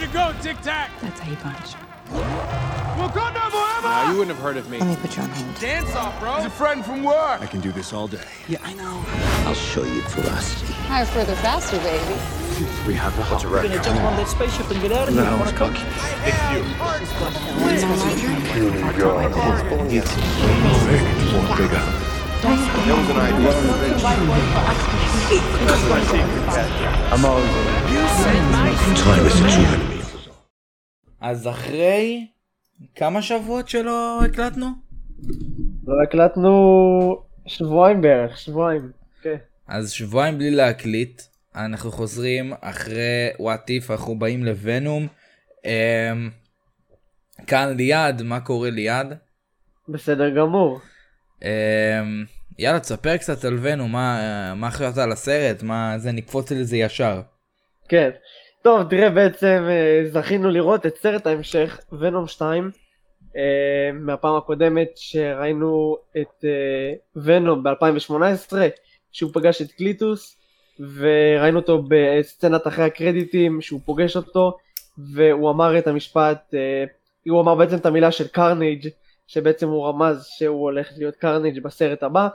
to go, Tic Tac. That's how you punch. Wakanda forever. Now, you wouldn't have heard of me. Let me put you on hold. Dance off, bro. He's a friend from work. I can do this all day. Yeah, I know. I'll show you ferocity. Higher, further, faster, baby. We have a What's We're Gonna jump on that spaceship and get out of here. I wanna come? That was an idea. Time is a true enemy. אז אחרי כמה שבועות שלא הקלטנו? לא הקלטנו שבועיים בערך, שבועיים. כן. אז שבועיים בלי להקליט, אנחנו חוזרים אחרי וואטיף, אנחנו באים לוונום. אמ, כאן ליד, מה קורה ליד? בסדר גמור. אמ, יאללה, תספר קצת על ונום, מה, מה חשבת על הסרט, מה זה, נקפוץ לזה ישר. כן. טוב, תראה, בעצם אה, זכינו לראות את סרט ההמשך, Venom 2, אה, מהפעם הקודמת שראינו את אה, Venom ב-2018, שהוא פגש את קלייטוס, וראינו אותו בסצנת אחרי הקרדיטים, שהוא פוגש אותו, והוא אמר את המשפט, הוא אמר בעצם את המילה של Carnage, שבעצם הוא רמז שהוא הולך להיות Carnage בסרט הבא,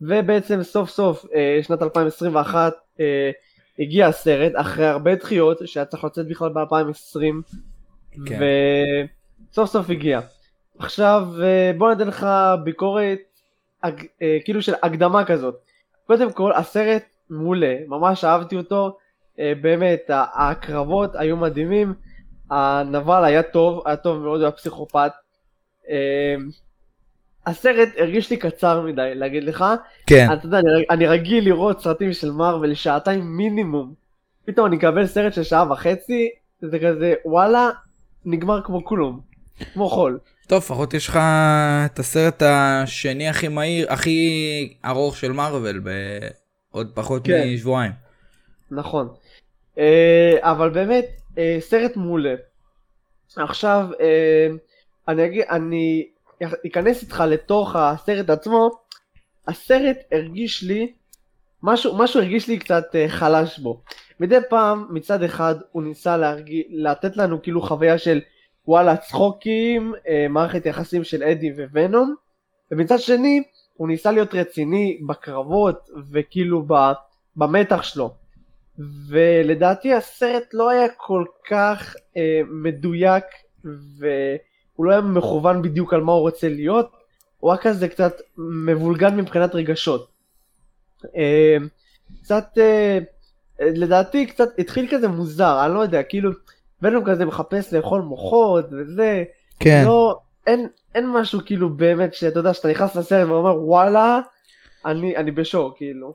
ובעצם סוף סוף שנת 2021 אה, הגיע הסרט אחרי הרבה דחיות שהיה צריך לצאת בכלל ב-2020 כן. וסוף סוף הגיע. עכשיו אה, בוא ניתן לך ביקורת אג- אה, כאילו של הקדמה כזאת. קודם כל הסרט מעולה, ממש אהבתי אותו, אה, באמת הקרבות היו מדהימים, הנבל היה טוב, היה טוב מאוד, הוא היה פסיכופת. הסרט הרגיש לי קצר מדי להגיד לך, כן, אתה יודע, אני, אני רגיל לראות סרטים של מארוול שעתיים מינימום. פתאום אני אקבל סרט של שעה וחצי, זה כזה, וואלה, נגמר כמו כלום. כמו חול. טוב, לפחות יש לך את הסרט השני הכי מהיר, הכי ארוך של מארוול, בעוד פחות כן. משבועיים. נכון. אה, אבל באמת, אה, סרט מעולה. עכשיו, אה, אני אגיד, אני אכנס איתך לתוך הסרט עצמו. הסרט הרגיש לי, משהו, משהו הרגיש לי קצת אה, חלש בו. מדי פעם, מצד אחד, הוא ניסה להרגיש, לתת לנו כאילו חוויה של וואלה צחוקים, אה, מערכת יחסים של אדי וונום, ומצד שני, הוא ניסה להיות רציני בקרבות וכאילו במתח שלו. ולדעתי הסרט לא היה כל כך אה, מדויק והוא לא היה מכוון בדיוק על מה הוא רוצה להיות, הוא היה כזה קצת מבולגן מבחינת רגשות. אה, קצת, אה, לדעתי קצת התחיל כזה מוזר, אני לא יודע, כאילו ונום כזה מחפש לאכול מוחות וזה, כן. לא, אין, אין משהו כאילו באמת שאתה יודע שאתה נכנס לסרט ואומר וואלה, אני, אני בשוק כאילו.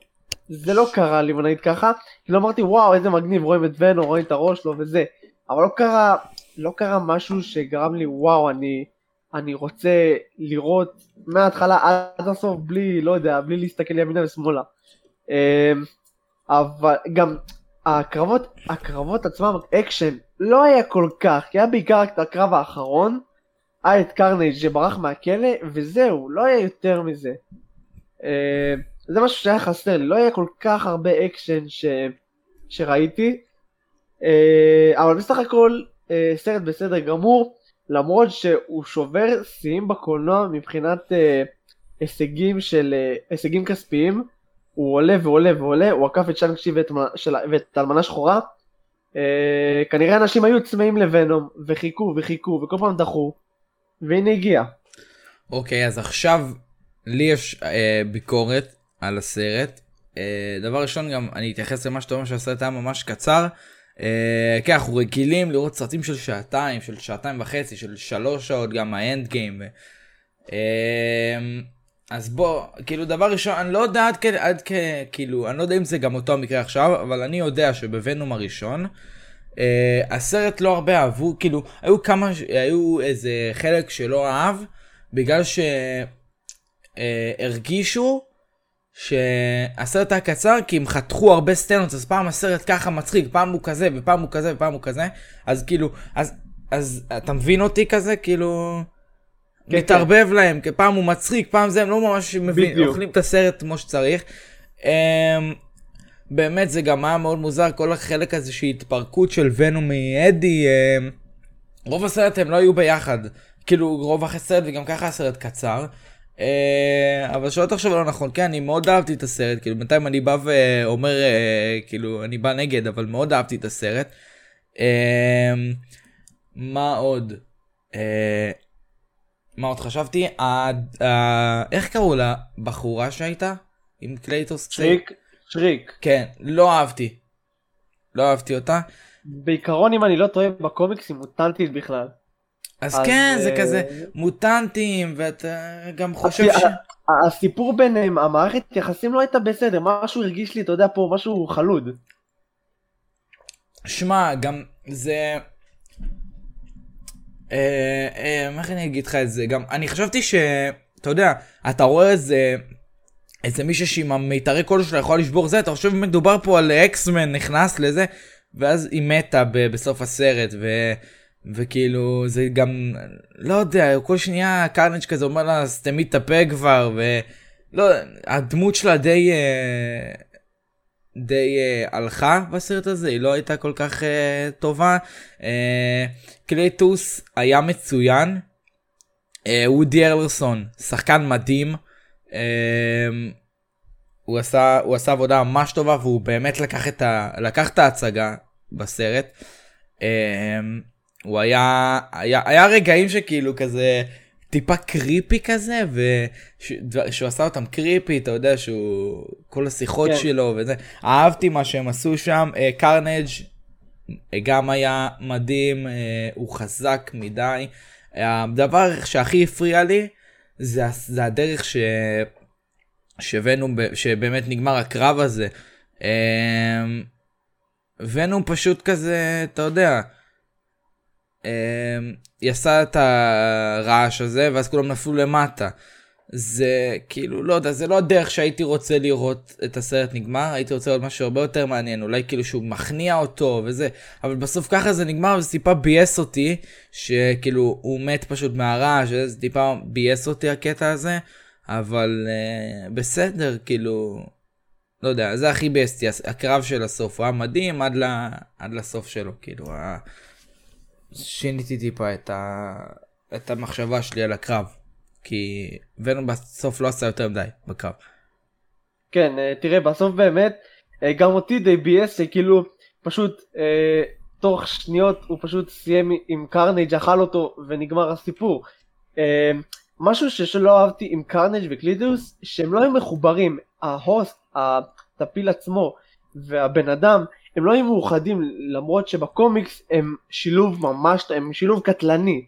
זה לא קרה לי בוא נגיד ככה, כאילו אמרתי וואו איזה מגניב רואים את Venom רואים את הראש שלו וזה, אבל לא קרה, לא קרה משהו שגרם לי וואו אני, אני רוצה לראות מההתחלה עד הסוף בלי, לא יודע, בלי להסתכל ימינה ושמאלה. אמ, אבל גם הקרבות, הקרבות עצמם, אקשן, לא היה כל כך, כי היה בעיקר את הקרב האחרון, היה את Carnage שברח מהכלא, וזהו, לא היה יותר מזה. אה, זה משהו שהיה חסר לא היה כל כך הרבה אקשן ש... שראיתי, אה, אבל בסך הכל אה, סרט בסדר גמור, למרות שהוא שובר שיאים בקולנוע מבחינת אה, הישגים של, אה, הישגים כספיים, הוא עולה ועולה ועולה, הוא עקף את Shang-Chi ואת, ואת אלמנה שחורה. אה, כנראה אנשים היו צמאים לוונום, וחיכו וחיכו, וכל פעם דחו, והנה הגיע. אוקיי, אז עכשיו לי יש אה, ביקורת על הסרט. אה, דבר ראשון גם אני אתייחס למה שאתה אומר שהסרט היה ממש קצר. אה, כן, אנחנו רגילים לראות סרטים של שעתיים, של שעתיים וחצי, של שלוש שעות, גם האנד גיים. אה, אז בוא, כאילו דבר ראשון, אני לא יודע עד, עד. כאילו, אני לא יודע אם זה גם אותו המקרה עכשיו, אבל אני יודע שבוונום הראשון, uh, הסרט לא הרבה אהבו, כאילו, היו כמה, היו איזה חלק שלא אהב, בגלל שהרגישו שהסרט היה קצר כי הם חתכו הרבה סצנות, אז פעם הסרט ככה מצחיק, פעם הוא כזה, ופעם הוא כזה, ופעם הוא כזה, אז כאילו, אז, אז אתה מבין אותי כזה, כאילו... כן, מתערבב להם, כי פעם הוא מצחיק, פעם זה, הם לא ממש בדיוק. אוכלים את הסרט כמו שצריך. אמ, באמת זה גם היה מאוד מוזר, כל החלק הזה של התפרקות של ונום מאדי, אה, רוב הסרט הם לא היו ביחד. כאילו רוב הסרט וגם ככה הסרט קצר. אה, אבל שלא תחשוב לא נכון, כן, אני מאוד אהבתי את הסרט, כאילו בינתיים אני בא ואומר, אה, כאילו, אני בא נגד, אבל מאוד אהבתי את הסרט. אה, מה עוד? מה עוד חשבתי? איך קראו לה? בחורה שהייתה? עם קלייטוס? שריק, שריק. כן, לא אהבתי. לא אהבתי אותה. בעיקרון אם אני לא טועה בקומיקס היא מוטנטית בכלל. אז אז, כן, זה אה, כזה מוטנטים, ואתה גם חושב כי ש... הסיפור ביניהם, המערכת יחסים לא הייתה בסדר, משהו הרגיש לי, אתה יודע פה, משהו חלוד. שמע, גם זה... אה, אה, איך אני אגיד לך את זה? גם, אני חשבתי ש... אתה יודע, אתה רואה איזה... איזה מישהו שעם המיתרי קול שלה יכול לשבור זה, אתה חושב מדובר פה על X-Men נכנס לזה, ואז היא מתה ב- בסוף הסרט, ו... וכאילו זה גם, לא יודע, כל שנייה Carnage כזה אומר לה סתמי את הפה כבר, ולא, הדמות שלה די, אה, די אה, הלכה בסרט הזה, היא לא הייתה כל כך אה, טובה. אה, קלייטוס היה מצוין, אה, וודי הארלסון, שחקן מדהים. אה, הוא עשה, הוא עשה עבודה ממש טובה והוא באמת לקח את, ה, לקח את ההצגה בסרט. אה, הוא היה, היה, היה רגעים שכאילו כזה טיפה creepy כזה, ושהוא עשה אותם creepy, אתה יודע שהוא, כל השיחות כן. שלו וזה, אהבתי מה שהם עשו שם, אה, קרנג' גם היה מדהים, אה, הוא חזק מדי. הדבר שהכי הפריע לי זה, זה הדרך ש... שוונום, שבאמת נגמר הקרב הזה. אה, ונום פשוט כזה, אתה יודע, אה, היא עשה את הרעש הזה ואז כולם נפלו למטה. זה כאילו לא יודע זה לא הדרך שהייתי רוצה לראות את הסרט נגמר הייתי רוצה לראות משהו הרבה יותר מעניין אולי כאילו שהוא מכניע אותו וזה אבל בסוף ככה זה נגמר וזה טיפה ביאס אותי שכאילו הוא מת פשוט מהרעש זה טיפה ביאס אותי הקטע הזה אבל uh, בסדר כאילו לא יודע זה הכי ביאס הקרב של הסוף הוא היה מדהים עד, ל, עד לסוף שלו כאילו ה... שיניתי טיפה את, ה... את המחשבה שלי על הקרב. כי Venom בסוף לא עשה יותר מדי בקרב. כן, אה, תראה, בסוף באמת, אה, גם אותי די ביאס, שכאילו, פשוט, אה, תוך שניות הוא פשוט סיים עם Carnage, אכל אותו, ונגמר הסיפור. אה, משהו שלא אהבתי עם Carnage וקלייטוס, שהם לא היו מחוברים. ה host, הטפיל עצמו, והבן אדם, הם לא היו מאוחדים, למרות שבקומיקס הם שילוב ממש, הם שילוב קטלני.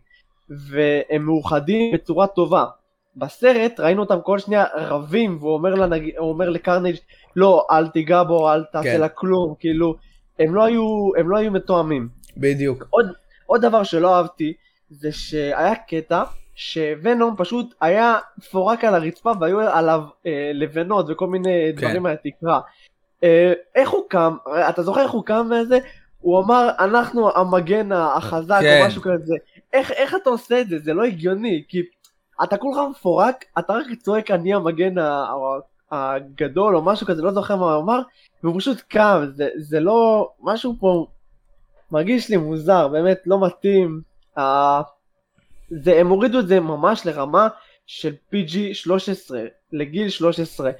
והם מאוחדים בצורה טובה. בסרט ראינו אותם כל שנייה רבים והוא אומר, לנג... אומר לקרנייג' לא אל תיגע בו אל תעשה כן. לה כלום כאילו הם לא היו הם לא היו מתואמים. בדיוק. עוד, עוד דבר שלא אהבתי זה שהיה קטע שוונום פשוט היה מפורק על הרצפה והיו עליו אה, לבנות וכל מיני כן. דברים על התקרה. אה, איך הוא קם, אתה זוכר איך הוא קם וזה? הוא אמר אנחנו המגן החזק כן. או משהו כזה. איך, איך אתה עושה את זה? זה לא הגיוני כי אתה כולך מפורק, אתה רק צועק אני המגן הגדול או משהו כזה, לא זוכר מה הוא אמר, והוא פשוט קם, זה, זה לא, משהו פה מרגיש לי מוזר, באמת לא מתאים. Uh, זה, הם הורידו את זה ממש לרמה של PG 13, לגיל 13,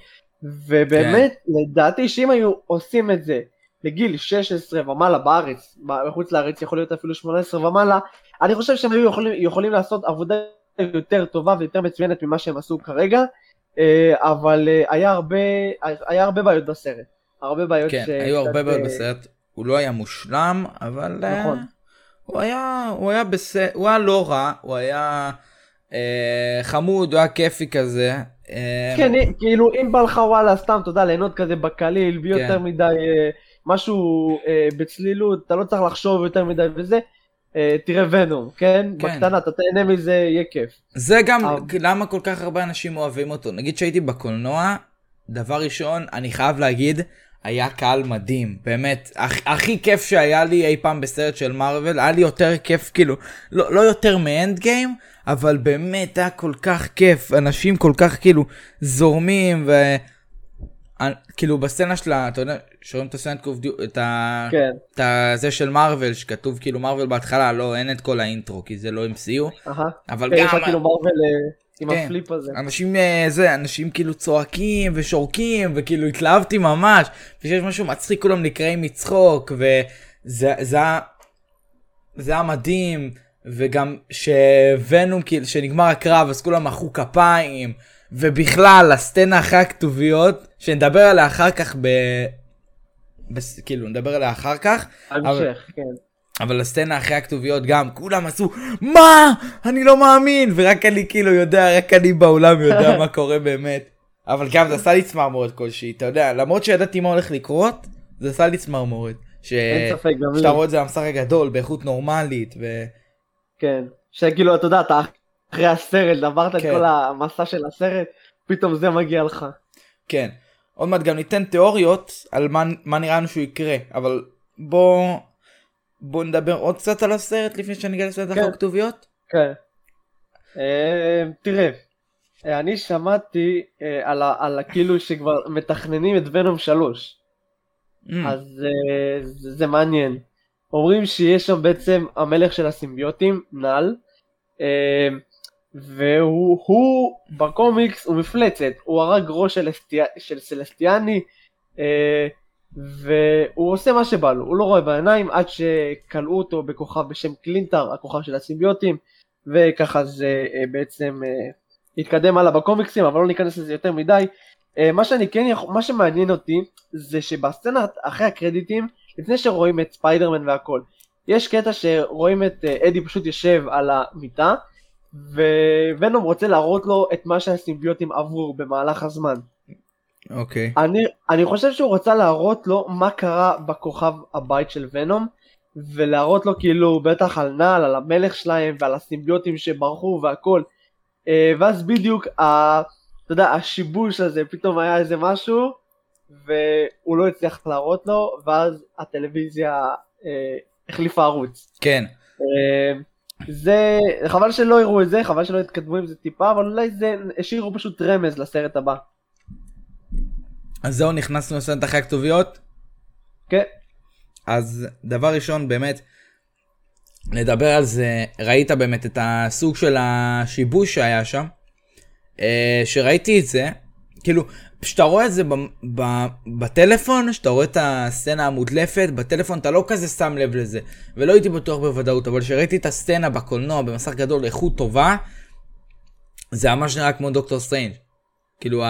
ובאמת, כן. לדעתי שאם היו עושים את זה לגיל 16 ומעלה בארץ, בחוץ לארץ יכול להיות אפילו 18 ומעלה, אני חושב שהם היו יכולים, יכולים לעשות עבודה יותר טובה ויותר מצוינת ממה שהם עשו כרגע, אה, אבל אה, היה הרבה, היה הרבה בעיות בסרט. הרבה בעיות כן, ש... היו הרבה בעיות אה, בסרט. הוא לא היה מושלם, אבל... נכון. הוא היה, הוא היה בסדר, הוא היה לא רע, הוא היה אה, חמוד, הוא היה כיפי כזה. אה, כן, כאילו אם בא לך וואלה סתם, אתה יודע, ליהנות כזה בקליל, בלי כן. יותר מדי אה, משהו אה, בצלילות, אתה לא צריך לחשוב יותר מדי וזה, אה, תראה ונום, כן? כן. בקטנה, אתה תהנה מזה, יהיה כיף. זה גם. למה כל כך הרבה אנשים אוהבים אותו. נגיד שהייתי בקולנוע, דבר ראשון, אני חייב להגיד, היה קהל מדהים, באמת, הכ- הכי כיף שהיה לי אי פעם בסרט של מארוול, היה לי יותר כיף, כאילו, לא, לא יותר מאנד גיים, אבל באמת היה כל כך כיף, אנשים כל כך כאילו זורמים, אני- כאילו בסצנה שלה, אתה יודע, שרואים את הסצנת קובדיו, את ה... כן. את ה- זה של מארוול, שכתוב כאילו מארוול בהתחלה, לא, אין את כל האינטרו, כי זה לא MCU, אהה. אבל כן, גם... כאילו מרוויל אה, עם כן. הפליפ הזה. אנשים אה, זה, אנשים כאילו צועקים ושורקים וכאילו התלהבתי ממש, וכשיש משהו מצחיק כולם נקראים מצחוק וזה זה, זה היה מדהים וגם שוונום כאילו שנגמר הקרב אז כולם מחאו כפיים ובכלל הסצנה אחרי הכתוביות שנדבר עליה אחר כך ב... בס... כאילו נדבר עליה אחר כך המשך, כן. אבל הסצנה אחרי הכתוביות גם כולם עשו מה אני לא מאמין ורק אני כאילו יודע רק אני באולם יודע מה קורה באמת. אבל גם זה עשה לי צמרמורת כלשהי אתה יודע למרות שידעתי מה הולך לקרות זה עשה לי צמרמורת. ש- אין ספק, גם לי. שאתה רואה את זה במסך הגדול באיכות נורמלית ו... כן. שכאילו, אתה יודע, אתה אחרי הסרט, עברת את כן. כל המסע של הסרט, פתאום זה מגיע לך. כן. עוד מעט גם ניתן תיאוריות על מה, מה נראה לנו שהוא יקרה אבל בוא בוא נדבר עוד קצת על הסרט לפני שניגע לסרט כן. הכתוביות. כן. אה, תראה, אה, אני שמעתי אה, על הכאילו שכבר מתכננים את ונום 3, Mm, אז זה מעניין. אומרים שיש שם בעצם המלך של הסימביוטים, נל, והוא הוא, בקומיקס הוא מפלצת, הוא הרג ראש של, סלסטיאני, והוא עושה מה שבא לו, הוא לא רואה בעיניים עד שכלאו אותו בכוכב בשם קלינטר, הכוכב של הסימביוטים, וככה זה אה, בעצם אה, התקדם הלאה בקומיקסים, אבל לא ניכנס לזה יותר מדי. אה, מה שאני כן יכול, מה שמעניין אותי, זה שבסצנה אחרי הקרדיטים, לפני שרואים את ספיידרמן והכל, יש קטע שרואים את אדי פשוט יושב על המיטה, וונום רוצה להראות לו את מה שהסימביוטים עברו במהלך הזמן. אוקיי. אני, אני חושב שהוא רצה להראות לו מה קרה בכוכב הבית של ונום, ולהראות לו כאילו בטח על נעל, על המלך שלהם ועל הסימביוטים שברחו והכל. אה, ואז בדיוק, ה, אתה יודע, השיבוש הזה, פתאום היה איזה משהו, והוא לא הצליח להראות לו, ואז הטלוויזיה אה, החליפה ערוץ. כן. אה, זה, חבל שלא הראו את זה, חבל שלא התקדמו עם זה טיפה, אבל אולי זה, השאירו פשוט רמז לסרט הבא. אז זהו נכנסנו לסרט אחרי הכתוביות. כן. אז דבר ראשון באמת נדבר על זה ראית באמת את הסוג של השיבוש שהיה שם אה, שראיתי את זה כאילו כשאתה רואה את זה ב, ב, בטלפון שאתה רואה את הסצנה המודלפת בטלפון אתה לא כזה שם לב לזה ולא הייתי בטוח בוודאות אבל כשראיתי את הסצנה בקולנוע במסך גדול איכות טובה זה ממש נראה כמו דוקטור סטרנג' כאילו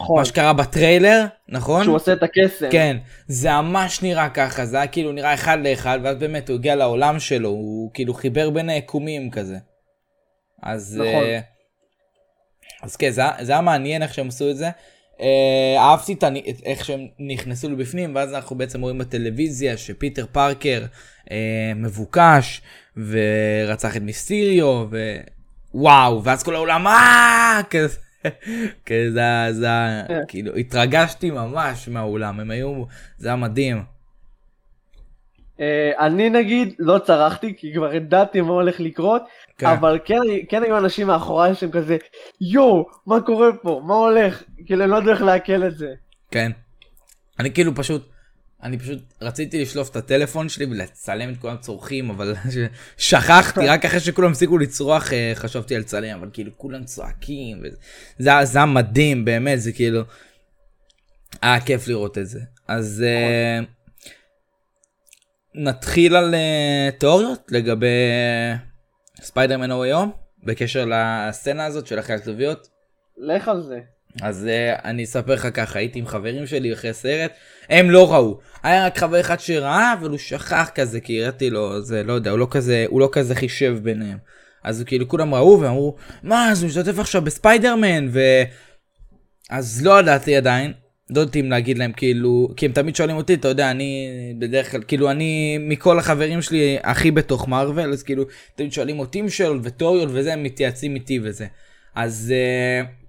נכון. מה שקרה בטריילר נכון שהוא עושה את הקסם. כן, זה ממש נראה ככה, זה היה כאילו נראה אחד לאחד, ואז באמת הוא הגיע לעולם שלו, הוא כאילו חיבר בין היקומים כזה. אז... נכון. אה, אז כן, זה, זה היה מעניין איך שהם עשו את זה. אה, אהבתי את איך שהם נכנסו לבפנים, ואז אנחנו בעצם רואים בטלוויזיה שפיטר פארקר אה, מבוקש, ורצח את מיסטיריו, ווואו, ואז כל העולם אה, כזה. כן, זה היה, זה היה, כן. כאילו, התרגשתי ממש מהאולם, הם היו, זה היה מדהים. אה, אני נגיד לא צרחתי כי כבר ידעתי מה הולך לקרות, כן. אבל כן, כן היו אנשים מאחוריי שהם כזה יואו מה קורה פה מה הולך כאילו אני לא יודע איך לעכל את זה. כן. אני כאילו פשוט, אני פשוט רציתי לשלוף את הטלפון שלי ולצלם את כולם צורכים, אבל שכחתי, רק אחרי שכולם הפסיקו לצרוח אה, חשבתי על לצלם, אבל כאילו כולם צועקים, וזה זה היה- מדהים, באמת, זה כאילו, היה כיף לראות את זה. אז אה, נתחיל על אה, תיאוריות לגבי ספיידרמן או היום, בקשר לסצנה הזאת של אחרי הכתוביות. לך על זה. אז uh, אני אספר לך ככה, הייתי עם חברים שלי אחרי סרט, הם לא ראו. היה רק חבר אחד שראה, אבל הוא שכח כזה, כי הראיתי לו, זה לא יודע, הוא לא כזה, הוא לא כזה חישב ביניהם. אז כאילו כולם ראו ואמרו, מה, אז הוא משתתף עכשיו בספיידרמן, ו... אז לא ידעתי עדיין, לא יודעת אם להגיד להם כאילו, כי הם תמיד שואלים אותי, אתה יודע, אני בדרך כלל, כאילו אני מכל החברים שלי הכי בתוך מארוול, אז כאילו, תמיד שואלים אותי עם שאלות ותיאוריות וזה, הם מתייעצים איתי וזה. אז uh,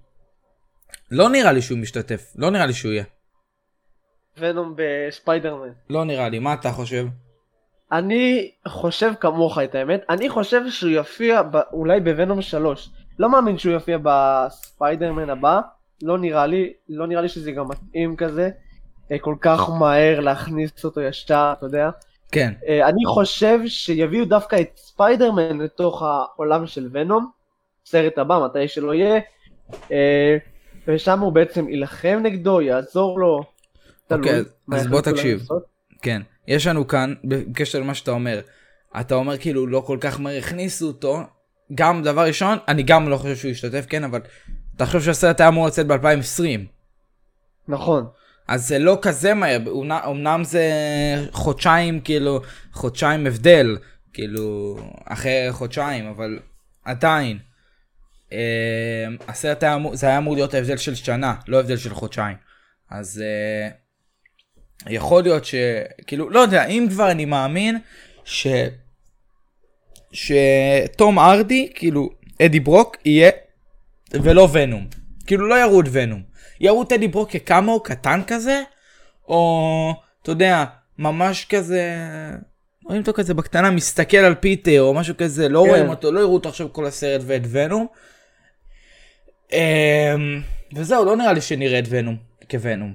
לא נראה לי שהוא משתתף, לא נראה לי שהוא יהיה. ונום בספיידרמן. לא נראה לי, מה אתה חושב? אני חושב כמוך את האמת, אני חושב שהוא יופיע ב, אולי בוונום 3. לא מאמין שהוא יופיע בספיידרמן הבא, לא נראה לי, לא נראה לי שזה גם מתאים כזה, אה, כל כך מהר להכניס אותו ישר, אתה יודע. כן. אה, אני חושב שיביאו דווקא את ספיידרמן לתוך העולם של ונום, סרט הבא, מתי שלא יהיה, אה, ושם הוא בעצם יילחם נגדו, יעזור לו. אוקיי, מה אז בוא תקשיב. כן. יש לנו כאן, בקשר למה שאתה אומר, אתה אומר כאילו לא כל כך מהר הכניסו אותו, גם דבר ראשון, אני גם לא חושב שהוא ישתתף, כן, אבל אתה חושב שהסרט היה אמור לצאת ב-2020. נכון. אז זה לא כזה מהר, אמנם זה חודשיים, כאילו, חודשיים הבדל, כאילו, אחרי חודשיים, אבל עדיין. אה, הסרט היה אמור, זה היה אמור להיות ההבדל של שנה, לא הבדל של חודשיים. אז אה, יכול להיות ש... כאילו, לא יודע, אם כבר אני מאמין ש... שתום ארדי, כאילו, אדי ברוק, יהיה, ולא ונום. כאילו, לא יראו את ונום. יראו את אדי ברוק כקאמו קטן כזה, או, אתה יודע, ממש כזה... רואים אותו כזה בקטנה, מסתכל על פיטר, או משהו כזה, לא כן. רואים אותו, לא יראו אותו עכשיו כל הסרט ואת ונום. אמ, וזהו, לא נראה לי שנראה את ונום כוונום.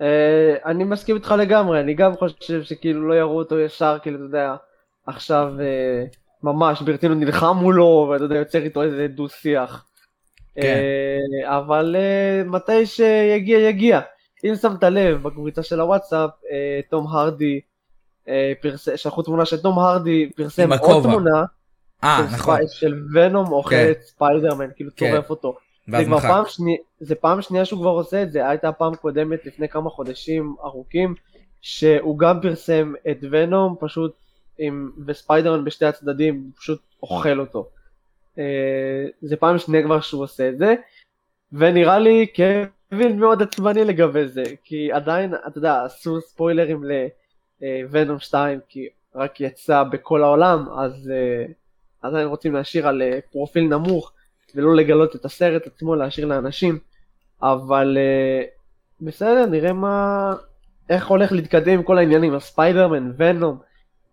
אה, אני מסכים איתך לגמרי, אני גם חושב שכאילו לא יראו אותו ישר, כאילו, אתה יודע, עכשיו אה, ממש ברצינות נלחם מולו, ואתה יודע, יוצר איתו איזה דו שיח. כן. אה, אבל מתי שיגיע, יגיע. אם שמת לב, בקבוצה של הוואטסאפ, תום הרדי, שלחו תמונה של תום הרדי, פרסם עוד. תמונה, אה, נכון. של ונום אוכל כן. את ספיידרמן, כאילו כן. טורף אותו. זה כבר. פעם שנייה, זה פעם שנייה שהוא כבר עושה את זה, הייתה פעם קודמת לפני כמה חודשים ארוכים, שהוא גם פרסם את ונום פשוט עם, וספיידרמן בשתי הצדדים, פשוט אוכל אותו. אה, זה פעם שנייה כבר שהוא עושה את זה, ונראה לי קווין מאוד עצבני לגבי זה, כי עדיין, אתה יודע, עשו ספוילרים לוונום 2, כי רק יצא בכל העולם, אז אה, עדיין רוצים להשאיר על אה, פרופיל נמוך. ולא לגלות את הסרט עצמו, להשאיר לאנשים, אבל uh, בסדר, נראה מה... איך הולך להתקדם עם כל העניינים, הספיידרמן, ונום,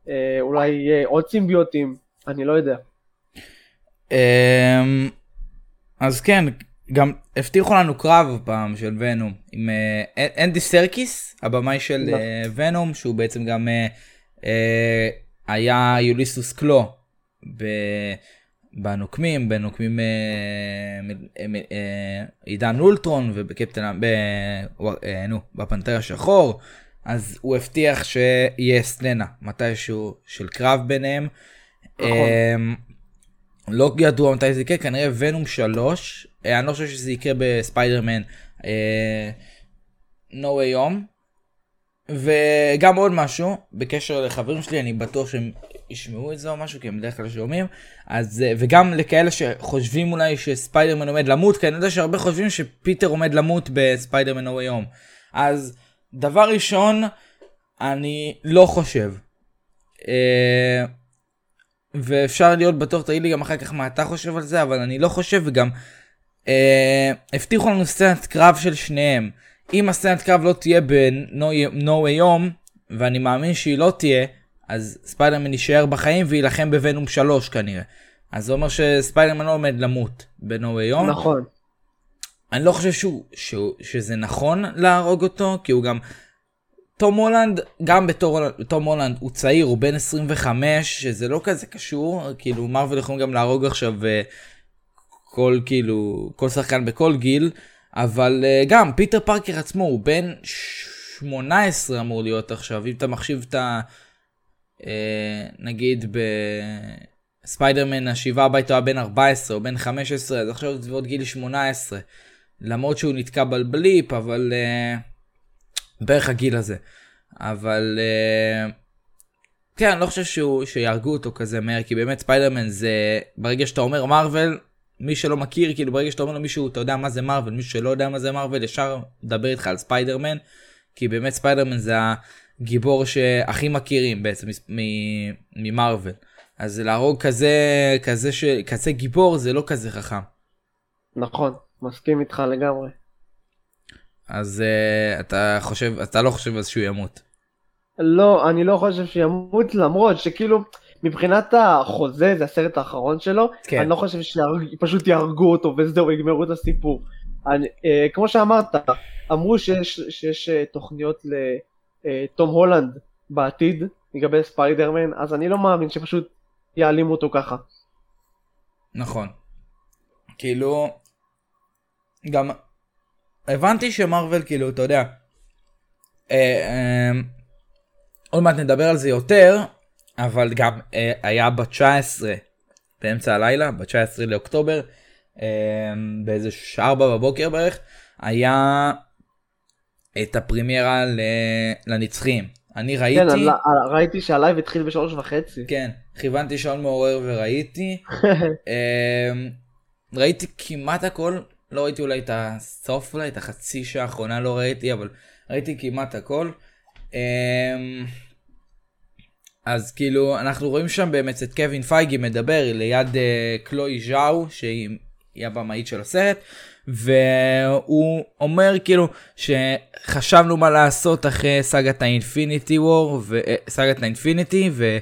uh, אולי עוד סימביוטים, אני לא יודע. אמ, אז כן, גם הבטיחו לנו קרב פעם של ונום עם אה, אנדי סרקיס, הבמאי של נכון. אה, ונום, שהוא בעצם גם אה, אה, היה יוליסוס קלו ב- בנוקמים, בנוקמים אה, אה, אה, עידן אולטרון ובקפטן, ב, אה, נו, בפנתר השחור, אז הוא הבטיח שיהיה סצנה מתישהו של קרב ביניהם. נכון. אמ, לא ידוע מתי זה יקרה, כנראה ונום 3, אה, אני לא חושב שזה יקרה בספיידרמן No way home. וגם עוד משהו, בקשר לחברים שלי, אני בטוח שהם ישמעו את זה או משהו, כי הם בדרך כלל שומעים, אז, אה, וגם לכאלה שחושבים אולי שספיידרמן עומד למות, כי אני יודע שהרבה חושבים שפיטר עומד למות בספיידרמן way home. אז דבר ראשון, אני לא חושב. אה, ואפשר להיות בטוח, תגיד לי גם אחר כך מה אתה חושב על זה, אבל אני לא חושב, וגם אה, הבטיחו לנו סצנת קרב של שניהם. אם הסצנת קרב לא תהיה ב-No way home, ואני מאמין שהיא לא תהיה, אז ספיידרמן יישאר בחיים ויילחם בוונום 3 כנראה. אז זה אומר שספיידרמן לא עומד למות way home. נכון. אני לא חושב שהוא, שהוא, שזה נכון להרוג אותו, כי הוא גם... תום הולנד, גם בתור תום הולנד, הוא צעיר, הוא בן 25, שזה לא כזה קשור, כאילו מרוויל יכולים גם להרוג עכשיו אה, כל כאילו, כל שחקן בכל גיל, אבל אה, גם פיטר פארקר עצמו הוא בן 18 אמור להיות עכשיו, אם אתה מחשיב את ה... אה, נגיד בספיידרמן השיבה הביתה הוא היה בן 14 או בן 15, אז עכשיו זה עוד גיל 18. למרות שהוא נתקע ב blip, אבל uh, בערך הגיל הזה. אבל uh, כן, אני לא חושב שהוא, שיהרגו אותו כזה מהר, כי באמת ספיידרמן זה, ברגע שאתה אומר מארוול, מי שלא מכיר, כאילו ברגע שאתה אומר למישהו, אתה יודע מה זה מארוול, מישהו שלא יודע מה זה מארוול, ישר מדבר איתך על ספיידרמן, כי באמת ספיידרמן זה הגיבור שהכי מכירים בעצם מ- ממארוול. אז להרוג כזה, כזה, ש... כזה גיבור זה לא כזה חכם. נכון, מסכים איתך לגמרי. אז uh, אתה חושב, אתה לא חושב אז שהוא ימות. לא, אני לא חושב שימות למרות שכאילו, מבחינת החוזה זה הסרט האחרון שלו, כן. אני לא חושב שפשוט יהרגו אותו וזהו יגמרו את הסיפור. אני, אה, כמו שאמרת, אמרו שיש, שיש אה, תוכניות לתום הולנד בעתיד לגבי ספיידרמן, אז אני לא מאמין שפשוט יעלימו אותו ככה. נכון. כאילו, גם הבנתי שמרוויל כאילו, אתה יודע, אה, אה, עוד מעט נדבר על זה יותר, אבל גם אה, היה ב-19 באמצע הלילה, ב-19 לאוקטובר, אה, באיזה 4 בבוקר בערך, היה את הפרימיירה לנצחיים. אני ראיתי, כן, אני- ראיתי שה live התחיל בשלוש וחצי. כן, כיוונתי שעון מעורר וראיתי. אמ, ראיתי כמעט הכל, לא ראיתי אולי את הסוף אולי, את החצי שעה האחרונה לא ראיתי, אבל ראיתי כמעט הכל. אמ, אז כאילו, אנחנו רואים שם באמת את קווין פייגי מדבר ליד אה, קלואי ז'או, שהיא היא הבמאית של הסרט, והוא אומר כאילו שחשבנו מה לעשות אחרי סאגת האינפיניטי וור, ו- אה, סאגת האינפיניטי, ו...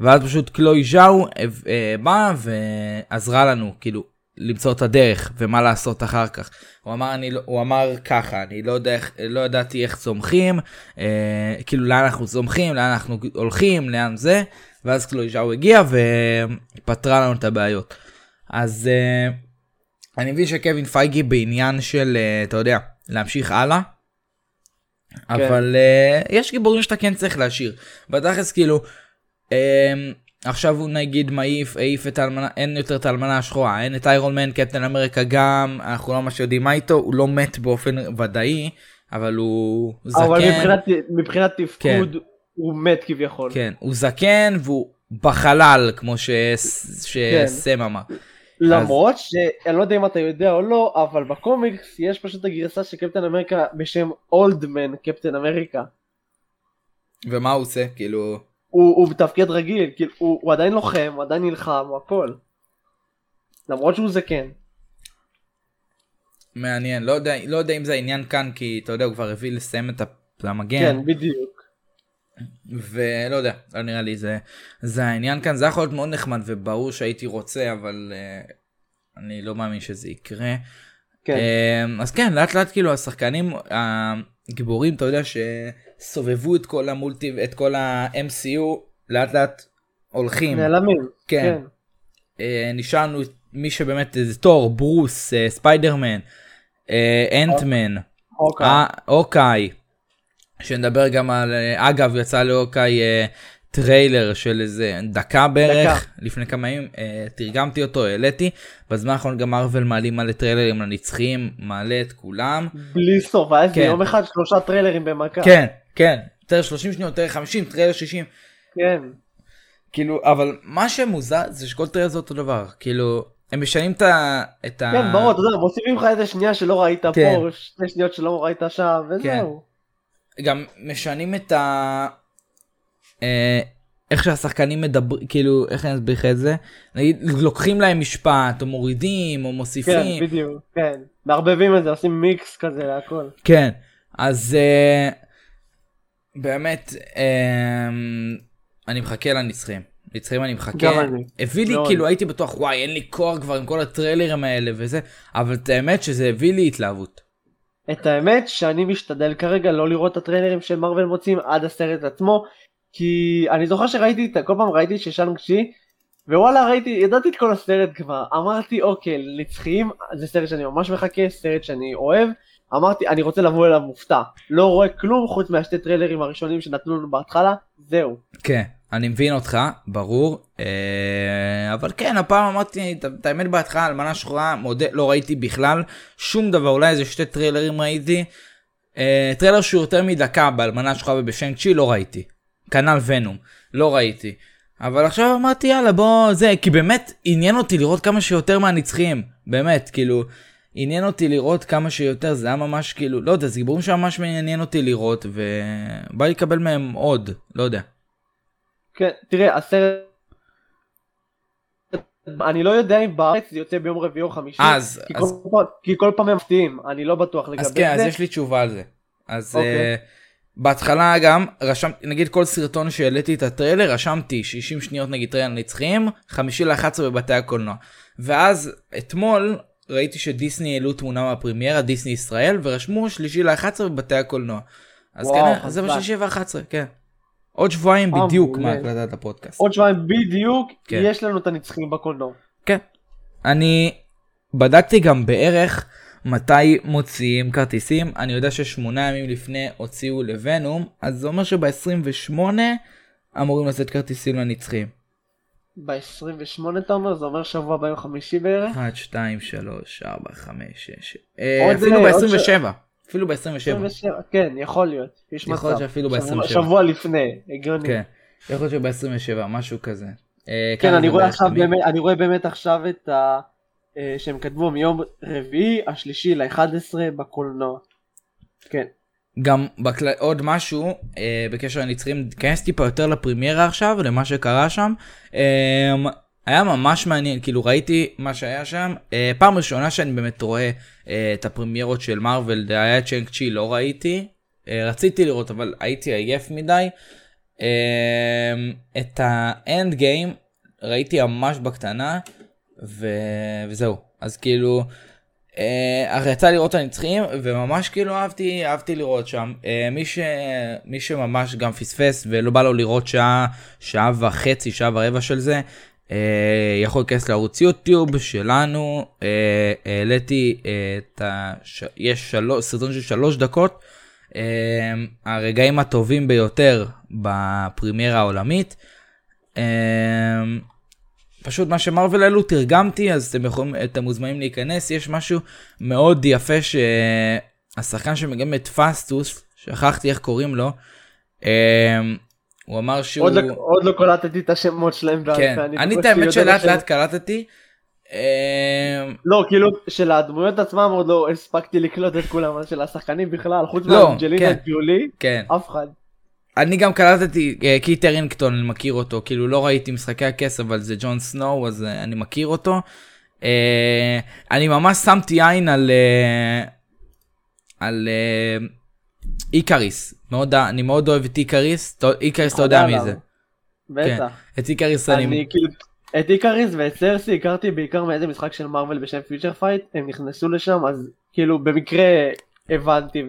ואז פשוט קלוי ז'או אה, אה, באה ועזרה לנו כאילו למצוא את הדרך ומה לעשות אחר כך. הוא אמר, אני, לא- הוא אמר ככה, אני לא, יודע, לא ידעתי איך צומחים, אה, כאילו לאן אנחנו צומחים, לאן אנחנו הולכים, לאן זה, ואז קלוי ז'או הגיע ופתרה לנו את הבעיות. אז אה, אני מבין שקווין פייגי בעניין של, אה, אתה יודע, להמשיך הלאה. אבל uh, יש גיבורים שאתה כן צריך להשאיר. בתכלס כאילו, um, עכשיו הוא נגיד מעיף, העיף את האלמנה, אין יותר את האלמנה השחורה, אין את איירון מן, קפטן אמריקה גם, אנחנו לא ממש יודעים מה איתו, הוא לא מת באופן ודאי, אבל הוא זקן. אבל מבחינת, מבחינת תפקוד כן. הוא מת כביכול. כן, הוא זקן והוא בחלל, כמו. כן. שסם אמר. למרות שאני לא יודע אם אתה יודע או לא, אבל בקומיקס יש פשוט הגרסה של קפטן אמריקה בשם אולדמן קפטן אמריקה. ומה הוא עושה? כאילו... הוא, הוא מתפקד רגיל, כאילו, הוא, הוא עדיין לוחם, הוא עדיין נלחם, הוא הכל. למרות שהוא זקן. מעניין, לא יודע, לא יודע אם זה העניין כאן, כי אתה יודע, הוא כבר הביא לסיים את המגן. כן, בדיוק. ולא יודע, לא נראה לי זה, זה העניין כאן, זה יכול להיות מאוד נחמד וברור שהייתי רוצה, אבל uh, אני לא מאמין שזה יקרה. כן. Uh, אז כן, לאט לאט כאילו השחקנים הגיבורים, אתה יודע, שסובבו את כל המולטי, את כל ה-MCU, לאט לאט הולכים. נעלמים. כן. Uh, נשארנו מי שבאמת זה תור, ברוס, ספיידרמן, אנטמן, אוקיי. שנדבר גם על, אה, אגב יצא לאוקיי אה, טריילר של איזה דקה בערך, דקה. לפני כמה ימים, אה, תרגמתי אותו, העליתי, בזמן האחרון גם מרוויל מעלים מלא טריילרים לנצחיים, מעלה את כולם, בלי סוף, היה כן. יום אחד שלושה טריילרים במכה. כן, כן, טריילר 30 שניות, טריילר 50, טריילר 60, כן. כאילו, אבל מה שמוזר זה שכל טריילר זה אותו דבר, כאילו, הם משנים את ה... את ה... כן, ברור, אתה יודע, מוסיפים לך איזה שנייה שלא ראית כן. פה, שתי שניות שלא ראית שם, וזהו. גם משנים את ה... אה, איך שהשחקנים מדברים, כאילו, איך אני אסביר לך את זה? נגיד, לוקחים להם משפט, או מורידים, או כן, מוסיפים. בדיוק, כן. מערבבים את זה, עושים מיקס כזה להכל. כן, אז אה, באמת, אה, אני מחכה לנצחים. נצחים אני מחכה. גם אני. הביא לי, מאוד. כאילו, הייתי בטוח, וואי, אין לי כוח כבר עם כל הטריילרים האלה וזה, אבל את האמת שזה הביא לי התלהבות. את האמת שאני משתדל כרגע לא לראות את הטריילרים של מרוויל מוצאים עד הסרט עצמו כי אני זוכר שראיתי את כל פעם ראיתי ששאנג צ'י ווואלה ראיתי ידעתי את כל הסרט כבר. אמרתי אוקיי נצחיים זה סרט שאני ממש מחכה סרט שאני אוהב. אמרתי אני רוצה לבוא אליו מופתע לא רואה כלום חוץ מהשתי טריילרים הראשונים שנתנו לנו בהתחלה זהו. כן, אני מבין אותך, ברור, אה, אבל כן, הפעם אמרתי, את- האמת בהתחלה, אלמנה שחורה, מודה, לא ראיתי בכלל שום דבר, אולי איזה שתי טריילרים ראיתי. אה, טריילר שהוא יותר מדקה באלמנה שחורה ובשאנג צ'י לא ראיתי. כנ"ל ונום, לא ראיתי. אבל עכשיו אמרתי יאללה בוא זה, כי באמת עניין אותי לראות כמה שיותר מהנצחיים, באמת, כאילו, עניין אותי לראות כמה שיותר, זה היה ממש כאילו, לא יודע, זה גיבורים שממש מעניין אותי לראות, ובא לקבל מהם עוד, לא יודע. כן תראה הסרט אני לא יודע אם בארץ זה יוצא ביום רביעי או חמישי אז, כי, אז, כל פעם, כי כל פעם הם מפתיעים אני לא בטוח לגבי אז כן, אז זה יש לי תשובה על זה. אז אוקיי. אה, בהתחלה גם רשמתי נגיד כל סרטון שהעליתי את הטריילר רשמתי 60 שניות נגיד טריילר נצחיים חמישי ל-11 בבתי הקולנוע ואז אתמול ראיתי שדיסני העלו תמונה מהפרימיירה דיסני ישראל ורשמו שלישי ל-11 בבתי הקולנוע. אז וואו, כן זה. בשלישי ו-11 כן. עוד שבועיים אה, בדיוק. מהקלטת הפודקאסט. עוד שבועיים בדיוק, כן. יש לנו את הנצחים בקולנוע. כן. אני בדקתי גם בערך מתי מוציאים כרטיסים אני יודע ששמונה ימים לפני הוציאו לוונום אז זה אומר שב-28 אמורים לצאת כרטיסים לנצחים. ב-28 אתה אומר, זה אומר שבוע ביום חמישי בערך? 1 2 3 4 5 6 עוד, אפילו אה, עוד ב-27 אפילו ב-27 27, כן, יכול להיות, יש. יכול להיות שאפילו שבוע- ב-27 שבוע לפני, הגיוני. כן. יכול להיות שב-27 משהו כזה. אה, כן, אני רואה עכשיו? באמת, אני רואה באמת עכשיו את ה... אה, שהם כתבו מיום רביעי השלישי ל-11 בקולנוע. כן. גם בכל... עוד משהו אה, בקשר לנצחים, תיכנס טיפה יותר לפרימיירה עכשיו, למה שקרה שם. אה, היה ממש מעניין, כאילו ראיתי מה שהיה שם. אה, פעם ראשונה שאני באמת רואה אה, את הפרימיירות של מארוול, זה היה צ'נק צ'י, לא ראיתי. אה, רציתי לראות, אבל הייתי עייף מדי. אה, את האנד גיים ראיתי ממש בקטנה, ו... וזהו. אז כאילו, אה, הרי יצא לראות הנצחים וממש כאילו אהבתי אהבתי לראות שם אה, מי ש... מי שממש גם פספס ולא בא לו לראות שעה שעה וחצי שעה ורבע של זה יכול להיכנס לערוץ יוטיוב שלנו. אה, העליתי אה, את ה... יש שלוש... סרטון של שלוש דקות. אה, הרגעים הטובים ביותר בפרימיירה העולמית. אה, פשוט מה שמרוויל העלו תרגמתי אז אתם יכולים אתם מוזמנים להיכנס. יש משהו מאוד יפה שהשחקן שמגמד פסטוס שכחתי איך קוראים לו אה, הוא אמר שהוא עוד לא- עוד לא קלטתי את השמות שלהם כן אני את האמת שלאט לאט קלטתי. אה, לא, כאילו, של הדמויות עצמם עוד לא הספקתי לקלוט את כולם, אבל של השחקנים בכלל, חוץ לא, מאנג'לינה כן. ג'ולי, כן אף אחד. אני גם קלטתי אה, קיט הרינגטון אני מכיר אותו כאילו לא ראיתי משחקי הכס אבל זה ג'ון סנואו אז אה, אני מכיר אותו. אה, אני ממש שמתי עין על אה, על אה, איקריס מאוד אני מאוד אוהב את איקריס איקריס אתה יודע מי. זה. בטח. את איקריס אני אני כאילו, את איקריס ואת סרסי הכרתי בעיקר מאיזה משחק של מארוול בשם Future Fight, הם נכנסו לשם, אז כאילו במקרה הבנתי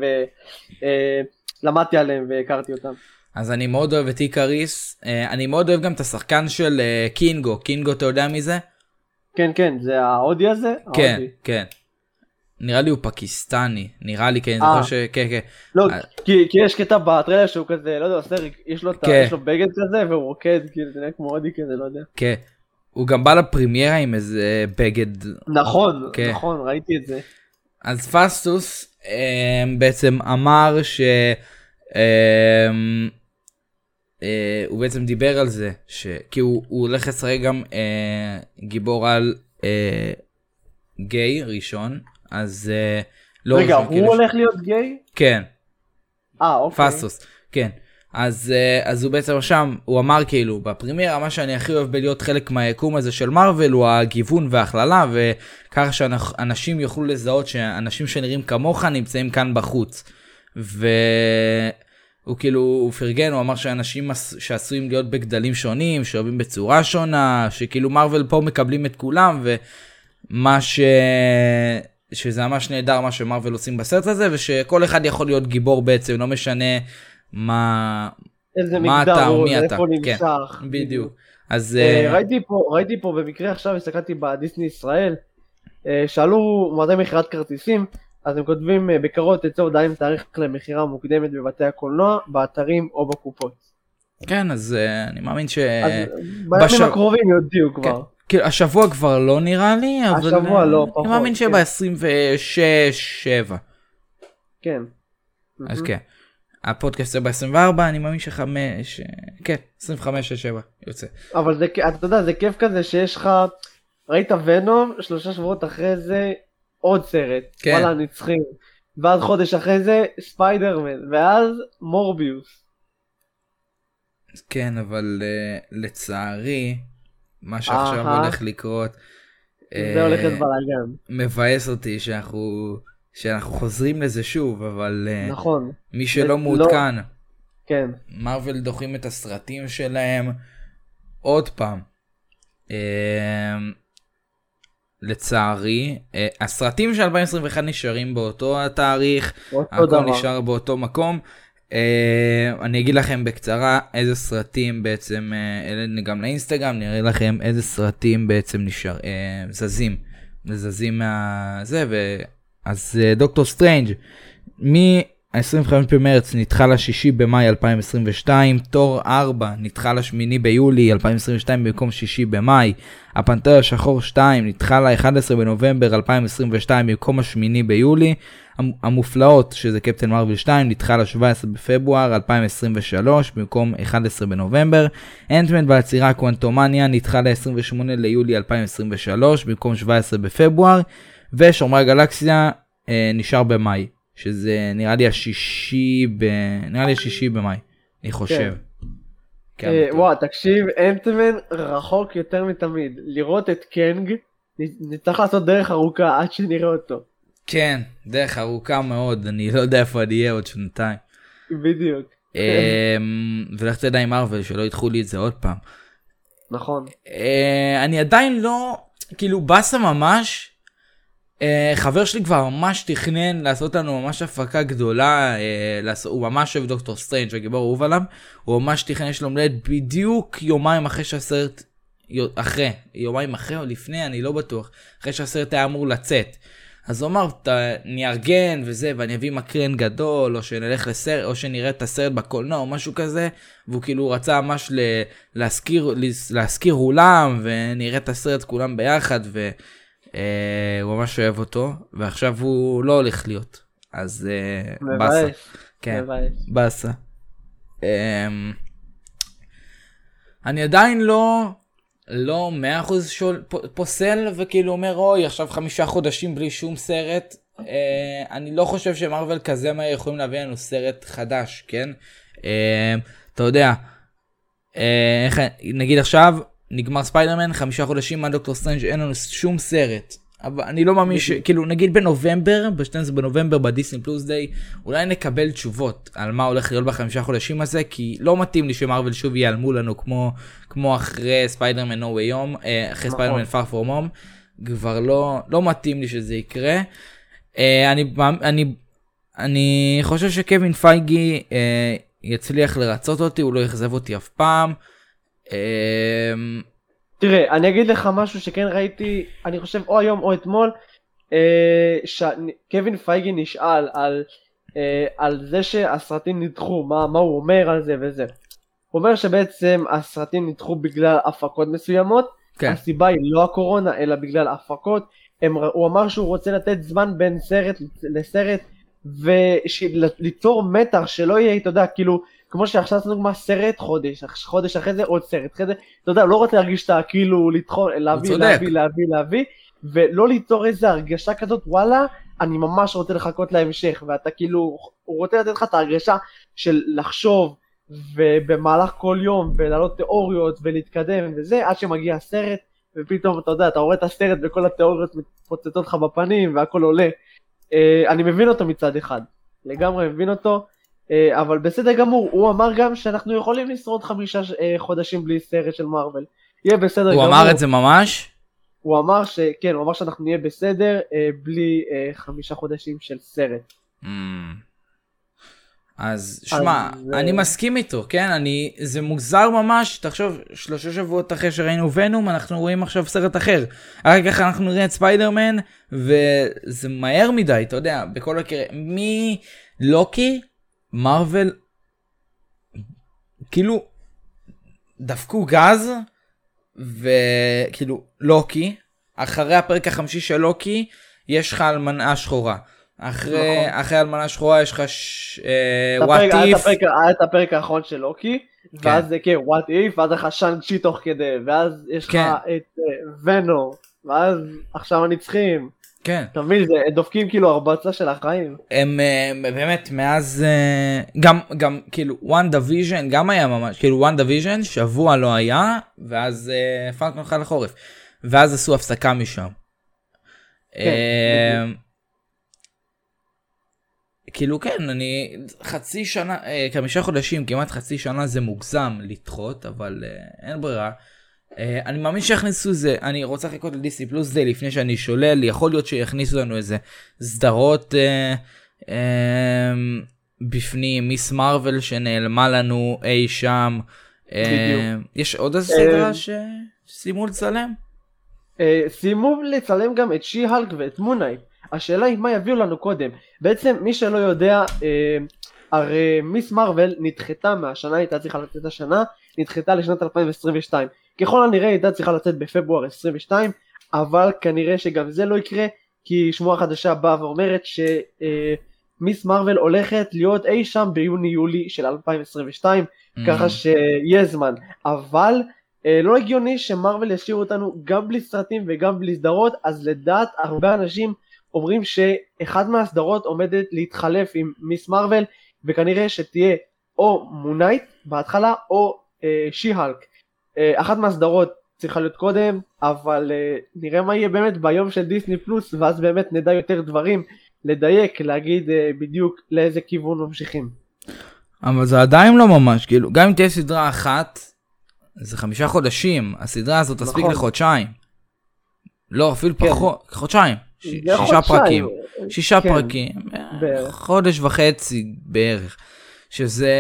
ולמדתי עליהם והכרתי אותם. אז אני מאוד אוהב את איקריס אה, אני מאוד אוהב גם את השחקן של אה, קינגו קינגו אתה יודע מי זה? כן, כן, זה ההודי הזה? כן ההודי. כן. נראה לי הוא פקיסטני נראה לי כן, אה. זוכר ש... כן, כן. לא, אה. כי, כי יש קטע בטריילר שהוא כזה, לא יודע, עושה, יש לו, כן. יש לו בגד כזה והוא רוקד, כאילו זה נראה כמו הודי כזה, לא יודע. כן. הוא גם בא לפרימיירה עם איזה בגד. נכון, כן. נכון, ראיתי את זה. אז פסטוס אה, בעצם אמר ש... אה, אה, הוא בעצם דיבר על זה, ש... כי הוא, הוא הולך לשחק גם אה, גיבור על אה, גיי ראשון, אז אה, לא רגע, הוא כאילו ש- הולך להיות גיי? כן, אה, אוקיי. פסטוס, כן. אז, אה, אז הוא בעצם שם, הוא אמר כאילו, בפרימיירה מה שאני הכי אוהב בלהיות חלק מהיקום הזה של מארוול הוא הגיוון וההכללה, וככה שאנשים יוכלו לזהות שאנשים שנראים כמוך נמצאים כאן בחוץ. והוא כאילו, הוא פרגן, הוא אמר שאנשים עש- שעשויים להיות בגדלים שונים, שאוהבים בצורה שונה, שכאילו מארוול פה מקבלים את כולם, ומה ש... שזה ממש נהדר מה שמרוויל עושים בסרט הזה ושכל אחד יכול להיות גיבור בעצם לא משנה מה מה אתה או מי אתה, כן. בדיוק אז אה, אה, ראיתי פה, ראיתי פה במקרה עכשיו, הסתכלתי בדיסני ישראל, אה, שאלו מתי מכירת כרטיסים, אז הם כותבים תצא הודעה עם תאריך למכירה מוקדמת בבתי הקולנוע, באתרים או בקופות. כן אז אני מאמין ש... אז בש- בימים הקרובים יודיעו כבר. כאילו השבוע כבר לא נראה לי אבל השבוע אה, לא, אני פחות, מאמין כן. שב-26-7 כן. אז. כן. הפודקאסט זה ב-24 אני מאמין שחמש כן 25-7 יוצא. אבל זה, אתה יודע, זה כיף כזה שיש לך, ראית ונום, שלושה שבועות אחרי זה עוד סרט, כן. וואלה הנצחים, ואז חודש אחרי זה ספיידרמן, ואז מורביוס. כן אבל אה, לצערי מה שעכשיו אהה. הולך לקרות. זה אה, הולך להיות בלאגן. מבאס אותי שאנחנו שאנחנו חוזרים לזה שוב אבל אה, נכון. מי שלא לא- מעודכן כן. מרוויל דוחים את הסרטים שלהם עוד פעם. אה, לצערי, אה, הסרטים של 2021 נשארים באותו התאריך, הכל דבר. נשאר באותו מקום. אה, אני אגיד לכם בקצרה איזה סרטים בעצם, אה, אלה גם לאינסטגרם, נראה לכם איזה סרטים בעצם נשאר, אה, זזים, זזים מה... זה, ו... אז אה, דוקטור סטרנג' מ-25 במרץ נדחה לשישי במאי 2022, תור 4 נדחה לשמיני ביולי 2022 במקום שישי במאי, הפנתר השחור 2 נדחה ל-11 בנובמבר 2022 במקום השמיני ביולי, המ- המופלאות שזה קפטן מרוויל 2 נדחה ל-17 בפברואר 2023 במקום 11 בנובמבר, אנטמן והעצירה קוונטומניה נדחה ל-28 ליולי 2023 במקום 17 בפברואר, ושומרי הגלקסיה אה, נשאר במאי, שזה נראה לי השישי ב... נראה לי השישי במאי, אני חושב. כן, אה, בטוח. וואו, תקשיב, אנטמן רחוק יותר מתמיד. לראות את קנג, נצטרך לעשות דרך ארוכה עד שנראה אותו. כן, דרך ארוכה מאוד, אני לא יודע איפה אני אהיה עוד שנתיים. בדיוק. אמ, ולך תדע עם מרוויל שלא ידחו לי את זה עוד פעם. נכון. אה, אני עדיין לא, כאילו באסה ממש. אה, חבר שלי כבר ממש תכנן לעשות לנו ממש הפקה גדולה, אה, הוא ממש אוהב דוקטור סטרנג' הגיבור אהוב עליו, הוא ממש תכנן, יש לו יומולדת בדיוק יומיים אחרי שהסרט, אחרי, יומיים אחרי או לפני, אני לא בטוח, אחרי שהסרט היה אמור לצאת. אז הוא אמר, "ת- נארגן וזה, ואני אביא מקרן גדול, או שנלך לסרט, או שנראה את הסרט בקולנוע, או משהו כזה, והוא כאילו רצה ממש ל- להזכיר, להזכיר אולם, ונראה את הסרט כולם ביחד, והוא ממש אוהב אותו, ועכשיו הוא לא הולך להיות. אז אה, באסה. כן. באסה. אמ, אני עדיין לא, לא 100% שול, פוסל וכאילו אומר אוי עכשיו חמישה חודשים בלי שום סרט. אה, אני לא חושב שמרוויל כזה מהר יכולים להביא לנו סרט חדש, כן? אה, אתה יודע, אה, איך, נגיד עכשיו נגמר ספיידרמן חמישה חודשים מה דוקטור סטרנג' אין לנו שום סרט. אבל אני לא מאמין ש... כאילו נגיד בנובמבר, ב-12 בנובמבר ב Disney Plus Day, אולי נקבל תשובות על מה הולך להיות בחמישה חודשים הזה, כי לא מתאים לי שמרוויל שוב ייעלמו לנו כמו, כמו אחרי ספיידרמן No Way Home, אחרי נכון. ספיידרמן Far From Home, כבר לא, לא מתאים לי שזה יקרה. אה, אני, אני, אני חושב שקווין פייגי אה, יצליח לרצות אותי, הוא לא יאכזב אותי אף פעם. אה, תראה, אני אגיד לך משהו שכן ראיתי, אני חושב או היום או אתמול, אה, שקווין פייגי נשאל על, אה, על זה שהסרטים נדחו, מה, מה הוא אומר על זה וזה. הוא אומר שבעצם הסרטים נדחו בגלל הפקות מסוימות, כן. הסיבה היא לא הקורונה אלא בגלל הפקות, הם, הוא אמר שהוא רוצה לתת זמן בין סרט לסרט וליצור מתח שלא יהיה, אתה יודע, כאילו, כמו שעכשיו עשינו מה סרט חודש, חודש אחרי זה עוד סרט, אחרי זה, אתה יודע, לא רוצה להרגיש שאתה כאילו לדחול, להביא. להביא, להביא, להביא, ולא ליצור איזה הרגשה כזאת, וואלה, אני ממש רוצה לחכות להמשך, ואתה כאילו, הוא רוצה לתת לך את ההרגשה של לחשוב, ובמהלך כל יום, ולהעלות תיאוריות, ולהתקדם וזה, עד שמגיע הסרט, ופתאום אתה יודע, אתה רואה את הסרט וכל התיאוריות מתפוצצות לך בפנים, והכל עולה. אה, אני מבין אותו מצד אחד, לגמרי מבין אותו, אבל בסדר גמור, הוא אמר גם שאנחנו יכולים לשרוד חמישה אה, חודשים בלי סרט של מארוול. יהיה בסדר הוא גמור. אמר את זה ממש? הוא אמר שכן, הוא אמר שאנחנו נהיה בסדר אה, בלי אה, חמישה חודשים של סרט. Mm. אז שמע, אז, אני אה, מסכים איתו, כן? אני, זה מוזר ממש, תחשוב, שלושה שבועות אחרי שראינו ונום, אנחנו רואים עכשיו סרט אחר. אחר כך אנחנו נראה את ספיידרמן, וזה מהר מדי, אתה יודע, בכל מקרה, מלוקי, מרוויל, כאילו, דפקו גז, וכאילו, לוקי, אחרי הפרק החמישי של לוקי, יש לך אלמנה שחורה. אחרי, נכון. אחרי אלמנה שחורה יש לך ש... אה, הפרק- what היה את if, הפרק- האחרון של לוקי, ואז זה כן, וואט איף, ואז לך שאנג צ'י תוך כדי, ואז יש לך כן. את ונו, ואז עכשיו הנצחים. כן, אתה מבין, זה דופקים כאילו הרבצה של החיים. הם אה, באמת מאז אה, גם גם כאילו וואן דוויז'ן גם היה ממש כאילו וואן דוויז'ן שבוע לא היה ואז אה, פלקון חל לחורף ואז עשו הפסקה משם. אה, כאילו כן אני חצי שנה אה, חמישה חודשים כמעט חצי שנה זה מוגזם לדחות אבל אה, אין ברירה. אה, אני מאמין שיכניסו זה אני רוצה לחכות לדיסני פלוס זה לפני שאני שולל יכול להיות שיכניסו לנו איזה סדרות אה, אה, בפנים מיס מרוויל שנעלמה לנו אי שם. בדיוק. יש עוד איזה סדרה שסיימו לצלם? סיימו לצלם גם את שי-הלק ואת מונייט. השאלה היא מה יביאו לנו קודם. בעצם מי שלא יודע, הרי מיס מרוויל נדחתה מהשנה, הייתה צריכה לצאת השנה, נדחתה לשנת 2022. ככל הנראה הייתה צריכה לצאת בפברואר 22, אבל כנראה שגם זה לא יקרה, כי שמועה חדשה באה ואומרת שמיס מרוויל הולכת להיות אי שם ביוני-יולי של 2022, ככה שיהיה זמן. אבל אה, לא הגיוני שמרוויל ישאירו אותנו גם בלי סרטים וגם בלי סדרות, אז לדעת הרבה אנשים אומרים שאחד מהסדרות עומדת להתחלף עם מיס מרוויל, וכנראה שתהיה או מונייט בהתחלה או אה, שי-הלק. אה, אחת מהסדרות צריכה להיות קודם, אבל אה, נראה מה יהיה באמת ביום של דיסני פלוס, ואז באמת נדע יותר דברים, לדייק, להגיד אה, בדיוק לאיזה כיוון ממשיכים. אבל זה עדיין לא ממש כאילו גם אם תהיה סדרה אחת זה חמישה חודשים הסדרה הזאת תספיק נכון. לחודשיים. לא אפילו כן. פחות חודשיים. ש- שישה חודשיים, פרקים. שישה כן, פרקים. בערך. חודש וחצי בערך. שזה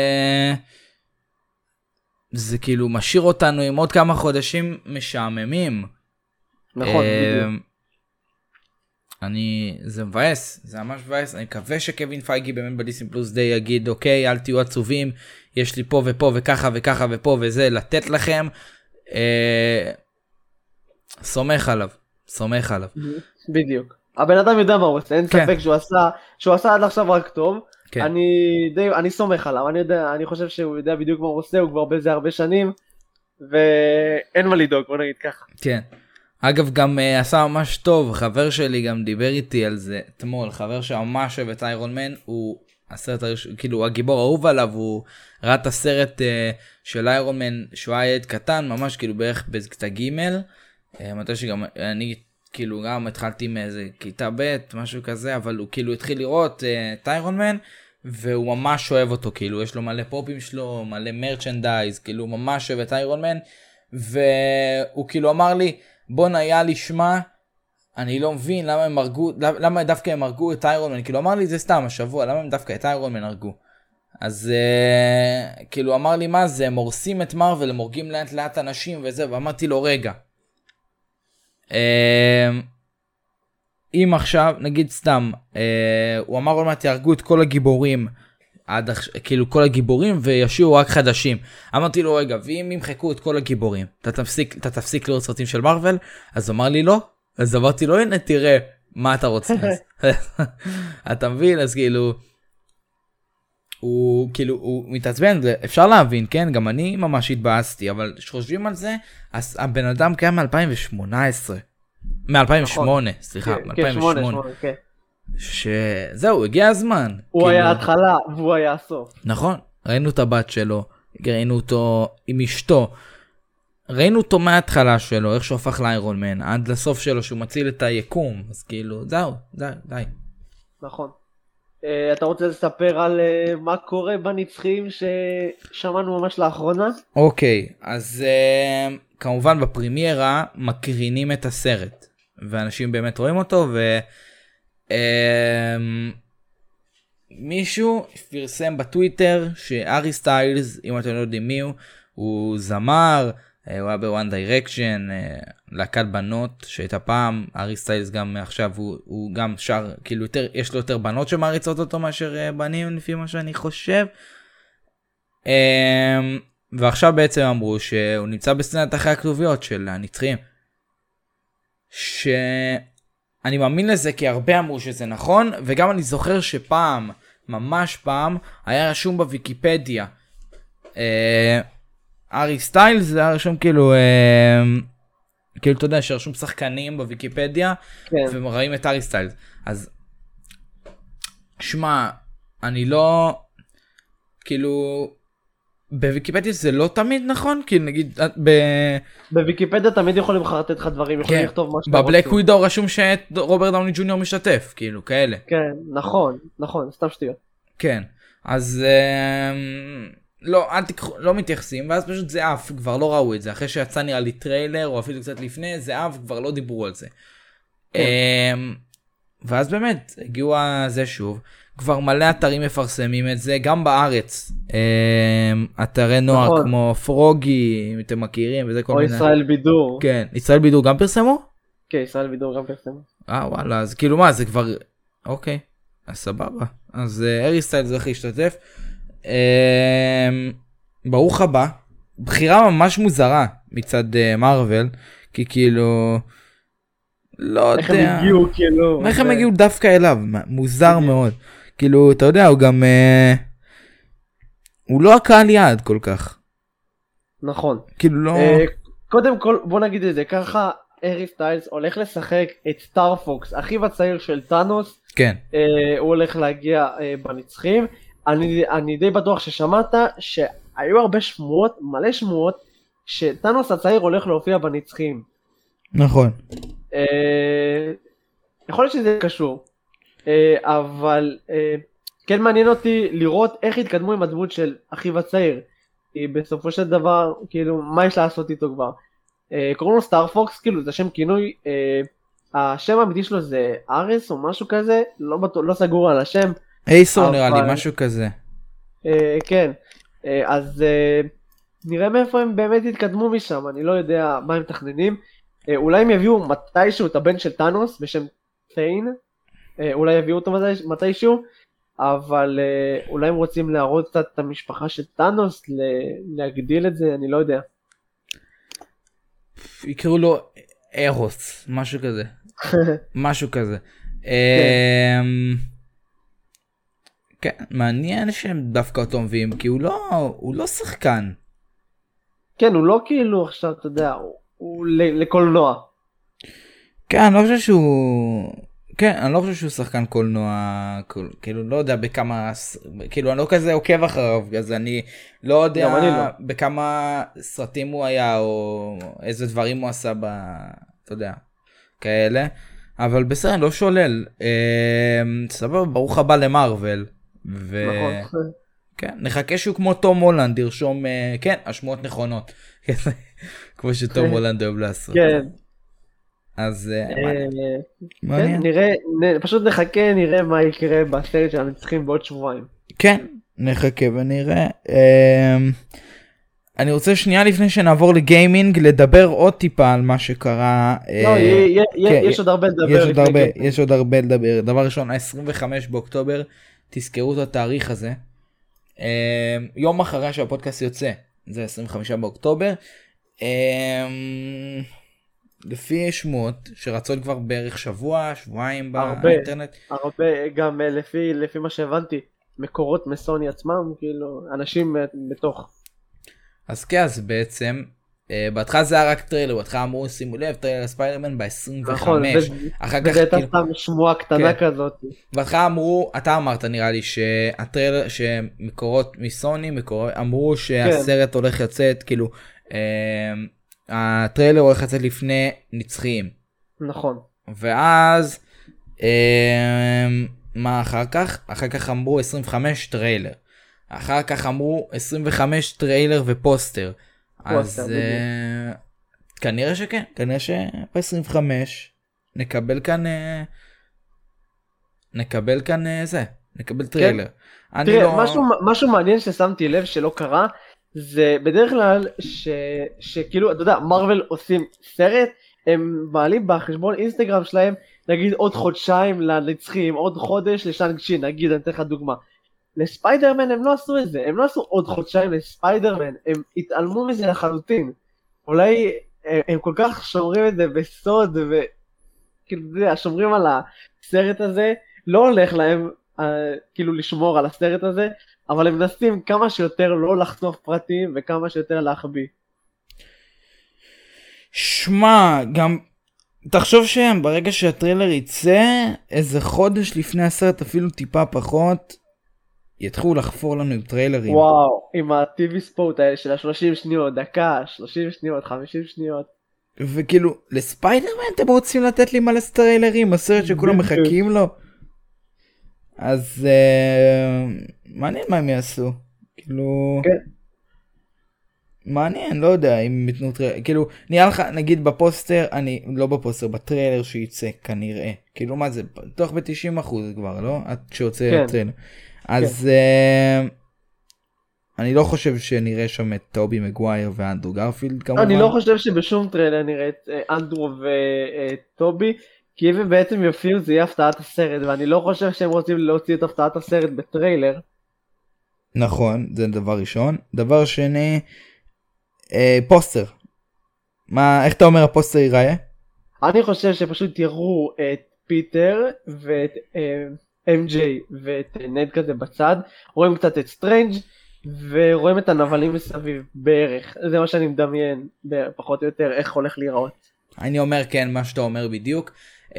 זה כאילו משאיר אותנו עם עוד כמה חודשים משעממים. נכון, אה, בדיוק. אני זה מבאס זה ממש מבאס אני מקווה שקווין פייגי באמת בדיסני פלוס די יגיד אוקיי אל תהיו עצובים יש לי פה ופה וככה וככה ופה וזה לתת לכם. אה, סומך עליו סומך עליו בדיוק. הבן אדם יודע מה הוא עושה, אין כן. ספק שהוא עשה, שהוא עשה עד עכשיו רק טוב. כן. אני די, אני סומך עליו, אני יודע, אני חושב שהוא יודע בדיוק מה הוא עושה, הוא כבר בזה הרבה שנים, ואין מה לדאוג, בוא נגיד ככה. כן. אגב גם uh, עשה ממש טוב חבר שלי גם דיבר איתי על זה אתמול חבר שממש אוהב את איירון מן הוא הסרט הראשון כאילו הגיבור האהוב עליו הוא ראה את הסרט uh, של איירון מן שהוא היה ילד קטן ממש כאילו בערך בכיתה ג' uh, מתי שגם אני כאילו גם התחלתי מאיזה כיתה ב' משהו כזה אבל הוא כאילו התחיל לראות uh, את איירון מן והוא ממש אוהב אותו כאילו יש לו מלא פופים שלו מלא מרצ'נדייז כאילו הוא ממש אוהב את איירון מן והוא כאילו אמר לי בואנה היה לי שמע אני לא מבין למה הם הרגו למה דווקא הם הרגו את איירון מן כאילו אמר לי זה סתם השבוע למה הם דווקא את איירון מן הרגו. אז uh, כאילו אמר לי מה זה הם הורסים את מרוויל הם הורגים לאט לאט אנשים וזה ואמרתי לו רגע. Uh, אם עכשיו נגיד סתם uh, הוא אמר עוד מעט יהרגו את כל הגיבורים עד עכשיו כאילו כל הגיבורים וישאירו רק חדשים. אמרתי לו רגע ואם ימחקו את כל הגיבורים אתה תפסיק אתה תפסיק לראות סרטים של מארוול אז אמר לי לא אז אמרתי לו הנה תראה מה אתה רוצה אז." אתה מבין אז כאילו. הוא כאילו הוא מתעצבן אפשר להבין כן גם אני ממש התבאסתי אבל כשחושבים על זה אז הבן אדם קיים מ2018 מ2008 סליחה כן, כן, שמונה, מ2008 שמונה, כן. שזהו הגיע הזמן הוא כאילו- היה ההתחלה והוא היה הסוף. נכון, ראינו את הבת שלו, ראינו אותו עם אשתו, ראינו אותו מההתחלה שלו, איך שהוא הפך לאיירון מן, עד לסוף שלו שהוא מציל את היקום, אז כאילו, זהו, די, די. נכון. אה, אתה רוצה לספר על אה, מה קורה בנצחים ששמענו ממש לאחרונה? אוקיי, אז uh, כמובן בפרימיירה מקרינים את הסרט, ואנשים באמת רואים אותו, ו... מישהו פרסם בטוויטר שארי סטיילס, אם אתם לא יודעים מי הוא, הוא זמר, אה, הוא היה ב One Direction, להקת בנות שהייתה פעם, הארי סטיילס גם עכשיו הוא, הוא גם שר, כאילו יותר, יש לו יותר בנות שמעריצות אותו מאשר אה, בנים לפי מה שאני חושב. אה, ועכשיו בעצם אמרו שהוא נמצא בסצנת אחרי הכתוביות של הנצחיים. שאני מאמין לזה כי הרבה אמרו שזה נכון וגם אני זוכר שפעם ממש פעם היה רשום בוויקיפדיה אה, ארי סטיילס זה היה רשום כאילו אה, כאילו אתה יודע שרשום שחקנים בוויקיפדיה כן. ורואים את ארי סטיילס אז שמע אני לא כאילו בוויקיפדיה זה לא תמיד נכון? כי נגיד את ב... בוויקיפדיה תמיד יכולים לחרטט לך דברים, יכולים כן, לכתוב מה שאתה בבלק רוצה. ווידו רשום שרוברט דאוני ג'וניור משתתף, כאילו כאלה. כן, נכון, נכון, סתם שטויות. כן. אז אמ, לא, אל תיקחו, לא מתייחסים, ואז פשוט זה עף, כבר לא ראו את זה. אחרי שיצא נראה לי טריילר, או אפילו קצת לפני, זה עף, כבר לא דיברו על זה. אמ, ואז באמת, הגיעו זה שוב. כבר מלא אתרים מפרסמים את זה, גם בארץ. אמ, אתרי נוער נכון. כמו פרוגי, אם אתם מכירים, וזה כל או מיני. ישראל בידור. כן, ישראל בידור גם פרסמו? כן, ישראל בידור גם פרסמו. אה וואלה, אז כאילו מה, זה כבר... אוקיי, אז סבבה. אז אה, ארי סטיילס הולך להשתתף. אמ, ברוך הבא. בחירה ממש מוזרה מצד אה, מארוול, כי כאילו... לא יודע. איך הם הגיעו, כאילו. איך הם הגיעו דווקא אליו? מוזר מאוד. כאילו, אתה יודע, הוא גם... אה, הוא לא הקהל יעד כל כך. נכון. כאילו לא... אה, קודם כל, בוא נגיד את זה ככה, ארי סטיילס הולך לשחק את סטאר פוקס, אחיו הצעיר של טאנוס, כן. אה, הוא הולך להגיע אה, בנצחים. אני, אני די בטוח ששמעת שהיו הרבה שמועות, מלא שמועות, שטאנוס הצעיר הולך להופיע בנצחים. נכון. אה, יכול להיות שזה קשור, אה, אבל אה, כן מעניין אותי לראות איך יתקדמו עם הדמות של אחיו הצעיר. כי בסופו של דבר, כאילו, מה יש לעשות איתו כבר? אה, קוראים לו סטאר פוקס, כאילו, זה שם כינוי, אה, השם האמיתי שלו זה ארס או משהו כזה, לא, בטוח, לא סגור על השם, אייסור נראה לי, משהו כזה. אה, כן, אה, אז אה, נראה מאיפה הם באמת יתקדמו משם, אני לא יודע מה הם מתכננים. אולי הם יביאו מתישהו את הבן של טאנוס בשם טיין, אה, אולי יביאו אותו מתי- מתישהו, אבל אולי הם רוצים להראות קצת את המשפחה של טאנוס, להגדיל את זה, אני לא יודע. יקראו לו ארוס, משהו כזה. משהו כזה. אמ, כן, מעניין שהם דווקא אותו מביאים, כי הוא לא, הוא לא שחקן. כן, הוא לא כאילו עכשיו, אתה יודע, הוא, הוא לקולנוע. כן, אני לא חושב שהוא... כן, אני לא חושב שהוא שחקן קולנוע, כל- כאילו, לא יודע בכמה, כאילו, אני לא כזה עוקב אחריו, אז אני לא יודע גם אני לא. בכמה סרטים הוא היה, או איזה דברים הוא עשה ב... אתה יודע, כאלה. אבל בסדר, לא שולל. אמ, סבבה, ברוך הבא למרוויל. ו... נכון. כן, נחכה שהוא כמו תום הולנד, ירשום, אה, כן, השמועות נכונות. כמו שתום הולנד אוהב לעשות. כן, אז אה, אה, כן, מעניין. נראה, פשוט נחכה, נראה מה יקרה בסרט של הנצחים בעוד שבועיים. כן, נחכה ונראה. אמ, אני רוצה שנייה לפני שנעבור לגיימינג לדבר עוד טיפה על מה שקרה. לא, כן, יש עוד הרבה לדבר. כן. יש עוד הרבה לדבר. דבר ראשון, ה-25 באוקטובר, תזכרו את התאריך הזה. אמ, יום אחרי שהפודקאסט יוצא, זה 25 באוקטובר. אמ, לפי שמועות שרצות כבר בערך שבוע, שבועיים. באינטרנט. הרבה, גם אה, לפי לפי מה שהבנתי, מקורות מסוני עצמם, כאילו, אנשים אה, בתוך. אז כן, אז בעצם, בהתחלה זה היה רק טריילר, בהתחלה אמרו שימו לב, טריילר ספיידרמן ב-25, נכון, אחר כך הייתה כאילו, סתם שמועה קטנה כן. כזאת. בהתחלה אמרו, אתה אמרת נראה לי שהטריילר, שמקורות מסוני, אמרו שהסרט הולך לצאת, כאילו, אה, הטריילר הולך לצאת לפני נצחיים, נכון. ואז, אה, מה אחר כך? אחר כך אמרו 25 טריילר. אחר כך אמרו 25 טריילר ופוסטר. אז אה, כנראה שכן, כנראה שב-25 נקבל כאן אה, נקבל כאן אה, זה, נקבל טריילר. אני תראה, לא... משהו, משהו מעניין ששמתי לב שלא קרה, זה בדרך כלל ש, שכאילו, אתה יודע, מרוויל עושים סרט, הם מעלים בחשבון אינסטגרם שלהם, נגיד עוד חודשיים לנצחים, עוד חודש לשאנג צ'י, נגיד, אני אתן לך דוגמה. לספיידרמן הם לא עשו את זה, הם לא עשו עוד חודשיים לספיידרמן, הם התעלמו מזה לחלוטין. אולי הם, הם כל כך שומרים את זה בסוד, וכאילו, אתה יודע, שומרים על הסרט הזה, לא הולך להם אה, כאילו לשמור על הסרט הזה, אבל הם מנסים כמה שיותר לא לחשוף פרטים וכמה שיותר להחביא. שמע, גם תחשוב שברגע שהטריילר יצא, איזה חודש לפני הסרט, אפילו טיפה פחות, יתחילו לחפור לנו עם טריילרים. וואו, עם ה-TV ספורט האלה של ה-30 שניות, דקה, 30 שניות, 50 שניות. וכאילו לספיידרמן אתם רוצים לתת לי מלא טריילרים הסרט שכולם. מחכים לו. אז אה, מעניין מה הם יעשו. כאילו כן. מעניין לא יודע אם הם ייתנו טריילר כאילו נראה לך נגיד בפוסטר אני לא בפוסטר בטריילר שייצא כנראה כאילו מה זה בטוח ב-90 אחוז כבר לא עד שיוצא כן. הטריילר. אז אה, אני לא חושב שנראה שם את טובי מגווייר ואנדרו גרפילד כמובן. אני לא חושב שבשום טריילר נראה את אה, אנדרו וטובי, כי אם הם בעצם יופיעו זה יהיה הפתעת הסרט, ואני לא חושב שהם רוצים להוציא את הפתעת הסרט בטריילר. נכון זה דבר ראשון דבר שני אה, פוסטר. מה איך אתה אומר הפוסטר ייראה? אני חושב שפשוט יראו את פיטר ואת אמ.ג'יי ואת אה, נד כזה בצד, רואים קצת את סטרנג' ורואים את הנבלים מסביב בערך, זה מה שאני מדמיין פחות או יותר איך הולך להיראות. אני אומר כן מה שאתה אומר בדיוק. Uh,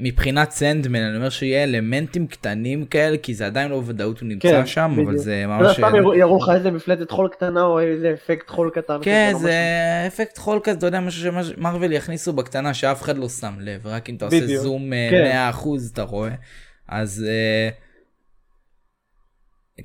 מבחינת סנדמן אני אומר שיהיה אלמנטים קטנים כאלה כי זה עדיין לא בוודאות הוא נמצא כן, שם אבל בדיוק. זה אתה יודע, ממש סתם יראו- לך איזה מפלטת חול קטנה או איזה אפקט חול קטן. כן לא זה אפקט חול כזה אתה יודע משהו שמרוויל יכניסו בקטנה שאף אחד לא שם לב רק אם אתה עושה בדיוק, זום אה, כן. 100% אתה רואה אז אה,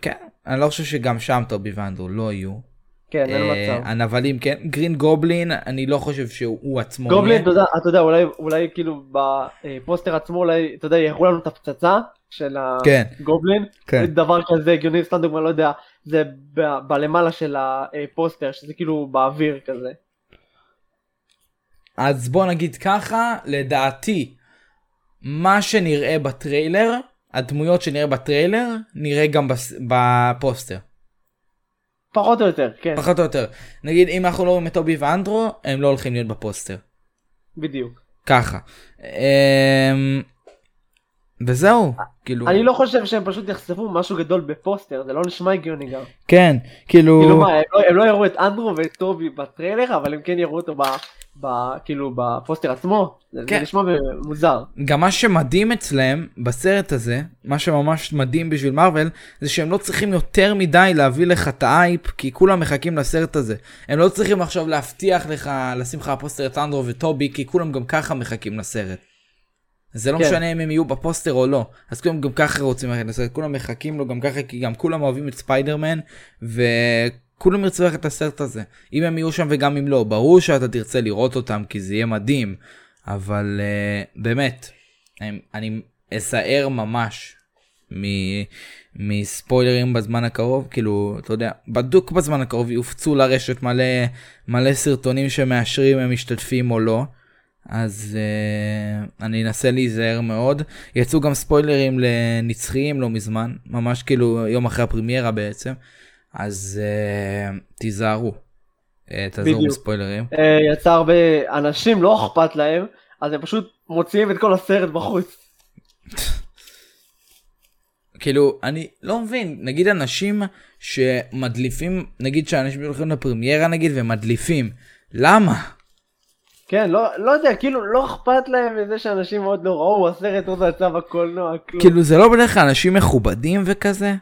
כן אני לא חושב שגם שם טובי ואנדרו לא יהיו. כן, אין אה, מצב. הנבלים כן גרין גובלין אני לא חושב שהוא עצמו גובלין. אתה יודע, אתה יודע, אולי, אולי כאילו בפוסטר עצמו, אולי, אתה יודע, יראו לנו את הפצצה של כן. הגובלין, כן. דבר כזה הגיוני, סתם דוגמא, לא יודע, זה ב- בלמעלה של הפוסטר, שזה כאילו באוויר כזה. אז בוא נגיד ככה, לדעתי, מה שנראה בטריילר, הדמויות שנראה בטריילר, נראה גם בס... בפוסטר. פחות או יותר, כן, פחות או יותר. נגיד, אם אנחנו לא רואים את טובי ואנדרו, הם לא הולכים להיות בפוסטר. בדיוק. ככה. אמ... וזהו, כאילו, אני לא חושב שהם פשוט יחשפו משהו גדול בפוסטר, זה לא נשמע הגיוני גם. כן, כאילו, כאילו מה, הם לא- הם לא יראו את אנדרו ואת טובי בטריילר, אבל הם כן יראו אותו ב... כאילו בפוסטר עצמו, זה זה כן. נשמע מוזר. גם מה שמדהים אצלם בסרט הזה, מה שממש מדהים בשביל מארוול, זה שהם לא צריכים יותר מדי להביא לך את האייפ, כי כולם מחכים לסרט הזה. הם לא צריכים עכשיו להבטיח לך, לשים לך בפוסטר את אנדרו וטובי, כי כולם גם ככה מחכים לסרט. זה לא כן. משנה אם הם יהיו בפוסטר או לא, אז כולם גם ככה רוצים ללכת לסרט, כולם מחכים לו גם ככה, כי גם כולם אוהבים את ספיידרמן, וכולם ירצו ללכת לסרט הזה. אם הם יהיו שם וגם אם לא, ברור שאתה תרצה לראות אותם, כי זה יהיה מדהים, אבל uh, באמת, אני, אני אזהר ממש מספוילרים בזמן הקרוב, כאילו, אתה יודע, בדוק בזמן הקרוב יופצו לרשת מלא, מלא סרטונים שמאשרים הם משתתפים או לא. אז uh, אני אנסה להיזהר מאוד. יצאו גם ספוילרים לנצחיים לא מזמן, ממש כאילו יום אחרי הפרימיירה בעצם. אז uh, תיזהרו. Uh, תעזרו בדיוק. בספוילרים. אה, יצא הרבה אנשים לא אכפת להם אז הם פשוט מוציאים את כל הסרט בחוץ. כאילו אני לא מבין נגיד אנשים שמדליפים נגיד שאנשים הולכים לפרימיירה נגיד ומדליפים למה כן לא לא יודע כאילו לא אכפת להם מזה שאנשים עוד לא ראו הסרט עוד לא יצא בקולנוע כלום. כאילו זה לא בדרך כלל אנשים מכובדים וכזה אה,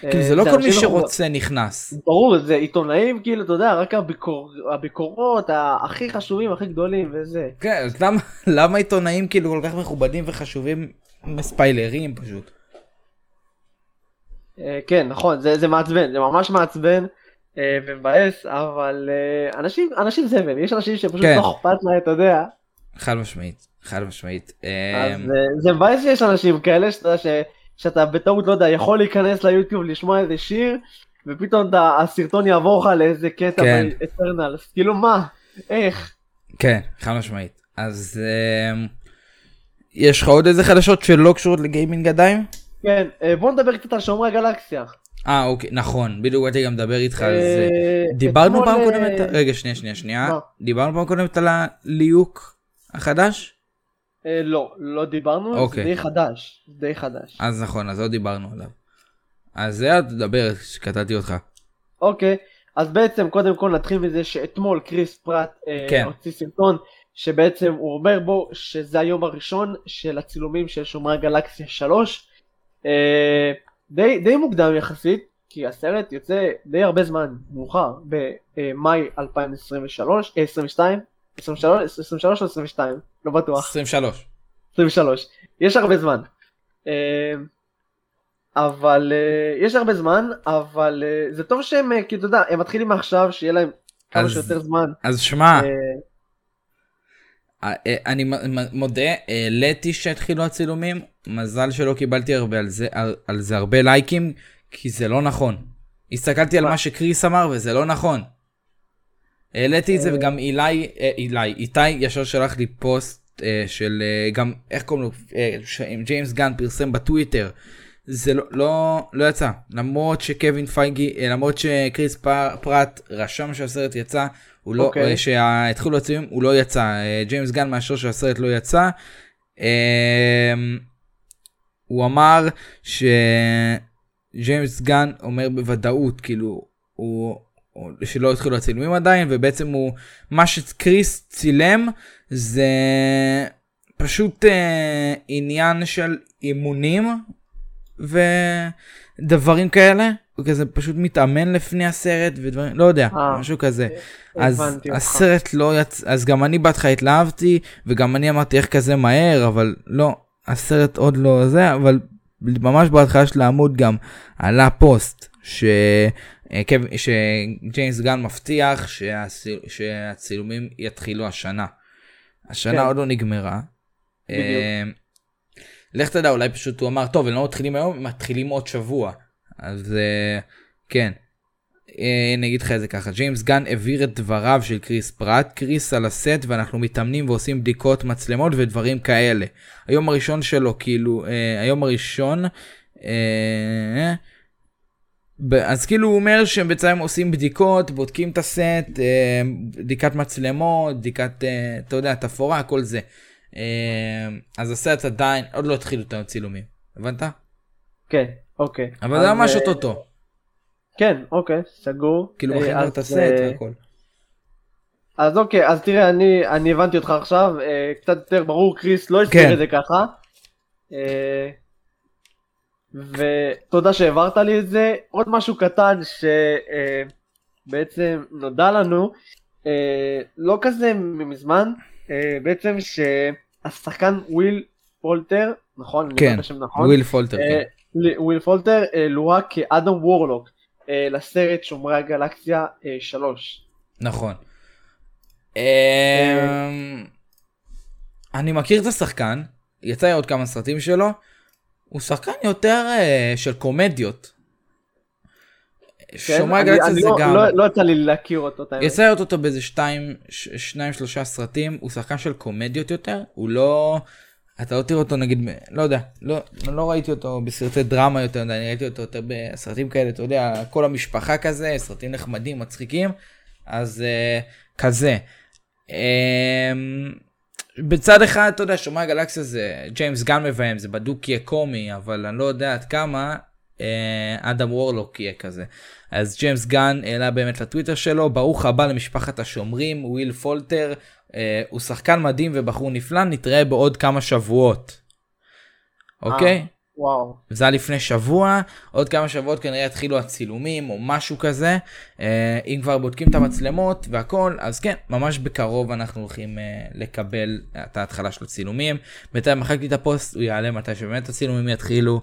כאילו זה לא כל מי שרוצה נכנס ברור זה עיתונאים כאילו אתה יודע רק הביקור, הביקורות הכי חשובים הכי גדולים וזה. כן אז למה למה עיתונאים כאילו כל כך מכובדים וחשובים מספיילרים פשוט אה, כן נכון זה, זה מעצבן זה ממש מעצבן אה, ומבאס אבל אה, אנשים אנשים זבל יש אנשים שפשוט כן. לא אכפת להם אתה יודע. חד משמעית חד משמעית אז אה, זה מבאס שיש אנשים כאלה שאתה יודע. שאתה בטעות לא יודע יכול להיכנס ליוטיוב לשמוע איזה שיר ופתאום אתה, הסרטון יעבור לך לאיזה קטע כן. באטרנלס כאילו מה איך כן חד משמעית אז אמ, יש לך עוד איזה חדשות שלא קשורות לגיימינג עדיין? כן אה, בוא נדבר קצת על שומרי הגלקסיה. אה אוקיי נכון בדיוק באתי גם לדבר איתך על אה, זה. דיברנו אתמול, פעם אה, קודמת, רגע שנייה שנייה שנייה? דיברנו פעם קודמת על הליהוק החדש? אה, לא לא דיברנו אוקיי. זה די חדש די חדש. אז נכון אז לא דיברנו עליו. אז זה היה תדבר שקטעתי אותך. אוקיי, אז בעצם קודם כל נתחיל מזה שאתמול קריס פרט אה, כן. הוציא סרטון שבעצם הוא אומר בו שזה היום הראשון של הצילומים של שומרי הגלקסיה 3. אה, די, די מוקדם יחסית, כי הסרט יוצא די הרבה זמן מאוחר, במאי 2023, אה, 22, 23, 23 או 22, לא בטוח, 23. 23, יש הרבה זמן. אה, אבל אה, יש הרבה זמן, אבל אה, זה טוב שהם, אה, כי אתה יודע, הם מתחילים מעכשיו, שיהיה להם כמה שיותר זמן. אז שמע, אה, אה, אה, אני מודה, העליתי שהתחילו הצילומים, מזל שלא קיבלתי הרבה על זה, על, על זה הרבה לייקים, כי זה לא נכון. הסתכלתי על? מה שקריס אמר וזה לא נכון. העליתי את זה אה. וגם אילי, אה, אילי, איתי ישר שלח לי פוסט אה, של גם, איך קוראים לו, ג'יימס גן פרסם בטוויטר. זה לא, לא, לא יצא, למרות שקווין פייגי, למרות שקריס פרט רשם שהסרט יצא, הוא לא, אוקיי. okay. שהתחילו הצילומים, הוא לא יצא, ג'יימס גן מאשר שהסרט לא יצא. אה, הוא אמר שג'יימס גן אומר בוודאות, כאילו, הוא- שלא התחילו הצילומים עדיין, ובעצם הוא, מה שקריס צילם זה פשוט אה, עניין של אימונים ודברים כאלה. הוא כזה פשוט מתאמן לפני הסרט ודברים, לא יודע, אה, משהו כזה. אז הבנתי אותך. הסרט לא יצא, אז גם אני בהתחלה התלהבתי, וגם אני אמרתי איך כזה מהר, אבל לא, הסרט עוד לא זה, אבל ממש בהתחלה של העמוד גם עלה פוסט, ש... אה, שג'יימס גן מבטיח שהציל... שהצילומים יתחילו השנה. השנה כן. עוד לא נגמרה. בדיוק. אה, לך תדע, אולי פשוט הוא אמר, טוב, הם לא מתחילים היום, הם מתחילים עוד שבוע. אז אה, כן. אני אגיד לך את זה ככה, ג'יימס גן העביר את דבריו של קריס פרט, קריס על הסט ואנחנו מתאמנים ועושים בדיקות מצלמות ודברים כאלה. היום הראשון שלו, כאילו, היום הראשון, אז כאילו הוא אומר שהם בעצם עושים בדיקות, בודקים את הסט, אה, בדיקת מצלמות, בדיקת, אה, אתה יודע, תפאורה, כל זה. אה, אז הסרט עדיין, עוד לא התחילו את הצילומים, הבנת? כן, אוקיי. אבל זה ממש אה, אוטוטו, כן, אוקיי, סגור. כאילו אז, את הסט והכל. אז אוקיי, אז תראה, אני, אני הבנתי אותך עכשיו, קצת יותר ברור, קריס לא הסביר כן. את זה ככה. אה, ותודה שהעברת לי את זה. עוד משהו קטן שבעצם נודע לנו, אה, לא כזה מזמן, אה, בעצם שהשחקן וויל פולטר, נכון? כן, נכון? וויל פולטר, אה, כן. וויל פולטר אה, לוהק כאדם וורלוק אה, לסרט שומרי הגלקסיה 3. נכון. אמ, אני מכיר את השחקן, יצא עוד כמה סרטים שלו, הוא שחקן יותר אה, של קומדיות. שומרי הגלקסיה זה לא, גם, לא, לא יצא לי להכיר אותו. את. יצא לראות אותו באיזה שתיים, ש- שניים שלושה סרטים, הוא שחקן של קומדיות יותר, הוא לא, אתה לא תראה אותו נגיד, לא יודע, לא, לא ראיתי אותו בסרטי דרמה יותר, אני ראיתי אותו יותר בסרטים כאלה, אתה יודע, כל המשפחה כזה, סרטים נחמדים, מצחיקים, אז uh, כזה. Um, בצד אחד, אתה יודע, שומרי הגלקסיה זה, ג'יימס גן מביים, זה בדוק יהיה קומי, אבל אני לא יודע עד כמה אה, אדם וורלוק יהיה כזה. אז ג'יימס גן העלה באמת לטוויטר שלו, ברוך הבא למשפחת השומרים, וויל פולטר, אה, הוא שחקן מדהים ובחור נפלא, נתראה בעוד כמה שבועות. אוקיי? וואו. זה היה לפני שבוע, עוד כמה שבועות כנראה יתחילו הצילומים או משהו כזה. אה, אם כבר בודקים את המצלמות והכל, אז כן, ממש בקרוב אנחנו הולכים אה, לקבל את ההתחלה של הצילומים. בינתיים מחקתי את הפוסט, הוא יעלה מתי שבאמת הצילומים יתחילו,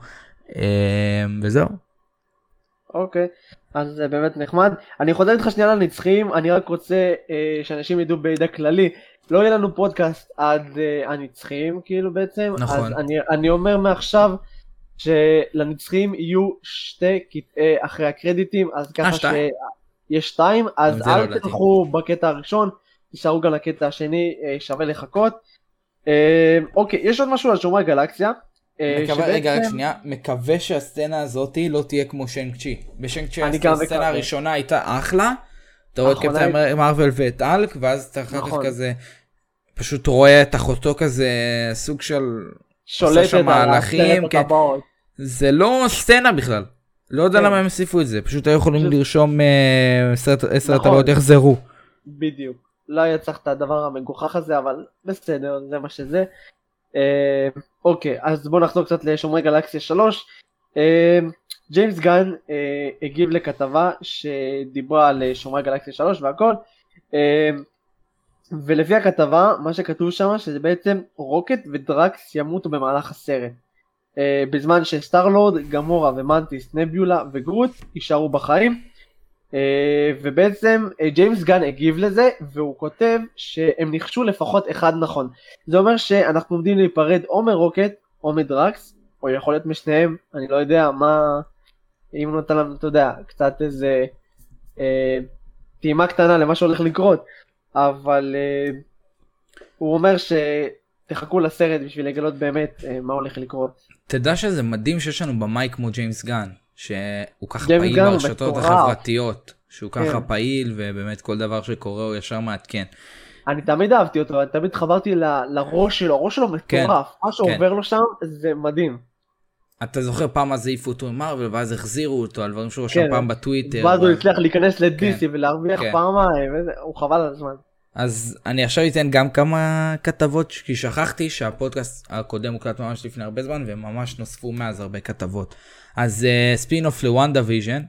אה, וזהו. אוקיי. אז זה באמת נחמד. אני חוזר איתך שנייה לנצחים, אני רק רוצה שאנשים ידעו בידע כללי. לא יהיה לנו פודקאסט עד אה, הנצחים, כאילו בעצם. נכון. אז אני, אני אומר מעכשיו שלנצחים יהיו שתי קטעי אחרי הקרדיטים, אז ככה שתיים? שיש שתיים, אז לא אל ידעתי. תלכו בקטע הראשון, תישארו גם לקטע השני, אה, שווה לחכות. אה, אוקיי, יש עוד משהו על שומרי גלקסיה. אה, מקווה, רגע, רק שנייה, מקווה שהסצנה הזאתי לא תהיה כמו שיינג צ'י. בשיינג צ'י הסצנה. הראשונה הייתה אחלה. אתה רואה את קפטן מרוויל ואת אלק, ואז אתה אחר כך נכון. כזה, פשוט רואה את אחותו כזה, סוג של... שולטת על מהלכים, כן. הטבעות. זה לא סצנה בכלל. לא יודע כן. למה הם הוסיפו את זה, פשוט היו יכולים פשוט- לרשום אה, עשר נכון. טבעות יחזרו. בדיוק. לא היה צריך את הדבר המגוחך הזה, אבל בסדר, זה מה שזה. אה, אוקיי, אז בואו נחזור קצת לשומרי גלקסיה 3. אה, ג'יימס גן אה, הגיב לכתבה שדיברה על אה, שומרי גלקסיה 3 והכל, אה, ולפי הכתבה, מה שכתוב שם, שזה בעצם רוקט ודרקס ימותו במהלך הסרט. אה, בזמן שסטארלורד, גמורה ומנטיס, נבולה וגרוט יישארו בחיים. אה, ובעצם אה, ג'יימס גן הגיב לזה, והוא כותב שהם ניחשו לפחות אחד נכון. זה אומר שאנחנו עומדים להיפרד או מרוקט או מדרקס, או יכול להיות משניהם, אני לא יודע מה, אם נותן לנו, אתה יודע, קצת איזה טעימה קטנה למה שהולך לקרות, אבל אה, הוא אומר שתחכו לסרט בשביל לגלות באמת אה, מה הולך לקרות. תדע שזה מדהים שיש לנו במאי כמו ג'יימס גן, שהוא ככה פעיל ברשתות. החברתיות, שהוא ככה כן. פעיל ובאמת כל דבר שקורה הוא ישר מעדכן. אני תמיד אהבתי אותו, אני תמיד חברתי לראש שלו, הראש שלו כן, מטורף, מה שעובר לו שם זה מדהים. אתה זוכר פעם אז העיפו אותו ממרוויל ואז החזירו אותו על דברים שהוא רשם כן. פעם בטוויטר. ואז הוא הצליח להיכנס לדיסי ולהרוויח כן. פעמיים, הוא חבל על הזמן. אז אני עכשיו אתן גם כמה כתבות כי שכחתי שהפודקאסט הקודם הוקלט ממש לפני הרבה זמן וממש נוספו מאז הרבה כתבות. אז spin-off ל WandaVision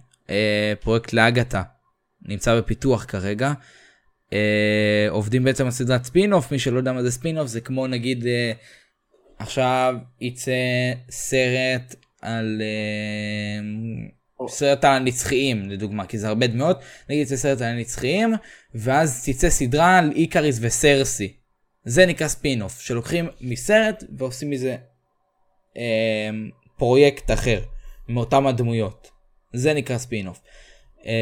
פרויקט לאגתה נמצא בפיתוח כרגע. אה, עובדים בעצם על סדרת ספין אוף מי שלא יודע מה זה ספין אוף זה כמו נגיד אה, עכשיו יצא סרט על אה, סרט על הנצחיים לדוגמה כי זה הרבה דמויות נגיד יצא סרט על הנצחיים ואז תצא סדרה על איקריס וסרסי. זה נקרא ספין אוף שלוקחים מסרט ועושים מזה אה, פרויקט אחר מאותם הדמויות. זה נקרא ספין אוף. אה,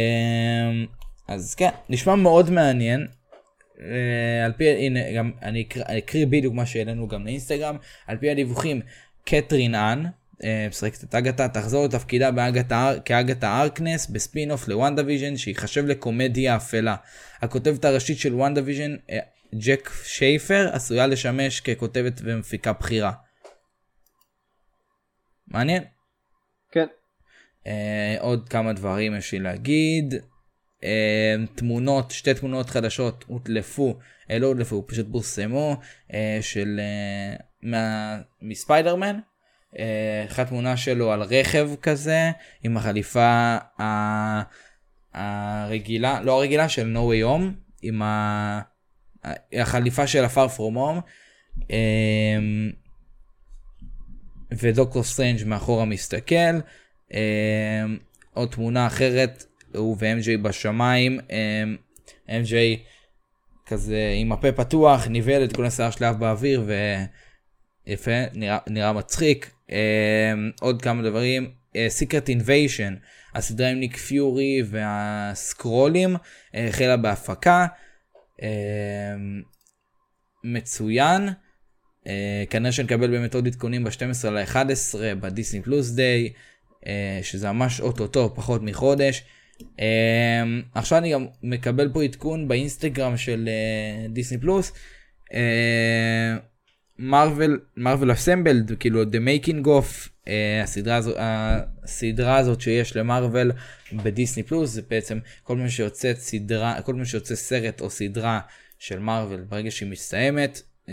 אז כן נשמע מאוד מעניין. אה, על פי הנה גם אני אקרא, אקריא בדיוק מה שהעלינו גם לאינסטגרם על פי הדיווחים קתרין האן אה, משחקת את אגתה תחזור לתפקידה באגתה כאגתה ארקנס ב spin-off ל WandaVision שיחשב לקומדיה אפלה. הכותבת הראשית של WandaVision אה, ג'ק שייפר עשויה לשמש ככותבת ומפיקה בכירה. מעניין. כן. אה, עוד כמה דברים יש לי להגיד. אה, תמונות, שתי תמונות חדשות הודלפו, אה, לא הודלפו, פשוט פורסמו, אה, של, אה, מה, מספיידרמן. אחת תמונה שלו על רכב כזה, עם החליפה ה- הרגילה, לא הרגילה, של No Way Home, עם ה... החליפה של ה-Far From Home. אה, ודוקטור סטרנג' מאחורה מסתכל. אה, עוד תמונה אחרת, הוא ו-MJ בשמיים. אה, MJ כזה עם הפה פתוח, ניבל את כל השיער שלה באוויר ויפה, נראה, נראה מצחיק. אה, עוד כמה דברים. Secret Invasion, הסדרה עם ניק פיורי והסקרולים, אה, החלה בהפקה. אה, מצוין. Uh, כנראה שנקבל באמת עוד עדכונים ב-12 ל-11 בדיסני פלוס דיי, uh, שזה ממש אוטוטו, פחות מחודש. Uh, עכשיו אני גם מקבל פה עדכון באינסטגרם של uh, דיסני פלוס. מרוויל, מרוויל אסמבלד, כאילו The Making of, uh, הסדרה, הזו, הסדרה הזאת שיש למרוויל בדיסני פלוס, זה בעצם כל פעם שיוצאת סדרה, כל פעם שיוצא סרט או סדרה של מרוויל, ברגע שהיא מסתיימת, uh,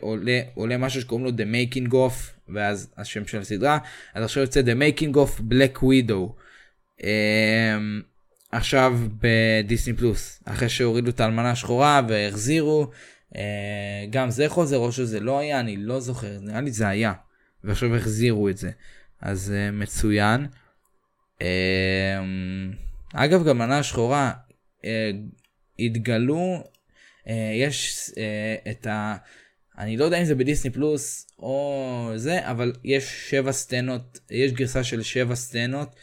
עולה, עולה משהו שקוראים לו The Making of, ואז השם של הסדרה, אז עכשיו יוצא The Making of Black Widow. Um, עכשיו בדיסני פלוס, אחרי שהורידו את האלמנה השחורה והחזירו, uh, גם זה חוזר או שזה לא היה, אני לא זוכר, נראה לי זה היה, ועכשיו החזירו את זה, אז uh, מצוין. Um, אגב, גם האלמנה השחורה, uh, התגלו, יש את ה... אני לא יודע אם זה בדיסני פלוס או זה, אבל יש שבע סצנות, יש גרסה של שבע סצנות, אה,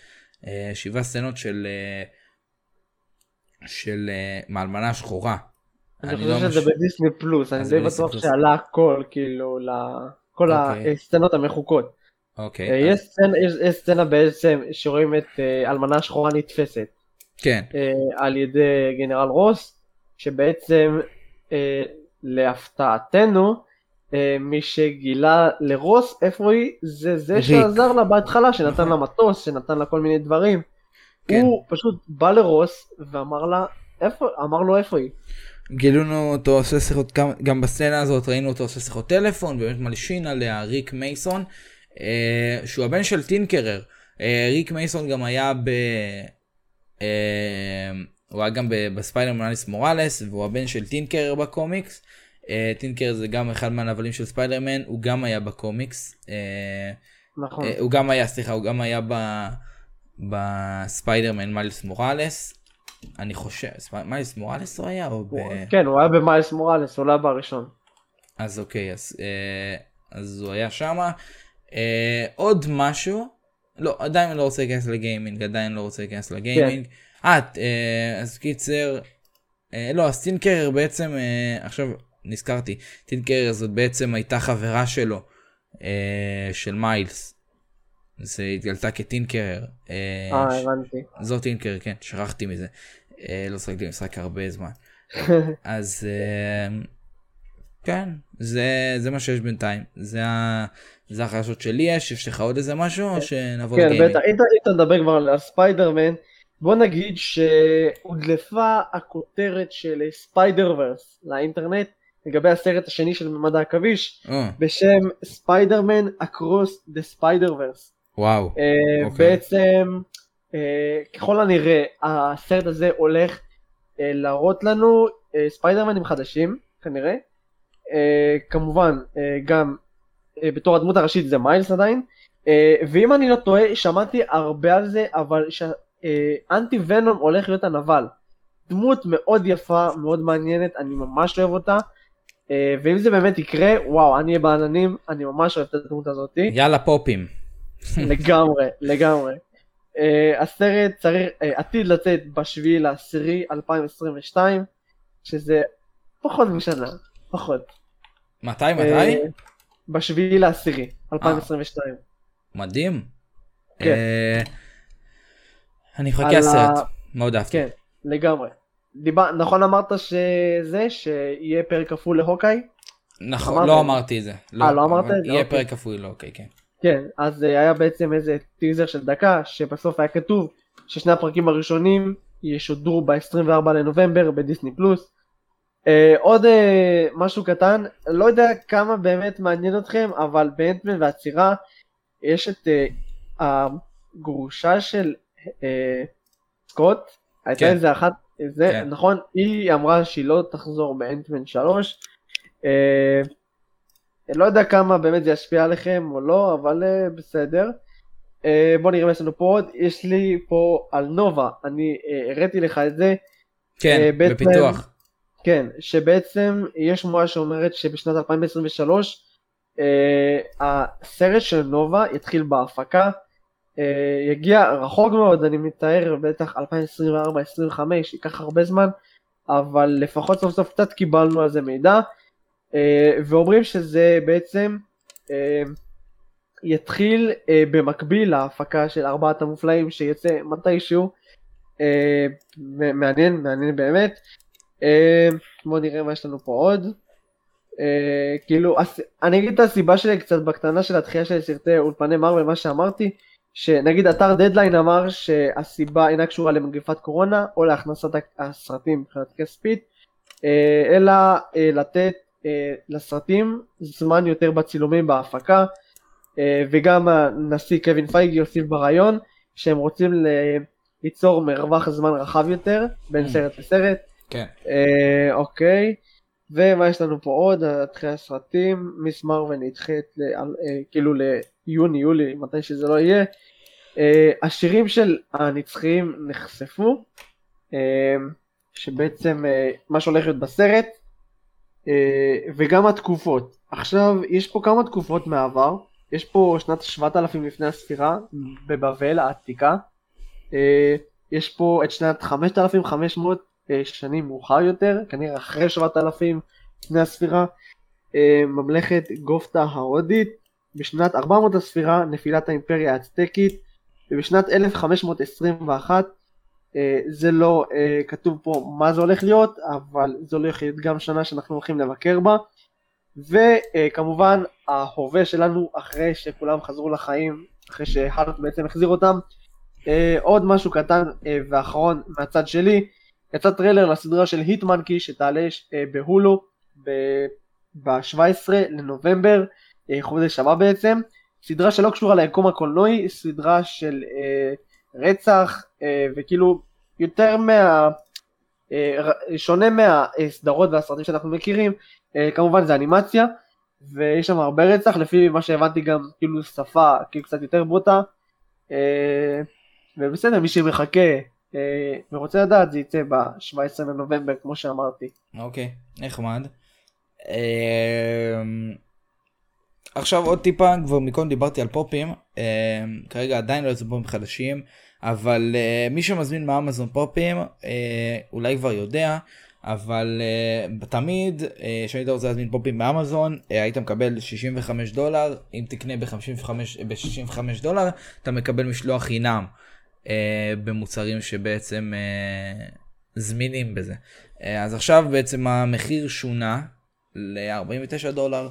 שבעה סצנות של אה, של אה, מהלמנה שחורה. אני לא חושב שזה מש- בדיסני פלוס, אני די בטוח. שעלה הכל, כאילו, לכל אוקיי. הסצנות המחוקות. אוקיי. אה, יש סצנה- יש- יש סצנה בעצם שרואים את אה, אלמנה שחורה נתפסת כן, אה, על ידי גנרל רוס, שבעצם אה, להפתעתנו, אה, מי שגילה לרוס איפה היא, זה זה ריק. שעזר לה בהתחלה, שנתן לה מטוס, שנתן לה כל מיני דברים. כן. הוא פשוט בא לרוס ואמר לה, איפה, אמר לו איפה היא. גילינו אותו עושה שיחות, גם, גם בסצנה הזאת ראינו אותו עושה שיחות טלפון, באמת מלשין עליה, ריק מייסון, אה, שהוא הבן של טינקרר. אה, ריק מייסון גם היה ב... אה, הוא היה גם בספיידרמן מיילס מוראלס והוא הבן של טינקרר בקומיקס. אה, טינקרר זה גם אחד מהנבלים של ספיידרמן הוא גם היה בקומיקס. אה, נכון. אה, הוא גם היה סליחה הוא גם היה ב... בספיידרמן מיילס מוראלס. אני חושב מיילס מוראלס הוא היה או ב... כן, הוא היה במיילס מוראלס, הוא לא היה בראשון. אז אוקיי, אז, אז הוא היה שמה. עוד משהו, לא, עדיין לא רוצה להיכנס לגיימינג, עדיין לא רוצה להיכנס לגיימינג. אה, אה, אז קיצר, לא, אז טינקרר בעצם, עכשיו נזכרתי, טינקרר זאת בעצם הייתה חברה שלו, אה, של מיילס. זה התגלתה כטינקרר. אה, אה, ש- הבנתי. זאת טינקרר, כן, שכחתי מזה. אה, לא שחקתי משחק הרבה זמן. אז אה, כן, זה, זה מה שיש בינתיים. זה, ה, זה החדשות שלי יש, יש לך עוד איזה משהו או שנעבור כן, לגיימינג? בטח, אם אתה- אם אתה מדבר כבר על ספיידרמן, בוא נגיד שהודלפה הכותרת של Spider-Verse לאינטרנט לגבי הסרט השני של ממד העכביש אה, בשם Spider-Man Across the Spider-Verse. וואו, אוקיי. בעצם אה, ככל הנראה הסרט הזה הולך אה, להראות לנו אה, ספיידרמנים חדשים כנראה. אה, כמובן אה, גם אה, בתור הדמות הראשית זה מיילס עדיין. אה, ואם אני לא טועה שמעתי הרבה על זה אבל שאנטי ונום הולך להיות הנבל. דמות מאוד יפה מאוד מעניינת אני ממש אוהב אותה. אה, ואם זה באמת יקרה וואו אני אהיה בעננים אני ממש אוהב את הדמות הזאתי. יאללה פופים. לגמרי, לגמרי. Uh, הסרט צריך, uh, עתיד לצאת בשביעי לעשירי 2022, שזה פחות משנה, פחות. מתי, מתי? Uh, בשביעי לעשירי 2022. מדהים. כן. אה, אני מחכה הסרט, מאוד אהבתי. כן, לגמרי. דיבר, נכון אמרת שזה, שיהיה פרק כפול להוקאי? נכון, אמרת לא. אמרתי את זה. אה, לא אמרת אבל את זה? יהיה אוקיי. פרק כפוי, לא, אוקיי, כן. כן, אז uh, היה בעצם איזה טיזר של דקה, שבסוף היה כתוב ששני הפרקים הראשונים ישודרו ב-24 לנובמבר בדיסני פלוס. Uh, עוד uh, משהו קטן, לא יודע כמה באמת מעניין אתכם, אבל באנטמן והצירה יש את uh, הגרושה של uh, סקוט, הייתה כן. איזה אחת, זה, כן. נכון, היא אמרה שהיא לא תחזור באנטמן 3. Uh, לא יודע כמה באמת זה ישפיע עליכם או לא, אבל uh, בסדר. Uh, בוא נראה מה יש לנו פה עוד, יש לי פה על נובה, אני uh, הראיתי לך את זה, כן, אה, בעצם- בפיתוח. כן, שבעצם יש שמועה שאומרת שבשנת 2023 אה, הסרט של נובה יתחיל בהפקה, אה, יגיע רחוק מאוד, אני מתאר, בטח 2024-2025, ייקח הרבה זמן, אבל לפחות סוף סוף קצת קיבלנו על זה מידע, אה, ואומרים שזה בעצם אה, יתחיל אה, במקביל להפקה של ארבעת המופלאים שיצא מתישהו, אה, מעניין, מעניין באמת. אה, בוא נראה מה יש לנו פה עוד. אה, כאילו, אני אגיד את הסיבה שלי קצת בקטנה של התחייה של סרטי אולפני מרוויל, מה שאמרתי, שנגיד אתר דדליין אמר שהסיבה אינה קשורה למגפת קורונה או להכנסת הסרטים מבחינת כספית, אה, אלא אה, לתת אה, לסרטים זמן יותר בצילומים בהפקה, וגם הנשיא קווין פייגי הוסיף ברעיון שהם רוצים ליצור מרווח זמן רחב יותר בין Mm. סרט לסרט. כן. אוקיי, ומה יש לנו פה עוד? התחיל הסרטים, מיס מרווין נדחית ל- אה, כאילו ליוני, יולי, מתי שזה לא יהיה. אה, השירים של הנצחיים נחשפו, אה, שבעצם מה שהולך להיות בסרט, וגם התקופות. עכשיו, יש פה כמה תקופות מהעבר, יש פה שנת 7000 לפני הספירה, בבבל העתיקה, יש פה את שנת 5500 אה, שנים מאוחר יותר, כנראה אחרי 7000 לפני הספירה, אה, ממלכת גופתה ההודית, בשנת 400 הספירה נפילת האימפריה האצטקית, ובשנת 1521 אה, זה לא אה, כתוב פה מה זה הולך להיות, אבל זה הולך להיות גם שנה שאנחנו הולכים לבקר בה, וכמובן ההווה שלנו אחרי שכולם חזרו לחיים, אחרי שהאלק בעצם החזיר אותם, אה, עוד משהו קטן אה, ואחרון מהצד שלי, יצא טריילר לסדרה של Hit-Monkey שתעלה אה, בהולו ב-17 לנובמבר, אה, חודש הבא בעצם, סדרה שלא קשורה ליקום הקולנועי, סדרה של אה, רצח, אה, וכאילו יותר מה... אה, שונה מהסדרות והסרטים שאנחנו מכירים, אה, כמובן זה אנימציה, ויש שם הרבה רצח, לפי מה שהבנתי גם כאילו שפה כאילו קצת יותר בוטה, אה, ובסדר, מי שמחכה ורוצה לדעת זה יצא ב-17 בנובמבר כמו שאמרתי. אוקיי, נחמד. אמ, עכשיו עוד טיפה, כבר מקודם דיברתי על פופים, אמ, כרגע עדיין לא יוצאו פופים חדשים, אבל אה, מי שמזמין מאמזון פופים אה, אולי כבר יודע, אבל אה, תמיד אה, כשהיית רוצה להזמין פופים באמזון אה, היית מקבל 65 דולר, אם תקנה ב-55 ב-65 דולר אתה מקבל משלוח חינם אה, במוצרים שבעצם אה, זמינים בזה. אה, אז עכשיו בעצם המחיר שונה ל-49 דולר,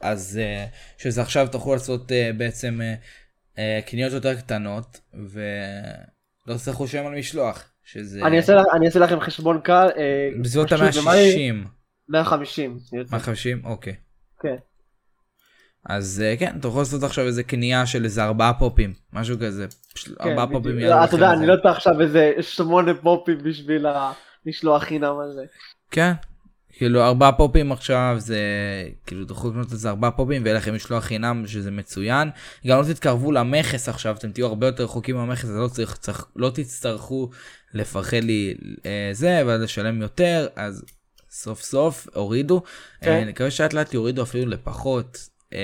אז אה, שזה עכשיו תוכלו לעשות אה, בעצם אה, אה, קניות יותר קטנות ולא תצטרכו לשלם על משלוח, שזה אני אעשה, אני אעשה לכם חשבון קל, אה, בסביבות פשוט, ומה יהיה? ה-160. 150. יוצא. 150? אוקיי. כן. אז אה, כן, אתה יכול לעשות עכשיו איזה קנייה של איזה ארבעה פופים, משהו כזה. כן, ארבעה. פופים לא, יעלו אתה יודע. אני לא צריך עכשיו איזה שמונה פופים בשביל המשלוח חינם הזה. כן. כאילו ארבעה פופים עכשיו זה כאילו תוכלו לקנות איזה ארבעה פופים ויהיה לכם משלוח חינם שזה מצוין. גם לא תתקרבו למכס עכשיו אתם תהיו הרבה יותר רחוקים מהמכס אז לא, צריך, צריך, לא תצטרכו לפחד לי אה, זה ואז לשלם יותר אז סוף סוף הורידו. כן. אה, נקווה שאט לאט יורידו אפילו לפחות. אה,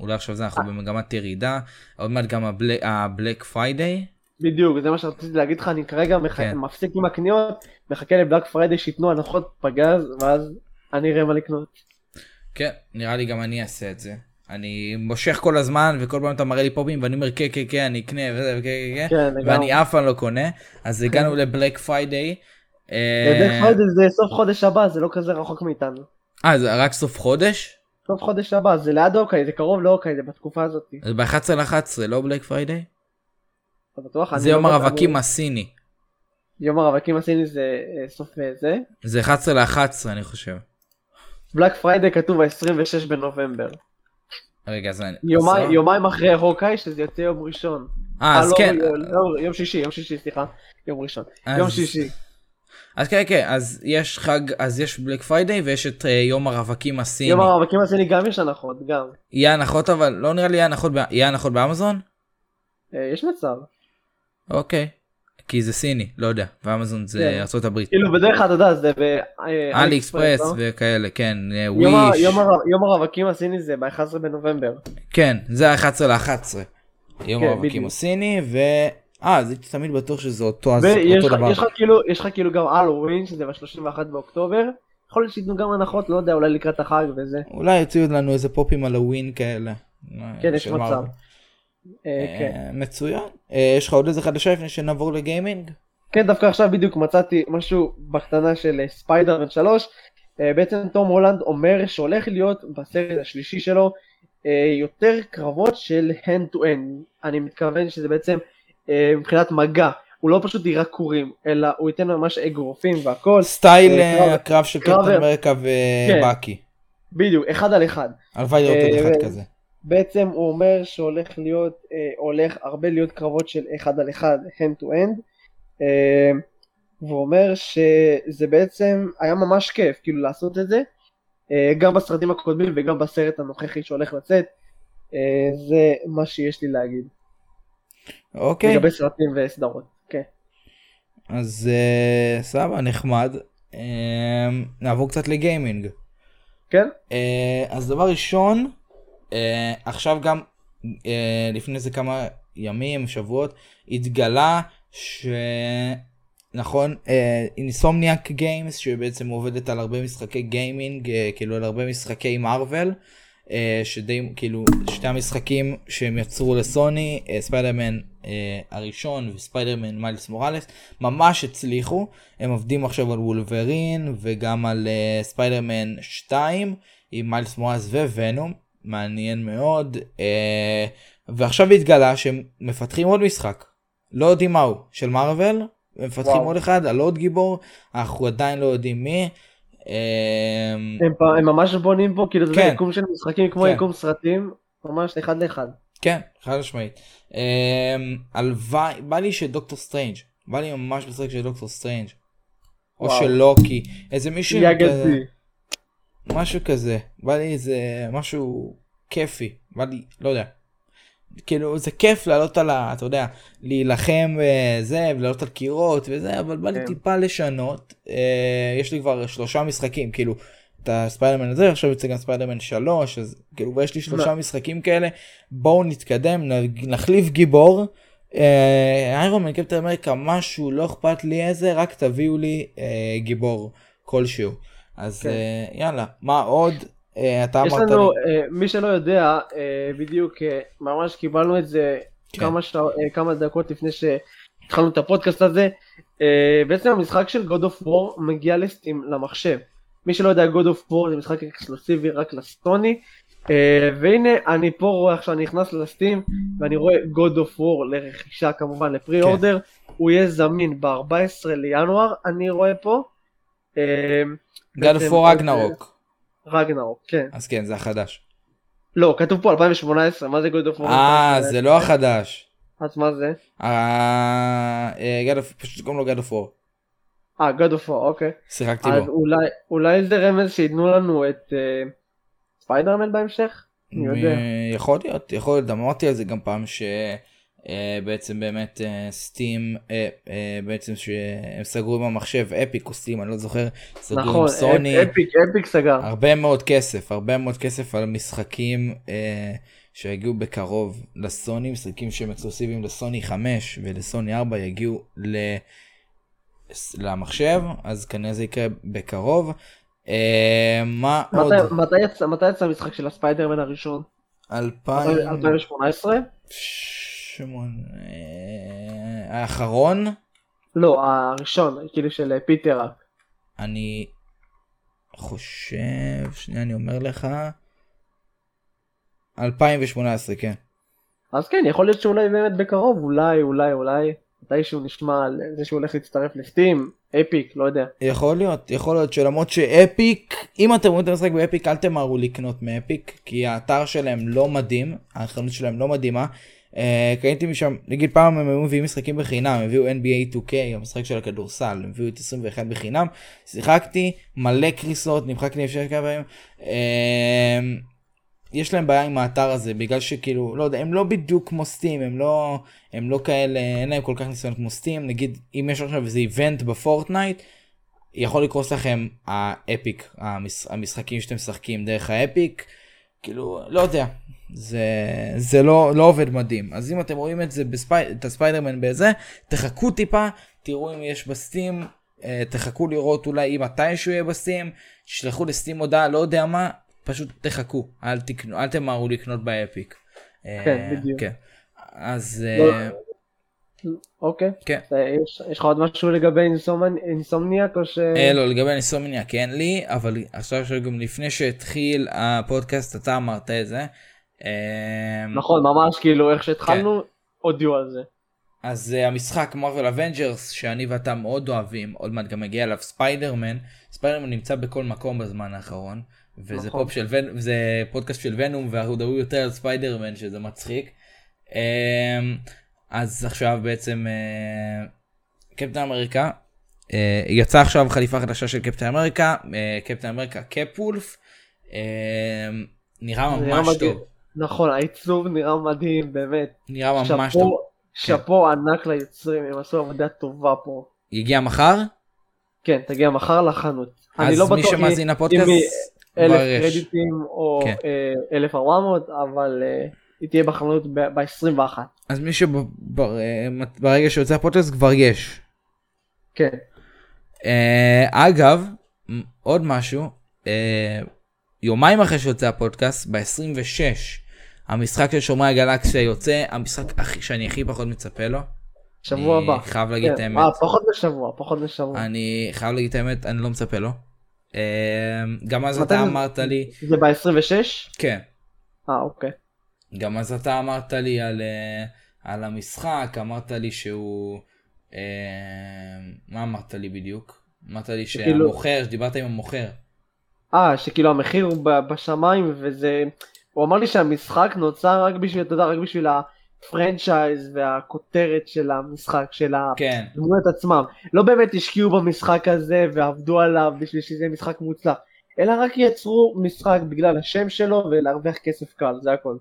אולי עכשיו זה אנחנו במגמת ירידה עוד מעט גם ה Black, Friday בדיוק, זה מה שרציתי להגיד לך, אני כרגע. כן. מפסיק עם הקניות, מחכה ל Black Friday שייתנו הנחות פגז, ואז אני אראה מה לקנות. כן, נראה לי גם אני אעשה את זה. אני מושך כל הזמן וכל פעם אתה מראה לי פופים ואני אומר כן כן כן אני אקנה וזה וכן כן כן כן. ואני אף פעם לא קונה אז הגענו ל Black Friday. Black Friday זה סוף חודש הבא, זה לא כזה רחוק מאיתנו. אה זה רק סוף חודש? סוף חודש הבא, זה ליד אוקיי, זה קרוב לאוקיי, זה בתקופה הזאת. זה ב-11 ל-11 לא Black Friday? אתה בטוח? זה לא יום הרווקים הסיני. יום הרווקים הסיני זה אה, סוף אה, זה. זה 11 ל-11 אני חושב. בלק פריידי כתוב ה-26 בנובמבר. רגע אז אני... יומיים- אחרי הוקאי שזה יוצא יום ראשון. אה אז לא, כן. לא, יום שישי, יום שישי, סליחה. יום ראשון. יום שישי. אז כן כן אז יש חג אז יש בלק פריידי ויש את אה, יום הרווקים הסיני. יום הרווקים הסיני גם יש הנחות, גם. יהיה הנחות אבל לא נראה לי יהיה הנחות יהיה הנחות באמזון? אה, יש מצב. אוקיי. כי זה סיני, לא יודע, ואמזון זה כן. ארצות הברית. כאילו בדרך כלל אתה יודע זה אלי אקספרס לא? וכאלה, כן, אה, יום וויש, יום הר- יום הרווקים הסיני זה ב-11 בנובמבר. כן, זה ה-11 ל-11. יום כן, הרווקים בדיוק. הסיני, ו... אה, אז הייתי תמיד בטוח שזה אותו, אז אותו לך- דבר. יש לך כאילו יש לך כאילו גם הלווין שזה ב-31 באוקטובר. יכול להיות שייתנו גם הנחות, לא יודע, אולי לקראת החג וזה. אולי יוציאו לנו איזה פופים על הווין כאלה. כן, יש מצב. מארוול. אה, כן. אה, מצוין. אה, יש לך עוד איזה חדשה לפני שנעבור לגיימינג? כן, דווקא עכשיו בדיוק מצאתי משהו בקטנה של אה, ספיידרמן 3. אה, בעצם תום הולנד אומר שהולך להיות בסרט השלישי שלו אה, יותר קרבות של hand to hand. אני מתכוון שזה בעצם אה, מבחינת מגע. הוא לא פשוט יירה כורים, אלא הוא ייתן ממש אגרופים והכל. סטייל אה, אה, קרב- הקרב של קפטן אמריקה כן. ובאקי. בדיוק, אחד על אחד. הלוואי לראות עוד אה, אחד כזה. בעצם הוא אומר שהולך להיות, אה, הולך הרבה להיות קרבות של אחד על אחד, hand to hand, אה, והוא אומר שזה בעצם היה ממש כיף, כאילו לעשות את זה, אה, גם בסרטים הקודמים וגם בסרט הנוכחי שהולך לצאת, אה, זה מה שיש לי להגיד, אוקיי. לגבי סרטים וסדרות, כן. אז אה, סבבה, נחמד. אה, נעבור קצת לגיימינג. כן? אה, אז דבר ראשון, אה, עכשיו גם אה, לפני איזה כמה ימים, שבועות, התגלה ש... נכון, Insomniac Games שבעצם עובדת על הרבה משחקי גיימינג, כאילו על הרבה משחקי מארוול, אה, שדי, כאילו, שתי המשחקים שהם יצרו לסוני, אה, ספיידרמן אה, הראשון וספיידרמן מיילס מוראלס, ממש הצליחו, הם עובדים עכשיו על וולברין וגם על אה, ספיידרמן 2 עם מיילס מוראלס וונום, מעניין מאוד, אה, ועכשיו התגלה שהם מפתחים עוד משחק, לא יודעים מהו, של מארוול, מפתחים וואו. עוד אחד על עוד גיבור, אנחנו עדיין לא יודעים מי. אה, הם, פ- הם ממש בונים פה, כאילו זה כן. יקום של משחקים כמו כן. יקום סרטים, ממש אחד לאחד. כן, חד משמעית. אמ, הלוואי, בא לי שדוקטור סטרנג', בא לי ממש לשחק של דוקטור סטרנג'. או. של לוקי, איזה מישהו כזה. משהו כזה, בא לי איזה משהו כיפי, בא לי, לא יודע. כאילו זה כיף לעלות על ה... אתה יודע, להילחם וזה, ולעלות על קירות וזה, אבל בא לי כן. טיפה לשנות. אה, יש לי כבר שלושה משחקים, כאילו, את הספיידרמן הזה, עכשיו יוצא גם ספיידרמן 3, אז כאילו, ויש לי שלושה? משחקים כאלה, בואו נתקדם, נחליף גיבור. אה, איירון מן קפטן אמריקה משהו לא אכפת לי איזה רק תביאו לי אה, גיבור כלשהו אז כן. אה, יאללה מה עוד אה, אתה יש אמרת לנו, לי אה, מי שלא יודע, אה, בדיוק אה, ממש קיבלנו את זה כן. כמה אה, כמה דקות לפני שהתחלנו את הפודקאסט הזה. אה, בעצם המשחק של God of War מגיע לסטים למחשב. מי שלא יודע, God of War זה משחק אקסקלוסיבי רק לסטוני. אה, והנה אני פה רואה עכשיו אני נכנס לסטים ואני רואה God of War לרכישה כמובן לפרי כן. אורדר. הוא יהיה זמין ב-14 לינואר אני רואה פה. אה, God of War אה, רגנרוק כן. אז כן זה החדש לא, כתוב פה 2018, מה זה God of War? אה זה לא החדש אז מה זה? אה, אה, פשוט קוראים לו God of War אה, God of War, אוקיי. שיחקתי אז בו אולי, אולי זה רמז שייתנו לנו את אה, ספיידרמן בהמשך? אני יודע. אה, יכול להיות יכול להיות אמרתי על זה גם פעם ש... אה, בעצם באמת אה, סטים אה, בעצם שהם סגרו עם המחשב אפיק או סטים אני לא זוכר סגרו נכון, עם סוני אפ- אפיק, אפיק סגר. הרבה מאוד כסף הרבה מאוד כסף על משחקים שיגיעו בקרוב לסוני משחקים שהם אקסקלוסיביים לסוני 5 ולסוני 4 יגיעו ל... למחשב אז כנראה זה יקרה בקרוב. מה עוד? מתי- יצא- המשחק של הספיידרמן הראשון? 2000... 2018? שמונה... אה, האחרון לא, הראשון, כאילו של אה, פיטר רק. אני חושב שנייה אני אומר לך 2018 כן אז כן, יכול להיות שאולי באמת בקרוב, אולי, אולי, אולי, מתישהו נשמע על זה שהוא הולך להצטרף ל-Steam, Epic, לא יודע. יכול להיות יכול להיות שלמרות ש-Epic אם אתם רואים את המשחק ב-Epic אל תמהרו לקנות מ-Epic כי האתר שלהם לא מדהים החנות שלהם לא מדהימה. אה, קניתי משם נגיד פעם הם היו מביאים משחקים בחינם הם הביאו NBA 2K המשחק של הכדורסל הם הביאו את 21 בחינם שיחקתי מלא קריסות נמחקתי אפשר כמה פעמים. אה, יש להם בעיה עם האתר הזה בגלל שכאילו לא יודע הם לא בדיוק כמו Steam הם לא הם לא כאלה אין להם כל כך ניסיון כמו Steam נגיד אם יש עכשיו איזה event בפורטנייט יכול לקרוס לכם ה-Epic המש, המשחקים שאתם משחקים דרך ה-Epic כאילו לא יודע זה זה לא לא עובד מדהים אז אם אתם רואים את זה בספי, את הספיידרמן בזה תחכו טיפה תראו אם יש בסטים אה, תחכו לראות אולי אם מתישהו יהיה בסטים תשלחו לסטים הודעה לא יודע מה פשוט תחכו אל תקנו אל תמהרו לקנות באפיק. אה, כן, בדיוק. כן. אז לא, אה, אוקיי. כן. אה, יש- לך עוד משהו לגבי אינסומנ- אינסומניאק או ש... אה, לא לגבי אינסומניאק אין לי אבל עכשיו שגם לפני שהתחיל הפודקאסט אתה אמרת את זה. אה, נכון, ממש כאילו איך שהתחלנו, הודיעו על זה. אז אה, המשחק Marvel's Avengers שאני ואתה מאוד אוהבים עוד מעט גם מגיע אליו ספיידרמן ספיידרמן נמצא בכל מקום בזמן האחרון וזה נכון. פופ של ון... וזה פודקאסט של ונום ואנחנו מדברים יותר על ספיידרמן שזה מצחיק. אמ, אז עכשיו בעצם אה, קפטן אמריקה uh, יצא עכשיו חליפה חדשה של קפטן אמריקה uh, קפטן אמריקה קפולף uh, נראה נראה ממש. טוב נכון, העיצוב נראה מדהים, באמת. נראה ממש שאפו- טוב שאפו ענק ליוצרים, הם עשו עבודה טובה פה. יגיע מחר כן, תגיע מחר לחנות. אז לא מי בטוח שמאזין אם לפודקאסט היא אלף. קרדיטים או כן. אה, 1400, אבל אה, היא תהיה בחנות ב-21. אז מי שברגע שיוצא הפודקאסט כבר יש. כן. אה, אגב, עוד משהו, אה, יומיים אחרי שיוצא הפודקאסט, ב-26, המשחק של שומרי הגלקסיה יוצא, המשחק הכי, שאני הכי פחות מצפה לו. שבוע אני הבא. חייב להגיד את כן. האמת. אה, פחות משבוע, פחות משבוע. אני חייב להגיד את האמת, אני לא מצפה לו. אה, גם אז אתה זה- אמרת לי, זה ב-26? כן, אה, אוקיי. גם אז אתה אמרת לי על, אה, על המשחק, אמרת לי שהוא... אה, מה אמרת לי בדיוק? אמרת לי שכאילו- שהמוכר, שדיברת עם המוכר. אה, שכאילו המחיר הוא בשמיים וזה הוא אמר לי שהמשחק נוצר רק בשביל, אתה יודע, רק בשביל הפרנצ'ייז והכותרת של המשחק, של כן, הדמויות עצמם. לא באמת השקיעו במשחק הזה ועבדו עליו בשביל שזה משחק מוצלח, אלא רק יצרו משחק בגלל השם שלו ולהרוויח כסף קל, זה הכל.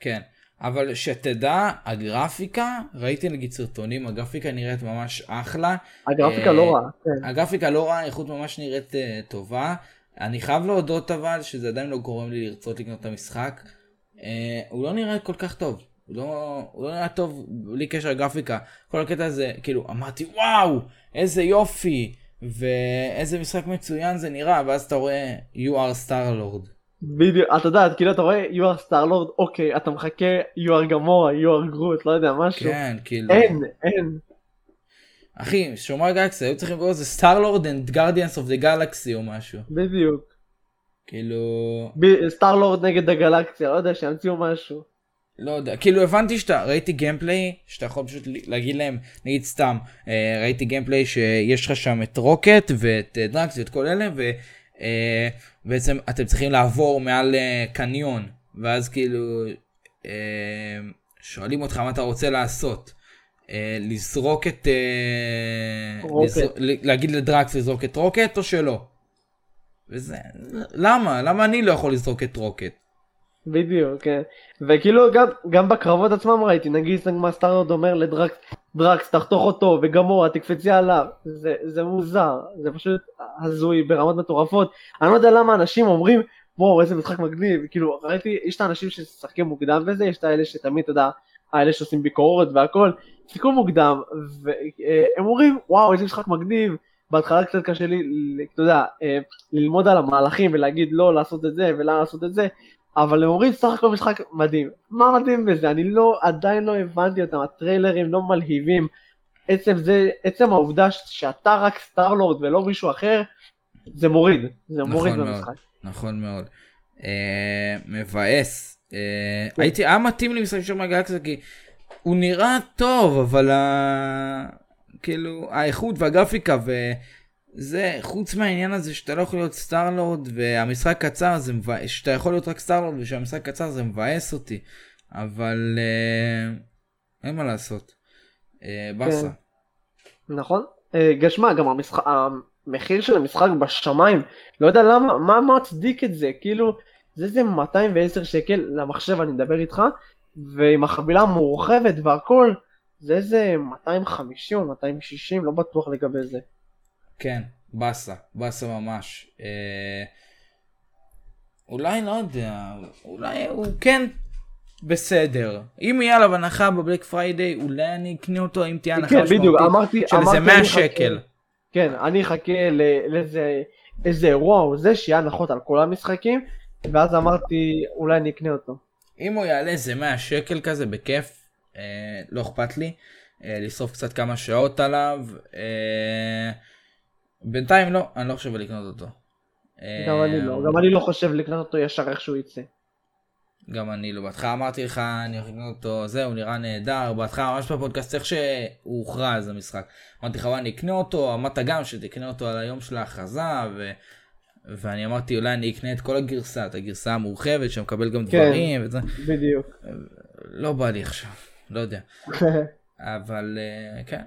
כן. אבל שתדע, הגרפיקה, ראיתי נגיד סרטונים, הגרפיקה נראית ממש אחלה. הגרפיקה אה, לא רעה, כן. הגרפיקה לא רעה, האיכות ממש נראית אה, טובה. אני חייב להודות אבל שזה עדיין לא גורם לי לרצות לקנות את המשחק. אה, הוא לא נראה כל כך טוב. הוא לא, הוא לא נראה טוב בלי קשר לגרפיקה. כל הקטע הזה, כאילו, אמרתי וואו, איזה יופי, ואיזה משחק מצוין זה נראה, ואז אתה רואה you are star lord. בדיוק, אתה יודע, כאילו אתה רואה you are star lord, אוקיי, אתה מחכה you are גמורה, you are גרוט, לא יודע, משהו. כן, כאילו. אין, אין. אחי, שומר גלקסי, היו צריכים לקרוא לזה סטאר לורד and guardians of the galaxy או משהו. בדיוק. כאילו, סטאר לורד נגד הגלקסיה, לא יודע, שימציאו משהו. לא יודע, כאילו הבנתי שאתה, ראיתי גיימפליי, שאתה יכול פשוט להגיד להם, נגיד סתם, אה, ראיתי gameplay שיש לך שם את רוקט ואת אה, דרקס ואת כל אלה, ובעצם אתם צריכים לעבור מעל אה, קניון, ואז כאילו, אה, שואלים אותך מה אתה רוצה לעשות. אה, לזרוק את... אה. לזר- להגיד לדרקס לזרוק את רוקט או שלא? וזה, למה? למה אני לא יכול לזרוק את רוקט? בדיוק, כן. וכאילו גם, גם בקרבות עצמם ראיתי, נגיד מה סטארלורד אומר לדרקס, דרקס תחתוך אותו וגמורה תקפצי עליו, זה, זה מוזר, זה פשוט הזוי ברמות מטורפות. אני לא יודע למה אנשים אומרים, וואו איזה משחק מגניב, כאילו ראיתי, יש את האנשים ששחקים מוקדם בזה, יש את האלה שתמיד, אתה יודע, האלה שעושים ביקורת והכל, שיחקו מוקדם, והם אומרים, וואו איזה משחק מגניב, בהתחלה קצת קשה לי, אתה יודע, אה, ללמוד על המהלכים ולהגיד לא לעשות את זה ולא לעשות את זה, אבל הם אומרים סך הכל משחק מדהים. מה מדהים בזה? אני לא, עדיין לא הבנתי אותם, הטריילרים לא מלהיבים. עצם זה, עצם העובדה שאתה רק סטארלורד ולא מישהו אחר, זה מוריד, זה נכון מוריד מאוד. במשחק. נכון מאוד. אה, מבאס. אה. הייתי, היה מתאים לי משחק שומרי הגלקסיה כי הוא נראה טוב, אבל ה... כאילו האיכות והגרפיקה וזה, חוץ מהעניין הזה שאתה לא יכול להיות סטארלורד והמשחק קצר, זה מבאס, שאתה יכול להיות רק סטארלורד ושהמשחק קצר זה מבאס אותי. אבל אה, אין מה לעשות. אה, באסה. נכון? אה, גשמה, גם המשחק, המחיר של המשחק בשמיים, לא יודע למה, מה מצדיק את זה? כאילו, זה איזה 210 שקל למחשב, אני מדבר איתך, ועם החבילה המורחבת והכל, זה איזה 250 או 260, לא בטוח לגבי זה. כן, באסה, באסה ממש. אה, אולי לא יודע, אולי הוא כן בסדר. אם יהיה עליו הנחה בבלק פריידי, אולי אני אקנה אותו אם תהיה הנחה כן, בדיוק, אמרתי, של איזה אמרתי, 100 אני אחכה- שקל. כן, אני אחכה לאיזה איזה אירוע או זה, שיהיה הנחות על כל המשחקים, ואז אמרתי, אולי אני אקנה אותו. אם הוא יעלה איזה 100 שקל כזה, בכיף, אה, לא אכפת לי. אה, לשרוף קצת כמה שעות עליו. אה, בינתיים לא, אני לא חושב לקנות אותו. אה, גם אני לא, גם אני לא חושב לקנות אותו ישר איך שהוא יצא. גם אני לא. בהתחלה אמרתי לך, אני הולך לקנות אותו, זהו, נראה נהדר. בהתחלה ממש בפודקאסט, איך שהוא הוכרז המשחק. אמרתי לך, וואי, אני אקנה אותו, אמרת גם שתקנה אותו על היום של ההכרזה, ו... ואני אמרתי, אולי אני אקנה את כל הגרסה, את הגרסה המורחבת, שמקבל גם כן. דברים, וזה. בדיוק. לא בא לי עכשיו, לא יודע. אבל אה, כן,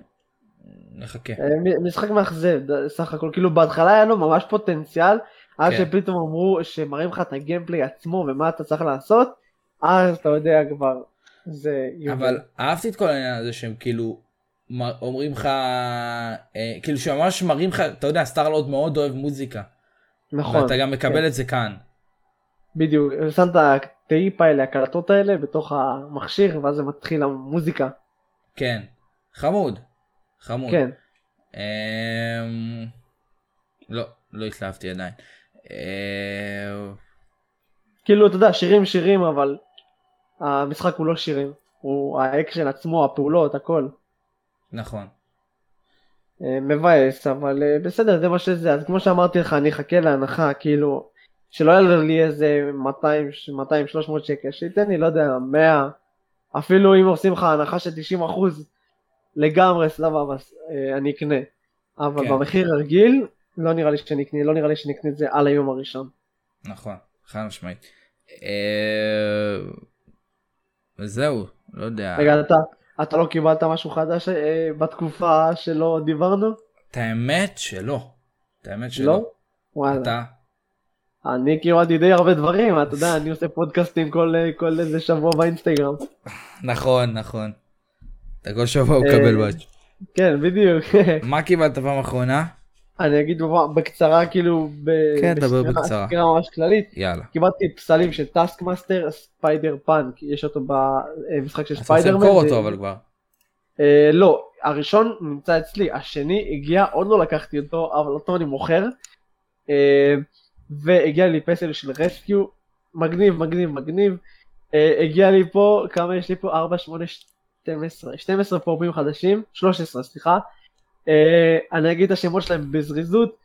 נחכה. אה, משחק מאכזב סך הכל כאילו בהתחלה היה לו ממש פוטנציאל עד כן. שפתאום אמרו שמראים לך את ה-gameplay עצמו ומה אתה צריך לעשות אז אתה יודע כבר זה אבל אהבתי את כל העניין הזה שהם כאילו אומרים לך, אה, כאילו שממש מראים לך, אתה יודע, סטארלורד מאוד אוהב מוזיקה. נכון ואתה גם מקבל כן. את זה כאן. בדיוק שם את הטייפ האלה הקלטות האלה בתוך המכשיר ואז זה מתחיל המוזיקה כן. חמוד. חמוד. כן אמ, לא, לא התלהבתי עדיין. אה, כאילו אתה יודע שירים שירים אבל המשחק הוא לא שירים הוא האקשן עצמו הפעולות הכל נכון. אה, מבאס אבל אה, בסדר זה מה שזה אז כמו שאמרתי לך אני אחכה להנחה כאילו שלא יעלה לי איזה 200 200 300 שקל שייתן לי לא יודע 100 אפילו אם עושים לך הנחה של 90 אחוז לגמרי סבבה אה, אני אקנה אבל כן. במחיר הרגיל לא נראה לי שאני אקנה לא נראה לי שאני אקנה את זה על היום הראשון נכון, חד משמעית. אה, וזהו, לא יודע. רגע, אתה, אתה לא קיבלת משהו חדש אה, בתקופה שלא דיברנו? את האמת שלא. את האמת שלא. לא? וואלה. אתה? אני קיבלתי די הרבה דברים, אתה יודע, אני עושה פודקאסטים כל, אה, כל איזה שבוע באינסטגרם. נכון, נכון. אתה כל שבוע אה, מקבל batch. כן, בדיוק. מה קיבלת פעם אחרונה? אני אגיד בקצרה, כאילו, ב- כן, דבר בקצרה. סקירה ממש כללית. יאללה. קיבלתי פסלים של טאסק מאסטר, ספיידר פאנק, יש אותו במשחק של אתה רוצה ספיידרמן. למכור אותו אבל כבר. אה, לא, הראשון נמצא אצלי, השני הגיע, עוד לא לקחתי אותו, אבל אותו אני מוכר. אה, והגיע לי פסל של רסקיו, מגניב, מגניב, מגניב. אה, הגיע לי פה, כמה יש לי פה? 4, 8, 12, 12 פופים חדשים, 13 סליחה. אה, אני אגיד את השמות שלהם בזריזות.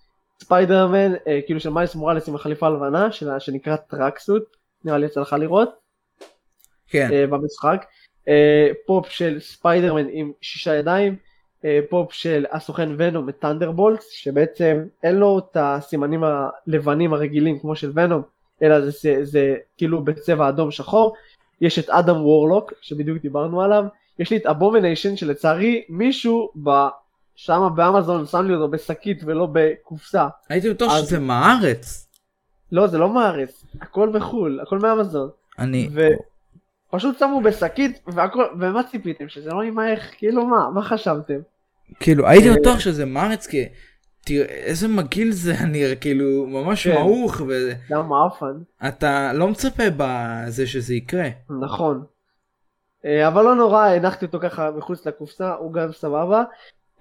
ספיידרמן, אה, כאילו של מיילס מוראלס עם החליפה הלבנה, שנקרא tracksuit, נראה לי יצא לך לראות. כן. אה, במשחק. פופ של ספיידרמן עם שישה ידיים, פופ של הסוכן ונום וטנדרבולטס, שבעצם אין לו את הסימנים הלבנים הרגילים כמו של ונום, אלא זה, זה, זה כאילו בצבע אדום שחור. יש את אדם וורלוק, שבדיוק דיברנו עליו. יש לי את אבומניישן, שלצערי מישהו שמה באמזון שם לי אותו בשקית ולא בקופסה. הייתי בטוח אז- שזה מהארץ. לא, זה לא מארץ, הכל בחו"ל, הכל מאמזון. אני... ופשוט שמו בשקית והכל, ומה ציפיתם? שזה לא יימעך? כאילו מה? מה חשבתם? כאילו הייתי אה, בטוח שזה מארץ כי... תראה איזה מגעיל זה נראה כאילו ממש כן. מעוך גם מאפן. ואתה לא מצפה בזה שזה יקרה. נכון. אה, אבל לא נורא, הנחתי אותו ככה מחוץ לקופסה, הוא גם סבבה.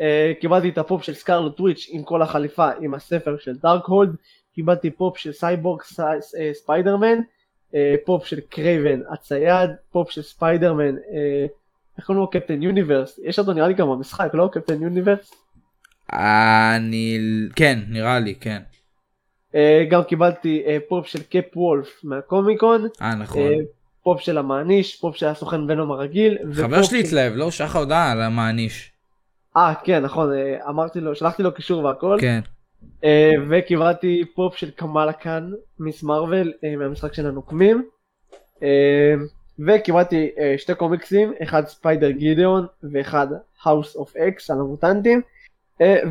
אה, קיבלתי את הפופ של סקארלט וויץ' עם כל החליפה עם הספר של דארקהולד. קיבלתי פופ של סייבורג סי- אה, ספיידרמן. אה, פופ של קרייבן הצייד. פופ של ספיידרמן. איך קוראים לו קפטן יוניברס? יש אותו נראה לי גם במשחק, לא? קפטן יוניברס? אני... כן, נראה לי, כן. גם קיבלתי פופ של קפ וולף מהקומיקון. אה, נכון. פופ של המעניש, פופ של הסוכן ונום הרגיל. חבר שלי של- התלהב, לא? לך הודעה על המעניש. אה כן נכון אה, אמרתי לו שלחתי לו קישור והכל. כן. אה, וקיבלתי פופ של קמאלה קאן מיס מרוויל אה, מהמשחק של הנוקמים. וקיבלתי שתי קומיקסים אחד ספיידר גדון ואחד האוס אוף אקס על המוטנטים.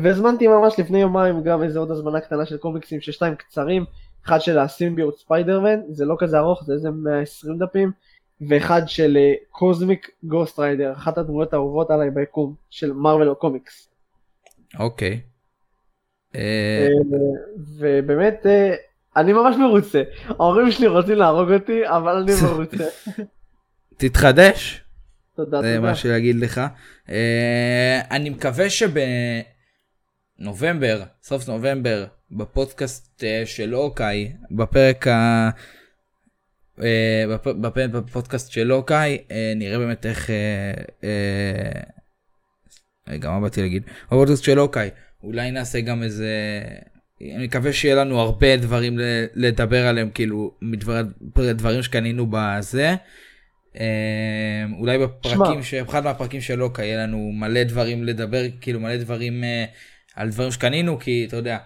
והזמנתי ממש לפני יומיים גם איזה עוד הזמנה קטנה של קומיקסים ששתיים קצרים אחד של הסימביוט ספיידרמן זה לא כזה ארוך זה איזה 120 דפים ואחד של קוזמיק גוסט ריידר אחת הדמויות האהובות עליי ביקום של מרוויל או קומיקס אוקיי. אה, אה, ובאמת אה, אני ממש מרוצה ההורים שלי רוצים להרוג אותי אבל אני מרוצה תתחדש. תודה זה תודה מה שלהגיד לך. אני מקווה שבנובמבר, סוף נובמבר, בפודקאסט של אוקיי, בפרק ה... אה, בפ- בפ- בפודקאסט של אוקיי, אה, נראה באמת איך... אה, רגע, מה באתי להגיד? בפודקאסט של אוקיי, אולי נעשה גם איזה... אני מקווה שיהיה לנו הרבה דברים לדבר עליהם, כאילו, מדברים שקנינו בזה. אולי בפרקים, ש... באחד מהפרקים של לוקה יהיה לנו מלא דברים לדבר, כאילו מלא דברים על דברים שקנינו, כי אתה יודע,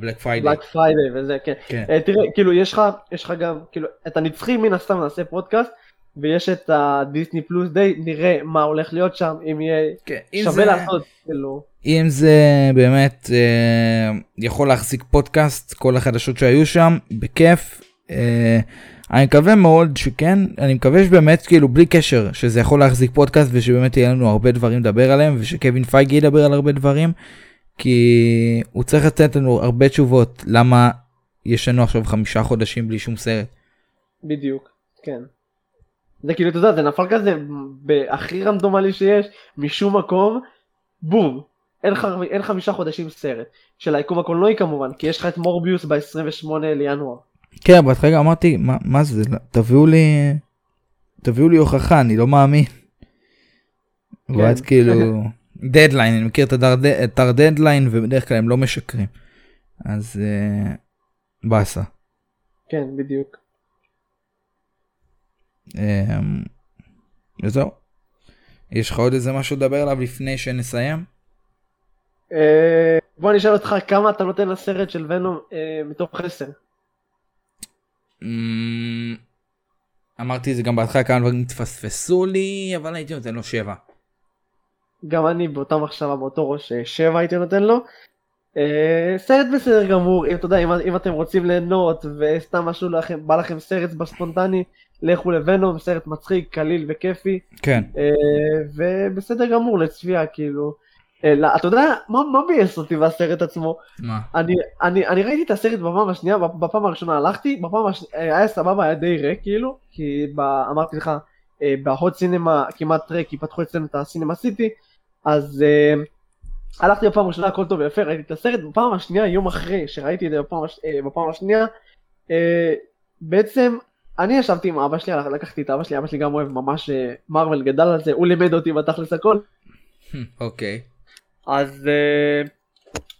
בלק פריידי. בלק פריידיי וזה כן. כן. אה, תראה כאילו יש לך יש לך גם כאילו את הנצחי מן הסתם נעשה פודקאסט ויש את הדיסני פלוס דיי נראה מה הולך להיות שם אם יהיה כן, שווה זה- לעשות כאילו אם זה באמת אה, יכול להחזיק פודקאסט, כל החדשות שהיו שם, בכיף. אה, אני מקווה מאוד שכן, אני מקווה שבאמת כאילו בלי קשר שזה יכול להחזיק פודקאסט ושבאמת יהיה לנו הרבה דברים לדבר עליהם ושקווין פייגי ידבר על הרבה דברים כי הוא צריך לתת לנו הרבה תשובות למה יש לנו עכשיו חמישה חודשים בלי שום סרט. בדיוק כן. זה כאילו אתה יודע זה נפל כזה בהכי רנדומלי שיש משום מקום בום אין, ח... אין חמישה חודשים סרט של היקום הקולנועי כמובן כי יש לך את מורביוס ב-28 לינואר. כן, בהתחלה אמרתי, מה, מה זה, תביאו לי, תביאו לי הוכחה, אני לא מאמין. ואז כאילו, דדליין, אני מכיר את את הדדליין ובדרך כלל הם לא משקרים. אז אה, באסה. כן בדיוק. אה, וזהו. יש לך עוד איזה משהו לדבר עליו לפני שנסיים? אה, בוא אני אשאל אותך כמה אתה נותן לסרט של ונום אה, מתוך 10. אמ, אמרתי את זה גם בהתחלה כמה דברים התפספסו לי אבל הייתי נותן לו שבע. גם אני באותה מחשבה באותו ראש אה, שבע הייתי נותן לו. אה, סרט בסדר גמור אם אתה יודע אם, אם אתם רוצים ליהנות וסתם משהו לכם בא לכם סרט בספונטני לכו לוונום סרט מצחיק קליל וכיפי כן. אה, ובסדר גמור לצפייה כאילו. אה, לא, אתה יודע מה, מה ביאס אותי בסרט עצמו מה? אני, אני, אני ראיתי את הסרט בפעם השנייה בפעם הראשונה הלכתי בפעם השנייה היה סבבה היה די ריק כאילו כי ב, אמרתי לך בהוט סינמה כמעט ריק כי פתחו אצלנו את הסינמה סיטי אז אה, הלכתי בפעם הראשונה הכל טוב ויפה ראיתי את הסרט בפעם השנייה יום אחרי שראיתי את זה בפעם, הש- אה, בפעם השנייה אה, בעצם אני ישבתי עם אבא שלי לקחתי את אבא שלי אבא שלי גם אוהב ממש מרוויל גדל על זה הוא לימד אותי בתכלס הכל אוקיי. אז אה,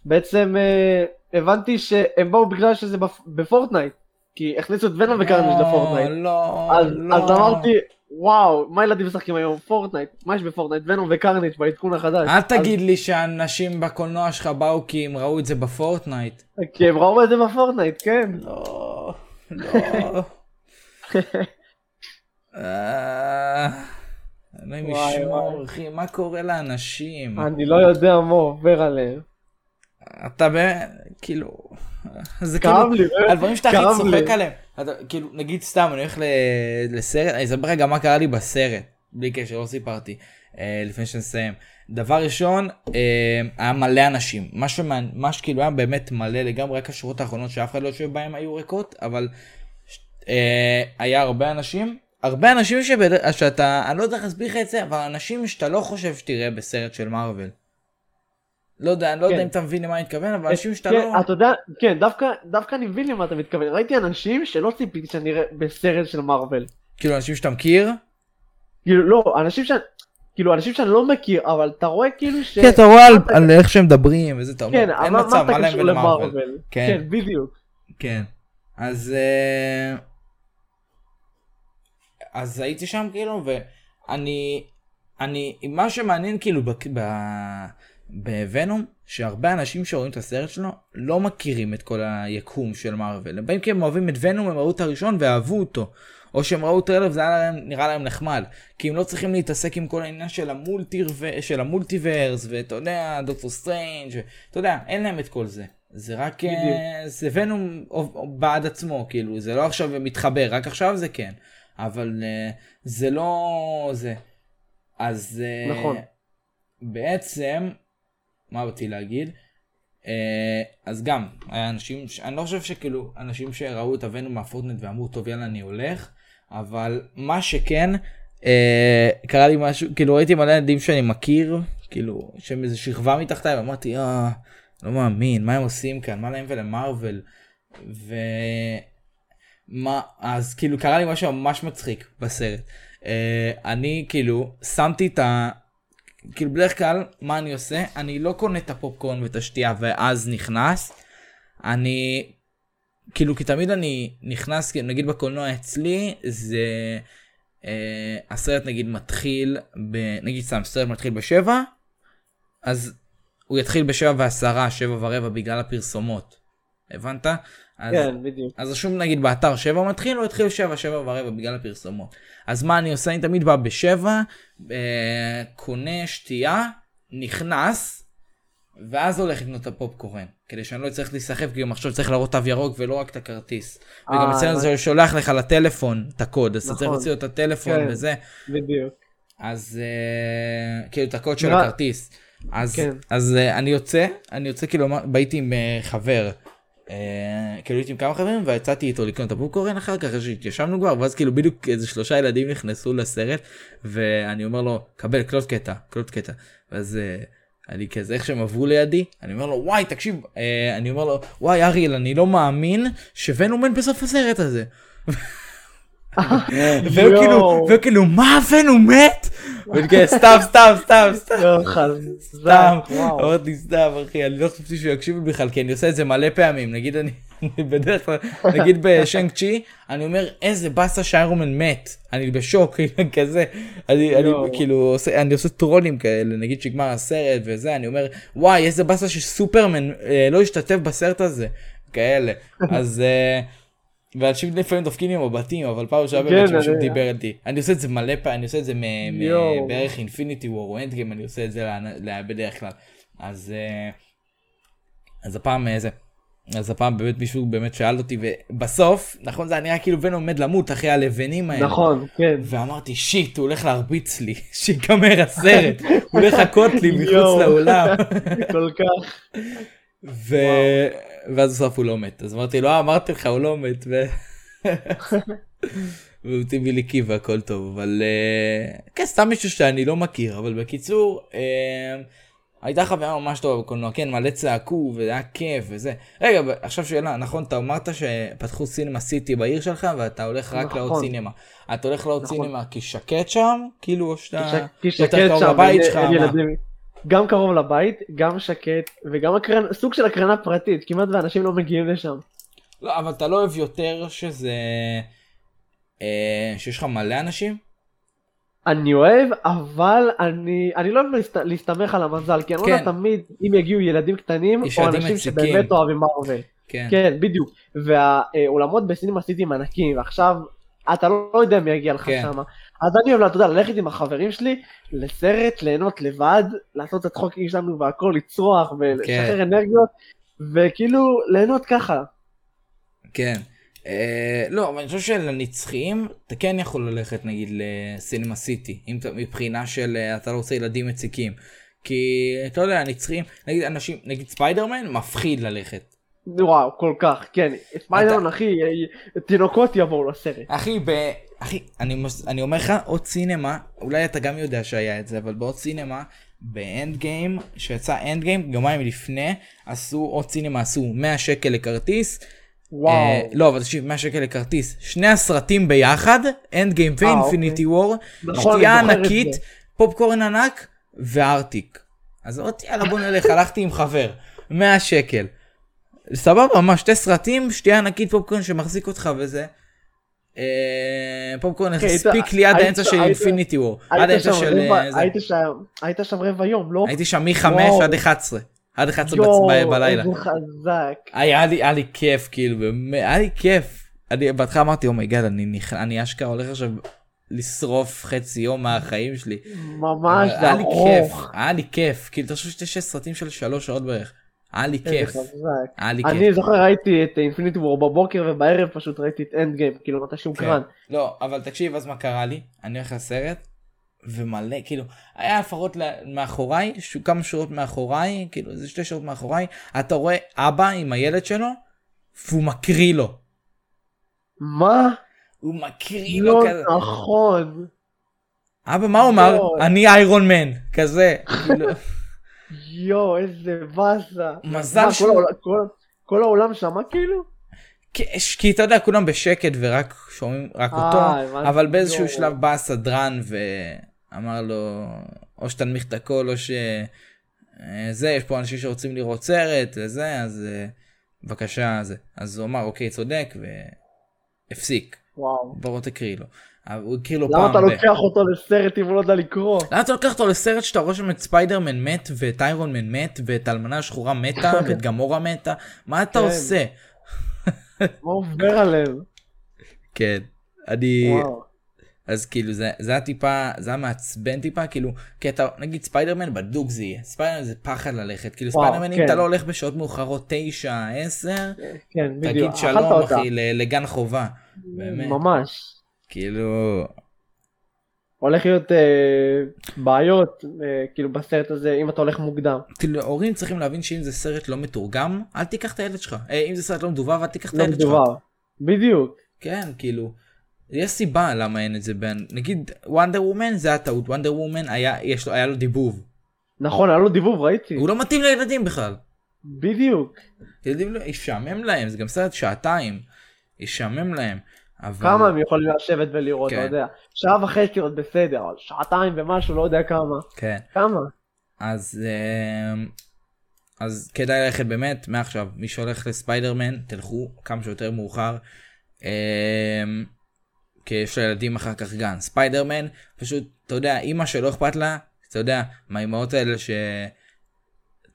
בעצם אה, הבנתי שהם באו בגלל שזה בפ... בפורטנייט כי הכניסו את ונום וקרניש לפורטנייט לא, אז, לא. אז אמרתי וואו מה ילדים משחקים היום פורטנייט מה יש בפורטנייט ונום וקרניש בעדכון החדש אל תגיד לי שאנשים בקולנוע שלך באו כי הם ראו את זה בפורטנייט. כי הם ראו את זה בפורטנייט כן לא, לא. אה, אלוהים ישמור. אחי, מה קורה לאנשים? אני לא יודע מה עובר עליהם אתה באמת, כאילו, זה כאילו, לי? הדברים שאתה הכי צוחק לי. עליהם, אתה, כאילו, נגיד סתם, אני הולך ל- לסרט, אני אספר לך גם מה קרה לי בסרט, בלי קשר, לא שסיפרתי, אה, לפני שנסיים. דבר ראשון, אה, היה מלא אנשים, מה שמעניין, מה שכאילו היה באמת מלא לגמרי, רק השורות האחרונות שאף אחד לא יושב בהם היו ריקות, אבל אה, היה הרבה אנשים, הרבה אנשים שבד... שאתה, אני לא יודע איך להסביר לך את זה, אבל אנשים שאתה לא חושב שתראה בסרט של מארוול. לא יודע, אני לא יודע כן. אם אתה מבין למה אני מתכוון, אבל אנשים שאתה כן, לא... אתה יודע, כן, דווקא, דווקא אני מבין למה אתה מתכוון. ראיתי אנשים שלא ציפיתי שאני אראה בסרט של מארוול. כאילו אנשים שאתה מכיר. כאילו, לא, אנשים ש... כאילו, אנשים שאני לא מכיר, אבל אתה רואה כאילו ש... כן, אתה רואה על, על איך שהם מדברים וזה, אתה אומר, כן, אין אבל מצב, מה להם. למרוויל? כן. כן, בדיוק. כן. אז... אה, אז הייתי שם כאילו, ואני... אני... מה שמעניין כאילו בק- ב- בוונום, שהרבה אנשים שרואים את הסרט שלו לא מכירים את כל היקום של מארוול. הם באים כי הם אוהבים את ונום, הם ראו את הראשון ואהבו אותו. או שהם ראו טריילר וזה להם, נראה להם נחמד. כי הם לא צריכים להתעסק עם כל העניין של, המולטיר ו... של המולטיברס, ואתה יודע, דוקטור סטרנג', ואתה יודע, אין להם את כל זה. זה רק, אה, בדיוק. זה ונום בעד עצמו, כאילו, זה לא עכשיו מתחבר, רק עכשיו זה כן. אבל אה, זה לא זה. אז אה, נכון. בעצם, מה באתי להגיד? אה, אז גם, היה אנשים, אני לא חושב שכאילו, אנשים שראו את הוונום מהפורטנייט ואמרו, טוב יאללה אני הולך, אבל מה שכן, אה, קרה לי משהו, כאילו ראיתי מלא ילדים שאני מכיר, כאילו, שהם איזה שכבה מתחתיי, ואמרתי, אה, לא מאמין, מה הם עושים כאן, מה להם ולמרוויל. מה, אז כאילו קרה לי משהו ממש מצחיק בסרט. אה, אני כאילו שמתי את ה... כאילו בדרך כלל מה אני עושה אני לא קונה את הפופקורן ואת השתייה ואז נכנס. אני כאילו כי תמיד אני נכנס נגיד בקולנוע אצלי זה אה, הסרט נגיד מתחיל ב... נגיד סתם סרט מתחיל בשבע אז הוא יתחיל בשבע ועשרה שבע ורבע בגלל הפרסומות. הבנת? אז, כן, בדיוק. אז רשום נגיד באתר 7 מתחיל, הוא התחיל 7, 7 ורבע בגלל הפרסומות. אז מה אני עושה? אני תמיד בא בשבע, אה, קונה שתייה, נכנס, ואז הולך לקנות את הפופקורן. כדי שאני לא אצטרך להיסחף, כי גם עכשיו צריך להראות תו ירוק ולא רק את הכרטיס. וגם אה, אצלנו זה שולח לך לטלפון את הקוד, אז אתה צריך נכון. להוציא את הטלפון כן. וזה. בדיוק. אז אה, כאילו את הקוד של הכרטיס. אז, כן. אז אה, אני יוצא, אני יוצא כאילו הייתי עם אה, חבר, כאילו הייתי עם כמה חברים ויצאתי איתו לקנות את הפופקורן אחר כך, שהתיישבנו כבר, ואז כאילו בדיוק איזה שלושה ילדים נכנסו לסרט, ואני אומר לו, קבל, קלוט קטע, קלוט קטע. ואז אה, אני כזה, איך שהם עברו לידי, אני אומר לו, וואי, תקשיב, אה, אני אומר לו, וואי, אריאל, אני לא מאמין שוונום מת בסוף הסרט הזה. והוא כאילו. והוא כאילו, מה ונום מת? סתם, סתם, סתם, סתם. לא, סתם. אמרתי סתם אחי, אני לא חשבתי שהוא יקשיב לי בכלל, כי אני עושה את זה מלא פעמים, נגיד אני, אני בדרך כלל, נגיד בשנק צ'י, אני אומר איזה באסה שאיירומן מת, אני בשוק, כאילו, כזה, אני. כאילו עושה, אני עושה טרולים כאלה, נגיד שגמר הסרט וזה, אני אומר, וואי איזה באסה שסופרמן אה, לא השתתף בסרט הזה, כאלה, אז אה, ואנשים לפעמים דופקים לי מבטים, אבל פעם ראשונה כן, באמת שמישהו דיבר איתי. אני עושה את זה מלא פעמים, אני עושה את זה בערך אינפיניטי וור או אנדגיים, אני עושה את זה בדרך כלל. אז אה, אז הפעם אה, זה. אז הפעם באמת מישהו באמת שאל אותי, ובסוף, נכון זה היה נראה כאילו בן עומד למות אחרי הלבנים האלה. נכון, כן. ואמרתי שיט הוא הולך להרביץ לי שיגמר הסרט הוא הולך לחכות לי מחוץ. לאולם כל כך. ו... ואז בסוף הוא לא מת אז אמרתי לו "אה, אמרתי לך הוא לא מת ו... טבעי לי קי והכל טוב אבל אה, כן סתם מישהו שאני לא מכיר אבל בקיצור אה, הייתה חוויה ממש טובה בקולנוע כן מלא צעקו וזה היה כיף וזה רגע עכשיו שאלה נכון אתה אמרת שפתחו סינמה סיטי בעיר שלך ואתה הולך רק נכון. לעוד סינמה אתה הולך לעוד נכון. סינמה כי שקט שם כאילו שאתה יותר קרוב לבית שלך אין? ילדים. גם קרוב לבית, גם שקט, וגם הקרן, סוג של הקרנה פרטית, כמעט ואנשים לא מגיעים לשם. לא, אבל אתה לא אוהב יותר שזה... אה, שיש לך מלא אנשים? אני אוהב, אבל אני, אני לא אוהב להסת, להסתמך על המזל, כי אני לא יודע כן. תמיד אם יגיעו ילדים קטנים, או אנשים מציקים. שבאמת אוהבים מארוול. כן. כן, בדיוק. והאולמות בסינמה סיטי הם ענקים, ועכשיו אתה לא יודע מי יגיע לך כן. שמה. אז אני אוהב, אתה יודע, ללכת עם החברים שלי לסרט, ליהנות לבד, לעשות את הצחוקים שלנו והכל, לצרוח ולשחרר אנרגיות, וכאילו ליהנות ככה. כן. אה, לא, אבל אני חושב שלנצחיים אתה כן יכול ללכת נגיד לסינמה סיטי, מבחינה של אה, אתה לא רוצה ילדים מציקים. כי אתה יודע, הנצחיים, נגיד אנשים, נגיד ספיידרמן, מפחיד ללכת. וואו, כל כך, כן. ספיידרמן, אחי, אה, תינוקות יבואו לסרט. אחי, ב... אחי, אני, מוס... אני אומר לך, הוט סינמה, אולי אתה גם יודע שהיה את זה, אבל בהוט סינמה, באנד גיים, שיצא אנד גיים, יומיים לפני, עשו הוט סינמה, עשו 100 שקל לכרטיס. וואו. אה, לא, אבל תקשיב, 100 שקל לכרטיס. שני הסרטים ביחד, אנד גיים ואינפיניטי וור, נכון, שתייה את ענקית. פופקורן ענק וארטיק. אז אמרתי, יאללה בוא נלך, הלכתי עם חבר, 100 שקל. סבבה, מה, שתי סרטים, שתייה ענקית פופקורן שמחזיק אותך וזה. אה, פופקורן אוקיי, הספיק לי עד האמצע של אינפיניטי וור. עד האמצע של... אה. היית שם- רבע יום, לא? הייתי שם מ-5 וואו. עד 11. עד 11 יואו, בצ- בלילה. איזה חזק. היה לי, כיף, כאילו, היה לי כיף. אני בהתחלה אמרתי, אני, נכ- אני אשכרה הולך עכשיו לשרוף חצי יום מהחיים שלי. ממש, זה היה לי כיף, ארוך. היה לי כיף. כאילו, תחשוב שתי שש סרטים של שלוש שעות בערך. היה לי כיף. היה לי אני כיף. זוכר ראיתי את אינפיניטי וור בבוקר ובערב פשוט ראיתי את אנד גיים, כאילו מתי שהוא כן. קרן. לא, אבל תקשיב, אז מה קרה לי? אני הולך לסרט, ומלא, כאילו, היה לפחות ל- מאחוריי, כמה שורות מאחוריי, כאילו, איזה שתי שורות מאחוריי, אתה רואה אבא עם הילד שלו, והוא מקריא לו. מה? הוא מקריא לו לא כזה. נכון. אבא, מה הוא אמר? לא. אני איירון מן, כזה. יואו, איזה באסה. מזל מה, שהוא- כל העולם- כל- כל העולם שמע כאילו? כי- כי אתה יודע, כולם בשקט ורק שומעים רק אה, אותו. אבל באיזשהו. שלב בא הסדרן ואמר לו, או שתנמיך את הכל, או ש... אה, זה, יש פה אנשים שרוצים לראות סרט, וזה, אז אה, בבקשה, זה. אז הוא אמר, אוקיי, צודק, והפסיק. וואו. בוא תקריא לו. הוא הקריא לו למה פעם אתה ב... לוקח אותו לסרט אם הוא לא יודע לקרוא? למה אתה לוקח אותו לסרט שאתה רואה שם את ספיידרמן מת ואת איירון מן מת ואת האלמנה השחורה מתה ואת גמורה מתה? מה אתה כן. עושה? מה עובר עליהם? כן. אני... אז כאילו זה, זה היה טיפה, זה היה מעצבן טיפה, כאילו, כי אתה, נגיד ספיידרמן בדוק זה יהיה, ספיידרמן זה פחד ללכת, כאילו וואו, ספיידרמן אם כן. אתה לא הולך בשעות מאוחרות 9, 10, כן, בדיוק. תגיד אכלת שלום. אחי לגן חובה, באמת, ממש. כאילו, הולך להיות אה, בעיות אה, כאילו בסרט הזה אם אתה הולך מוקדם. כאילו הורים צריכים להבין שאם זה סרט לא מתורגם, אל תיקח את הילד שלך, אה, אם זה סרט לא מדובב, אל תיקח את לא הילד שלך, מדובר. בדיוק. כן, כאילו, יש סיבה למה אין את זה בין, נגיד וונדר וומן זה הטעות, וונדר וומן היה, יש לו, היה לו דיבוב, נכון, היה לו דיבוב, ראיתי. הוא לא מתאים לילדים בכלל. בדיוק. ילדים לא, ישעמם להם, זה גם סרט שעתיים, ישעמם להם. אבל... כמה הם יכולים לשבת ולראות, אתה כן. יודע. שעה וחצי עוד בסדר, אבל שעתיים ומשהו, לא יודע כמה. כן. כמה? אז, אמ, אז כדאי ללכת באמת, מעכשיו, מי שהולך לספיידרמן, תלכו כמה שיותר מאוחר. אמ, כי יש לילדים אחר כך גן. ספיידרמן, פשוט, אתה יודע, אימא שלא אכפת לה, אתה יודע, מהאימהות האלה ש...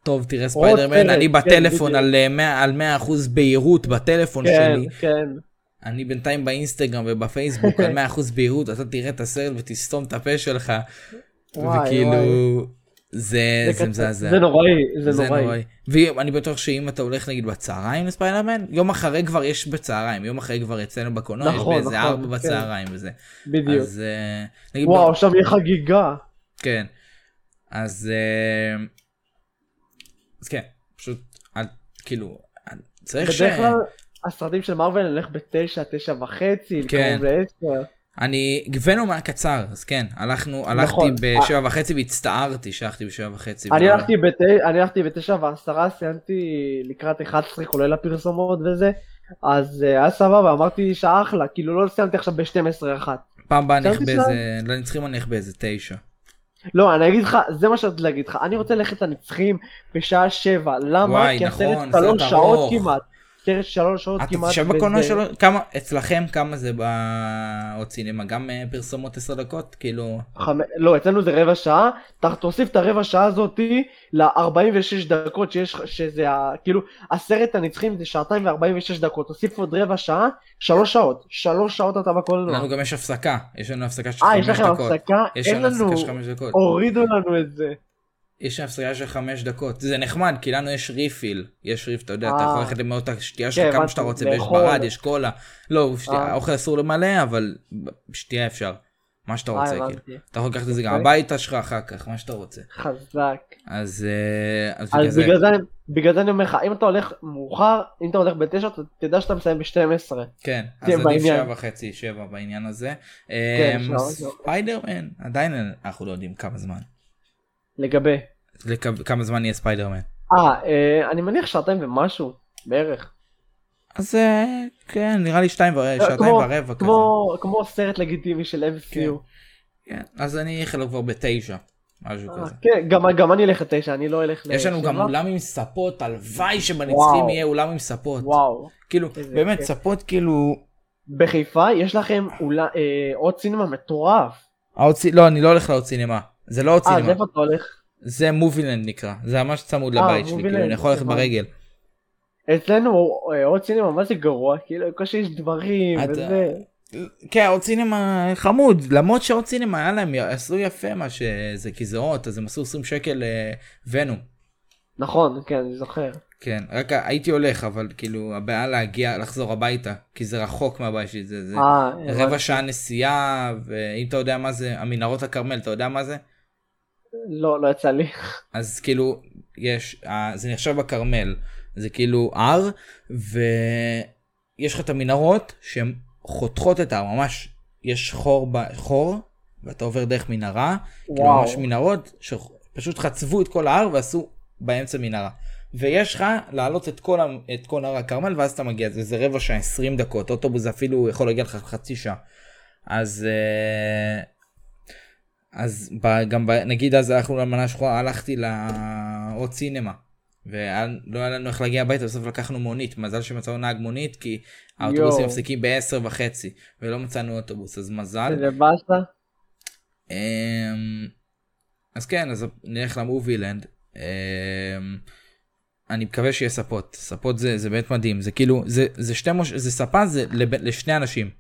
טוב, תראה ספיידרמן, סרט, אני כן, בטלפון. על אה, 100 על 100% בהירות בטלפון כן, שלי. כן. אני בינתיים באינסטגרם ובפייסבוק על 100% בהירות, אתה תראה את הסרט ותסתום את הפה שלך, וואי, וכאילו, וואי. זה זה קצ- מזעזע. זה נוראי, זה זה נוראי. נוראי. ואני בטוח שאם אתה הולך נגיד בצהריים לספיידרמן, יום אחרי כבר יש בצהריים, יום אחרי כבר אצלנו בקולנוע, יש נכון, באיזה נכון, ארבע כן. בצהריים וזה. בדיוק. אז אה, נגיד, וואו, עכשיו יהיה חגיגה. כן. אז אה, אז כן, פשוט, אל- כאילו, צריך ש... כלל הסרטים של מארוול נלך בתשע, תשע וחצי, כן. קרוב לעשר. אני, ונום היה קצר, אז כן, הלכנו, הלכתי נכון. בשבע וחצי והצטערתי שהלכתי בשבע וחצי. אני הלכתי בת- אני הלכתי בתשע ועשרה, סיימתי לקראת 11 כולל הפרסומות וזה, אז אה, היה סבבה, אמרתי שאחלה, כאילו לא סיימתי עכשיו ב-12 אחת. פעם הבאה נלך סיימתי באיזה, לנצחים אני אלך באיזה תשע. לא, אני אגיד לך, זה מה שרציתי להגיד לך, אני רוצה ללכת לנצחים בשעה שבע, למה? וואי, כי נכון, הסרט סרט שלוש שעות ארוך. כמעט. שלוש שעות אתה כמעט. תשב בקולנוע וזה- שלו, כמה, אצלכם כמה זה בעוד סינמה, גם אה, פרסומות 10 דקות, כאילו, חמ... לא, אצלנו זה רבע שעה. תוסיף את הרבע שעה הזאתי ל-46 דקות שיש, שזה ה... כאילו, הסרט הנצחים זה שעתיים ו-46 דקות, תוסיף עוד רבע שעה, שלוש שעות, שלוש שעות אתה בקולנוע. לנו גם יש הפסקה, יש לנו הפסקה של אה, יש חמש לכם דקות. הפסקה? יש אין לנו לנו, הפסקה חמש דקות. הורידו לנו את זה. יש הפסקה של חמש דקות, זה נחמד, כי לנו יש ריפיל, יש ריף, אתה יודע, אתה אה. יכול ללכת למאות השתייה כן, שלך כמה שאתה רוצה, ויש לאכול. ברד, יש קולה, לא, אה. האוכל אסור למלא, אבל שתייה אפשר, מה שאתה אה, רוצה, כאילו. אתה יכול לקחת את זה גם אוקיי. הביתה שלך אחר כך, מה שאתה רוצה. חזק. אז אה, בגלל זה, אני- אומר לך, אם אתה הולך מאוחר, אם אתה הולך בתשע, תדע שאתה מסיים ב-12. כן, אז עדיף. שעה וחצי, שבע בעניין הזה. כן, אמ. ספיידרמן, עדיין אנחנו לא יודעים כמה זמן. לגבי. לכ- כמה זמן יהיה ספיידרמן. אה, אה, אני מניח שעתיים ומשהו, בערך. אז אה, כן, נראה לי שתיים ורבע, שעתיים ורבע כזה. כמו, סרט לגיטימי של MCU. כן, אז אני חלק כבר בתשע, משהו אה, כזה. כן, גם, גם אני אלך לתשע, אני לא אלך יש לנו גם לשבע. אולם עם ספות, הלוואי שבנצחים. יהיה אולם עם ספות. וואו. כאילו, באמת. ספות כאילו... בחיפה יש לכם אולי, אה, עוד סינמה מטורף. העוד לא, אני לא הולך לעוד סינמה. זה לא עוד אה, אז סינמה. איפה אתה הולך? זה מובילנד נקרא. זה ממש צמוד אה, לבית שלי, כאילו, אני יכול ללכת. ברגל. אצלנו אה, עוד סינמה, מה זה גרוע? כאילו, בקושי יש דברים וזה. כן, עוד סינמה חמוד, למרות שעוד סינמה היה להם, עשו יפה מה שזה, כי זה עוד, אז הם עשו 20 שקל ונום. נכון, כן, אני זוכר. כן, רק הייתי הולך, אבל כאילו, הבעיה להגיע, לחזור הביתה, כי זה רחוק מהבית שלי, זה, זה אה, רבע. שעה נסיעה, ואם אתה יודע מה זה, המנהרות הכרמל, אתה יודע מה זה? לא, לא יצא לי. אז כאילו, יש, אה, זה נחשב בכרמל, זה כאילו הר, ויש לך את המנהרות שהן חותכות את ההר, ממש, יש חור, ב, חור, ואתה עובר דרך מנהרה, כאילו וואו. ממש מנהרות, שפשוט חצבו את כל ההר ועשו באמצע מנהרה. ויש לך לעלות את כל, את כל הר הכרמל ואז אתה מגיע, זה, זה רבע שעה, 20 דקות, אוטובוס אפילו יכול להגיע לך חצי שעה. אז אה, אז ב, גם ב, נגיד אז הלכנו למנה שחורה, הלכתי לעוד סינמה. ולא היה לנו איך להגיע הביתה, בסוף לקחנו מונית, מזל שמצאנו נהג מונית, כי האוטובוסים. מפסיקים בעשר וחצי, ולא מצאנו אוטובוס, אז מזל. זה באסה. אמ, אז כן, אז נלך למובילנד. אמ, אני מקווה שיהיה ספות, ספות זה, זה באמת מדהים, זה כאילו, זה, זה שתי מוש... זה ספה זה לב... לשני אנשים.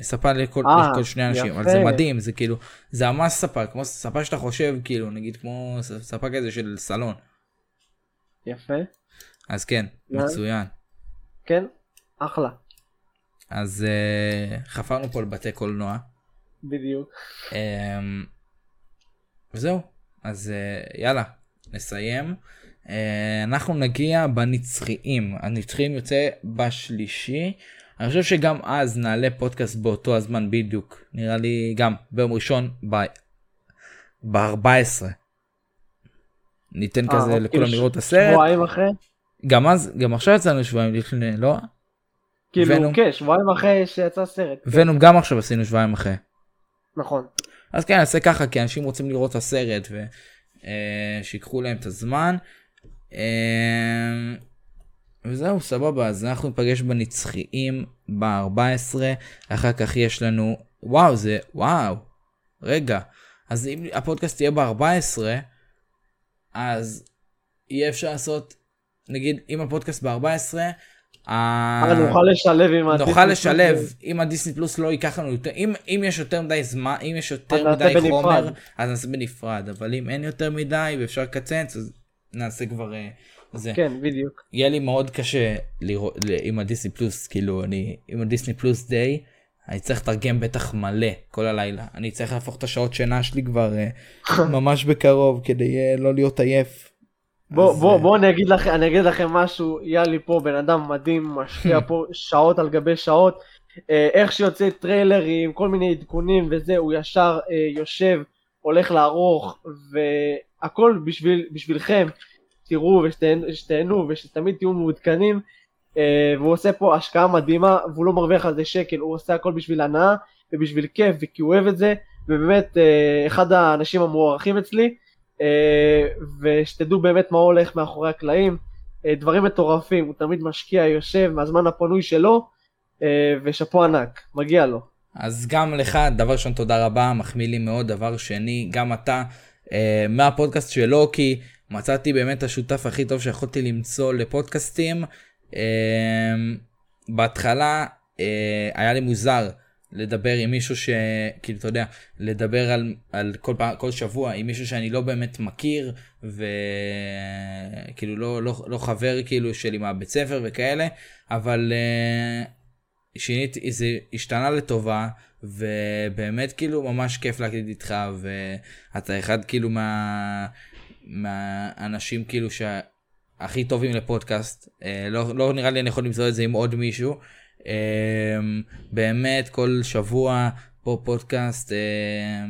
ספה לכל, אה, לכל שני אנשים, אבל יפה. זה מדהים, זה כאילו, זה ממש ספה, כמו ספה שאתה חושב, כאילו, נגיד כמו ספה כזה של סלון. יפה. אז כן, אה. מצוין. כן, אחלה. אז uh, חפרנו פה לבתי קולנוע. בדיוק. אמ, וזהו, אז אה, יאללה, נסיים. אה, אנחנו נגיע בנצחיים, הנצחיים יוצא בשלישי. אני חושב שגם אז נעלה פודקאסט באותו הזמן בדיוק, נראה לי גם ביום ראשון ב-14. ניתן אה, כזה כאילו לכולם ש- לראות את הסרט. שבועיים אחרי? גם אז, גם עכשיו יצאנו שבועיים לפני, לא? כאילו, ונום. כן, שבועיים אחרי שיצא הסרט. ונום גם עכשיו עשינו שבועיים אחרי. נכון. אז כן, נעשה ככה, כי אנשים רוצים לראות את הסרט ושיקחו להם את הזמן. אה, וזהו, סבבה, אז אנחנו ניפגש בנצחיים ב-14, אחר כך יש לנו, וואו, זה, וואו, רגע, אז אם הפודקאסט יהיה ב-14, אז יהיה אפשר לעשות, נגיד, אם הפודקאסט ב-14, אה, נוכל לשלב עם הדיסני נוכל. לשלב אם הדיסני פלוס לא ייקח לנו יותר אם אם יש יותר מדי זמן אם יש יותר מדי. חומר אז נעשה בנפרד אבל אם אין יותר מדי ואפשר לקצץ אז נעשה כבר אה, זה כן, בדיוק. יהיה לי מאוד קשה לראות עם הדיסני פלוס כאילו אני עם הדיסני פלוס דיי אני צריך לתרגם בטח מלא כל הלילה אני צריך להפוך את השעות שינה שלי כבר אה, ממש בקרוב כדי אה, לא להיות עייף. בוא, אז, בוא, אה, בוא אני אגיד לכם, אני אגיד לכם משהו, יאלי פה בן אדם מדהים, משקיע פה שעות על גבי שעות, איך שיוצא טריילרים, כל מיני עדכונים וזה, הוא ישר אה, יושב, הולך לערוך, והכל בשביל, בשבילכם, תראו ושתהנו- ושתמיד תהיו מעודכנים, אה, והוא עושה פה השקעה מדהימה, והוא לא מרוויח על זה שקל, הוא עושה הכל בשביל הנאה ובשביל כיף וכי הוא אוהב את זה, ובאמת אה, אחד האנשים המוערכים אצלי. אה, ושתדעו באמת מה הולך מאחורי הקלעים, אה, דברים מטורפים, הוא תמיד משקיע, יושב מהזמן הפנוי שלו, אה, ושאפו ענק, מגיע לו. אז גם לך דבר ראשון תודה רבה מחמיא לי מאוד דבר שני גם אתה אה, מהפודקאסט של לוקי מצאתי באמת השותף הכי טוב שיכולתי למצוא לפודקאסטים. אה, בהתחלה אה, היה לי מוזר לדבר עם מישהו שכאילו אתה יודע לדבר על, על כל פעם כל שבוע עם מישהו שאני לא באמת מכיר וכאילו לא, לא, לא חבר כאילו שלי מהבית ספר וכאלה אבל אה, שיניתי זה השתנה לטובה ובאמת כאילו ממש כיף להקליט איתך ואתה אחד כאילו מה מהאנשים כאילו שהכי טובים לפודקאסט אה, לא, לא נראה לי אני יכול למצוא את זה עם עוד מישהו אה, באמת כל שבוע פה פודקאסט אה,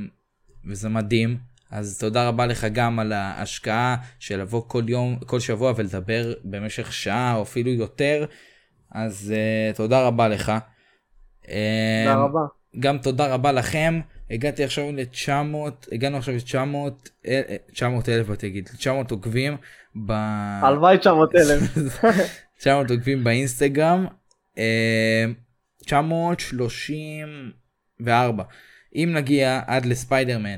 וזה מדהים אז תודה רבה לך גם על ההשקעה של לבוא כל יום כל שבוע ולדבר במשך שעה או אפילו יותר אז uh, תודה רבה לך. תודה אה, רבה. גם תודה רבה לכם. הגעתי עכשיו ל-900, הגענו עכשיו ל-900, 900 אלף תגיד, 900 עוקבים, ב... הלוואי 900 אלף. 900 עוקבים באינסטגרם, אה, 934. אם נגיע עד לספיידרמן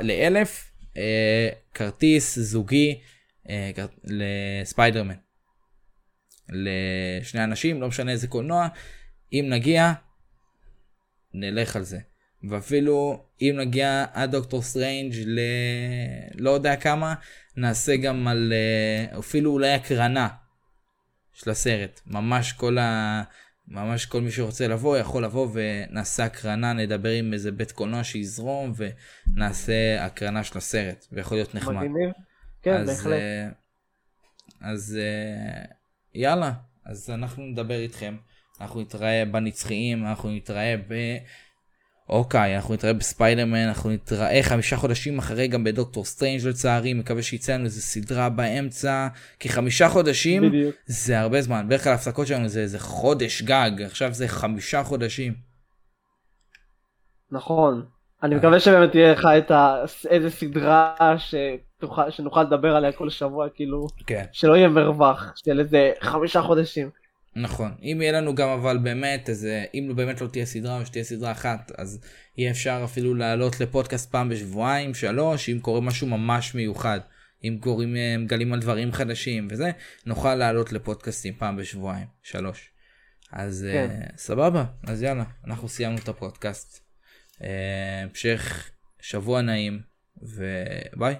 לאלף, אה, כרטיס זוגי אה, לספיידרמן. לשני אנשים, לא משנה איזה קולנוע, אם נגיע, נלך על זה. ואפילו אם נגיע עד דוקטור סטרנג' ל... לא יודע כמה, נעשה גם על אה, אפילו אולי הקרנה של הסרט. ממש כל ה... ממש כל מי שרוצה לבוא יכול לבוא ונעשה הקרנה, נדבר עם איזה בית קולנוע שיזרום ונעשה הקרנה של הסרט, ויכול להיות נחמד. מגניב. כן, אז, בהחלט. אה, אז אה, יאללה, אז אנחנו נדבר איתכם. אנחנו נתראה בנצחיים, אנחנו נתראה ב... אוקיי, אנחנו נתראה בספיידרמן, אנחנו נתראה חמישה חודשים אחרי גם בדוקטור סטרנג' לצערי, מקווה שיצא לנו איזה סדרה באמצע, כי חמישה חודשים בדיוק. זה הרבה זמן, בדרך כלל ההפסקות שלנו זה איזה חודש גג, עכשיו זה חמישה חודשים. נכון. אני מקווה שבאמת תהיה לך את ה... איזה סדרה שתוכל- שנוכל לדבר עליה כל שבוע, כאילו, כן. שלא יהיה מרווח של איזה חמישה חודשים. נכון אם יהיה לנו גם אבל באמת איזה אם באמת לא תהיה סדרה או שתהיה סדרה אחת אז יהיה אפשר אפילו לעלות לפודקאסט פעם בשבועיים שלוש אם קורה משהו ממש מיוחד אם קוראים אה, מגלים על דברים חדשים וזה נוכל לעלות לפודקאסטים פעם בשבועיים שלוש. אז כן. uh, סבבה אז יאללה אנחנו סיימנו את הפודקאסט. אה, המשך שבוע נעים וביי.